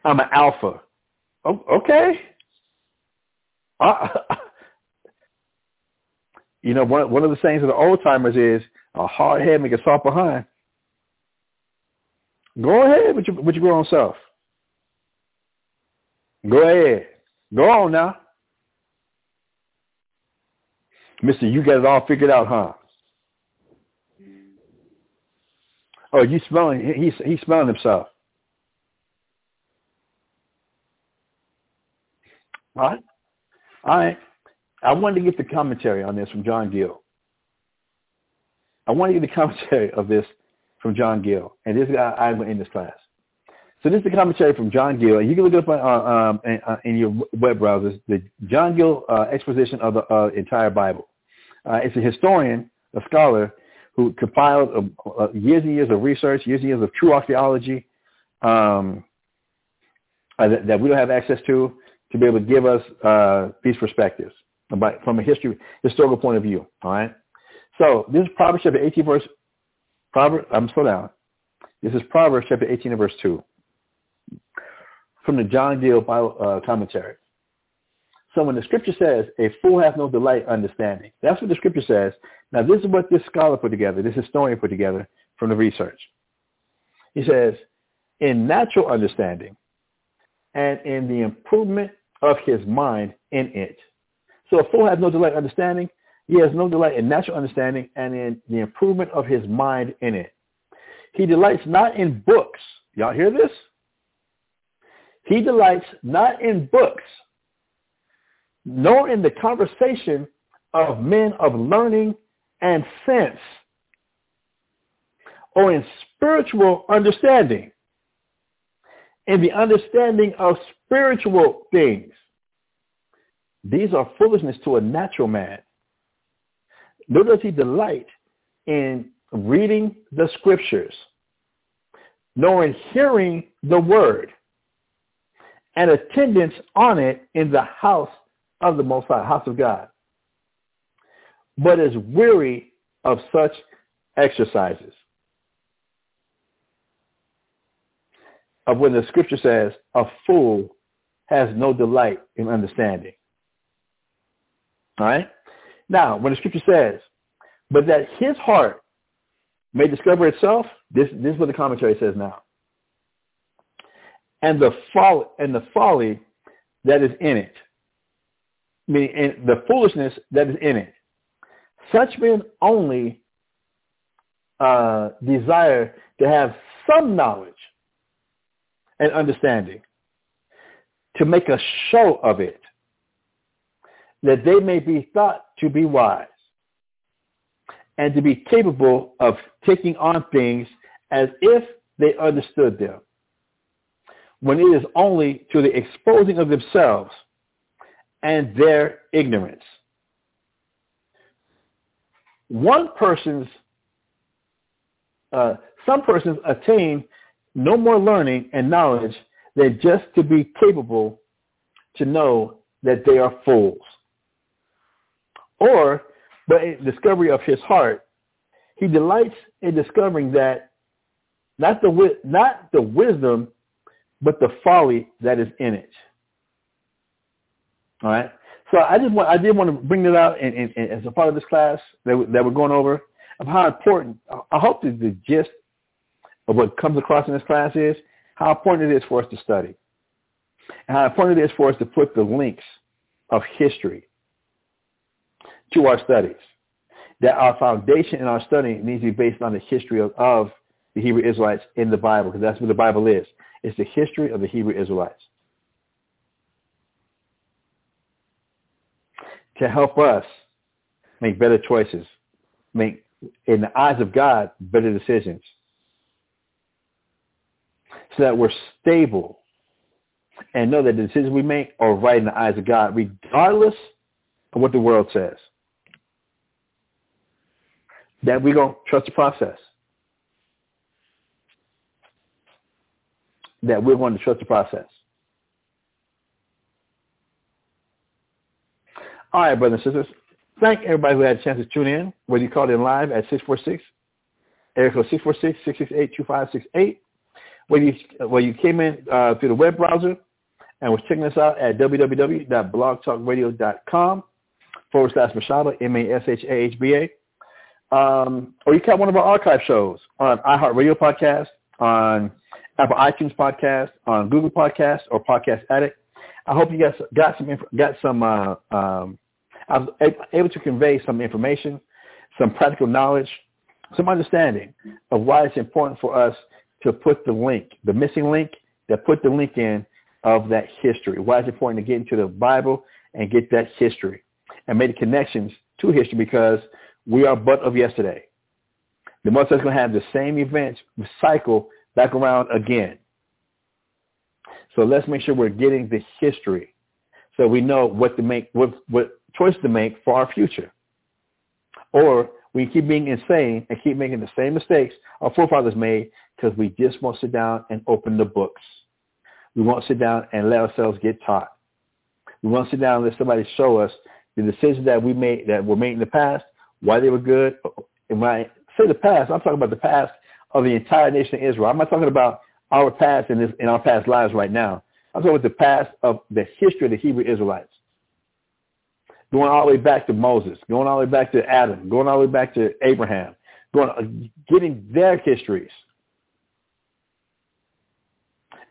I'm an alpha. Oh, okay. Uh, you know, one one of the sayings of the old timers is a hard head make a soft behind. Go ahead with your with your grown self. Go ahead. Go on now. Mister, you got it all figured out, huh? Oh, you smelling? He's he's smelling himself. All right. Right. I wanted to get the commentary on this from John Gill. I want to get the commentary of this from John Gill, and this guy I'm in this class. So this is the commentary from John Gill. And you can look it up on, um, in, uh, in, your web browsers, the John Gill uh, exposition of the uh, entire Bible. Uh, it's a historian, a scholar, who compiled uh, uh, years and years of research, years and years of true archaeology um, that, that, we don't have access to, to be able to give us these perspectives about, from a history, historical point of view. All right. So this is Proverbs chapter 18, verse. Proverbs. I'm slow down. This is Proverbs chapter 18 and verse 2 from the John Gill Bible uh, commentary. So when the scripture says, a fool has no delight understanding, that's what the scripture says. Now this is what this scholar put together, this historian put together from the research. He says, in natural understanding and in the improvement of his mind in it. So a fool has no delight in understanding. He has no delight in natural understanding and in the improvement of his mind in it. He delights not in books. Y'all hear this? He delights not in books, nor in the conversation of men of learning and sense, or in spiritual understanding, in the understanding of spiritual things. These are foolishness to a natural man. Nor does he delight in reading the scriptures, nor in hearing the word, and attendance on it in the house of the Most High, house of God, but is weary of such exercises. Of when the scripture says, a fool has no delight in understanding. All right? Now, when the scripture says, but that his heart may discover itself, this, this is what the commentary says now and the folly and the folly that is in it. Meaning the foolishness that is in it. Such men only uh, desire to have some knowledge and understanding, to make a show of it, that they may be thought to be wise, and to be capable of taking on things as if they understood them when it is only to the exposing of themselves and their ignorance. One person's uh, some persons attain no more learning and knowledge than just to be capable to know that they are fools. Or, but discovery of his heart, he delights in discovering that not the not the wisdom, but the folly that is in it. All right. So I just want I did want to bring that out and, and, and as a part of this class that, that we're going over of how important. I hope that the gist of what comes across in this class is how important it is for us to study, and how important it is for us to put the links of history to our studies. That our foundation in our study needs to be based on the history of, of the Hebrew Israelites in the Bible, because that's what the Bible is. It's the history of the Hebrew Israelites. To help us make better choices, make, in the eyes of God, better decisions. So that we're stable and know that the decisions we make are right in the eyes of God, regardless of what the world says. That we're going to trust the process. That we're going to trust the process. All right, brothers and sisters. Thank everybody who had a chance to tune in, whether you called in live at 646, area code 646-668-2568, whether you, whether you came in uh, through the web browser and was checking us out at www.blogtalkradio.com forward slash Mashahba, M-A-S-H-A-H-B-A. Um, or you caught one of our archive shows on iHeartRadio podcast, on Apple iTunes podcast, on Google Podcast, or Podcast Addict. I hope you guys got some got some. Uh, um, I was able to convey some information, some practical knowledge, some understanding of why it's important for us to put the link, the missing link, that put the link in of that history. Why it's important to get into the Bible and get that history and make the connections to history because we are but of yesterday. The most is going to have the same events cycle back around again. So let's make sure we're getting the history so we know what to make, what, what choice to make for our future. Or we keep being insane and keep making the same mistakes our forefathers made because we just won't sit down and open the books. We won't sit down and let ourselves get taught. We won't sit down and let somebody show us the decisions that we made that were made in the past, why they were good. And when I say the past, I'm talking about the past of the entire nation of Israel. I'm not talking about our past in, this, in our past lives right now. I'm talking about the past of the history of the Hebrew Israelites. Going all the way back to Moses, going all the way back to Adam, going all the way back to Abraham, going, uh, getting their histories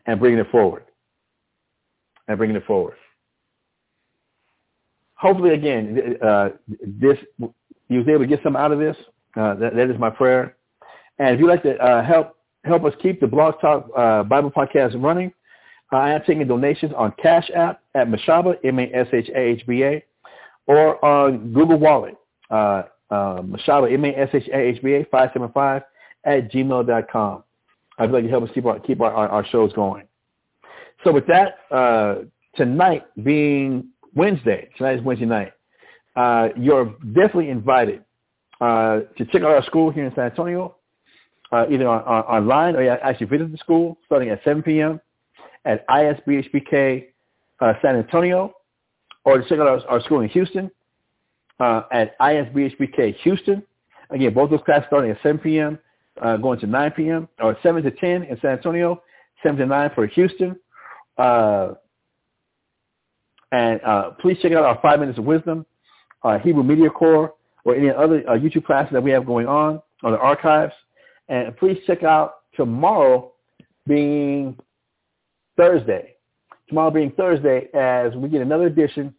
and bringing it forward. And bringing it forward. Hopefully, again, uh, this you was able to get some out of this. Uh, that, that is my prayer. And if you'd like to uh, help help us keep the Blog Talk uh, Bible podcast running, I am taking donations on Cash App at Mashahba, M-A-S-H-A-H-B-A, or on Google Wallet, uh, uh, Mashahba, M-A-S-H-A-H-B-A, 575 at gmail.com. I'd like to help us keep our, keep our, our, our shows going. So with that, uh, tonight being Wednesday, tonight is Wednesday night, uh, you're definitely invited uh, to check out our school here in San Antonio, uh, either on, on, online or actually visit the school starting at 7 p.m. at ISBHPK uh, San Antonio, or to check out our, our school in Houston uh, at ISBHPK Houston. Again, both those classes starting at 7 p.m., uh, going to 9 p.m., or 7 to 10 in San Antonio, 7 to 9 for Houston. Uh, and uh, please check out our Five Minutes of Wisdom, Hebrew Media Corps, or any other uh, YouTube classes that we have going on on the archives. And please check out tomorrow being Thursday. Tomorrow being Thursday as we get another edition,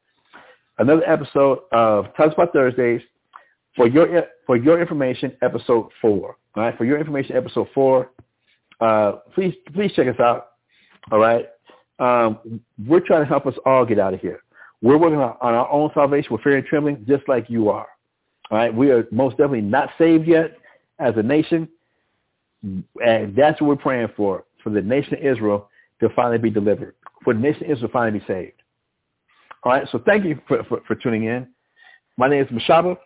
another episode of Talks About Thursdays for your for your information, episode four. All right, for your information, episode four. Uh, please please check us out. All right, um, we're trying to help us all get out of here. We're working on, on our own salvation with fear and trembling, just like you are. All right, we are most definitely not saved yet as a nation, and that's what we're praying for, for the nation of Israel to finally be delivered, for the nation of Israel to finally be saved. All right, so thank you for, for, for tuning in. My name is Mashahba,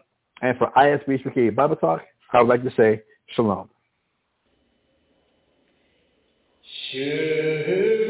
and for ISBHPK Bible Talk, I would like to say shalom. Sure.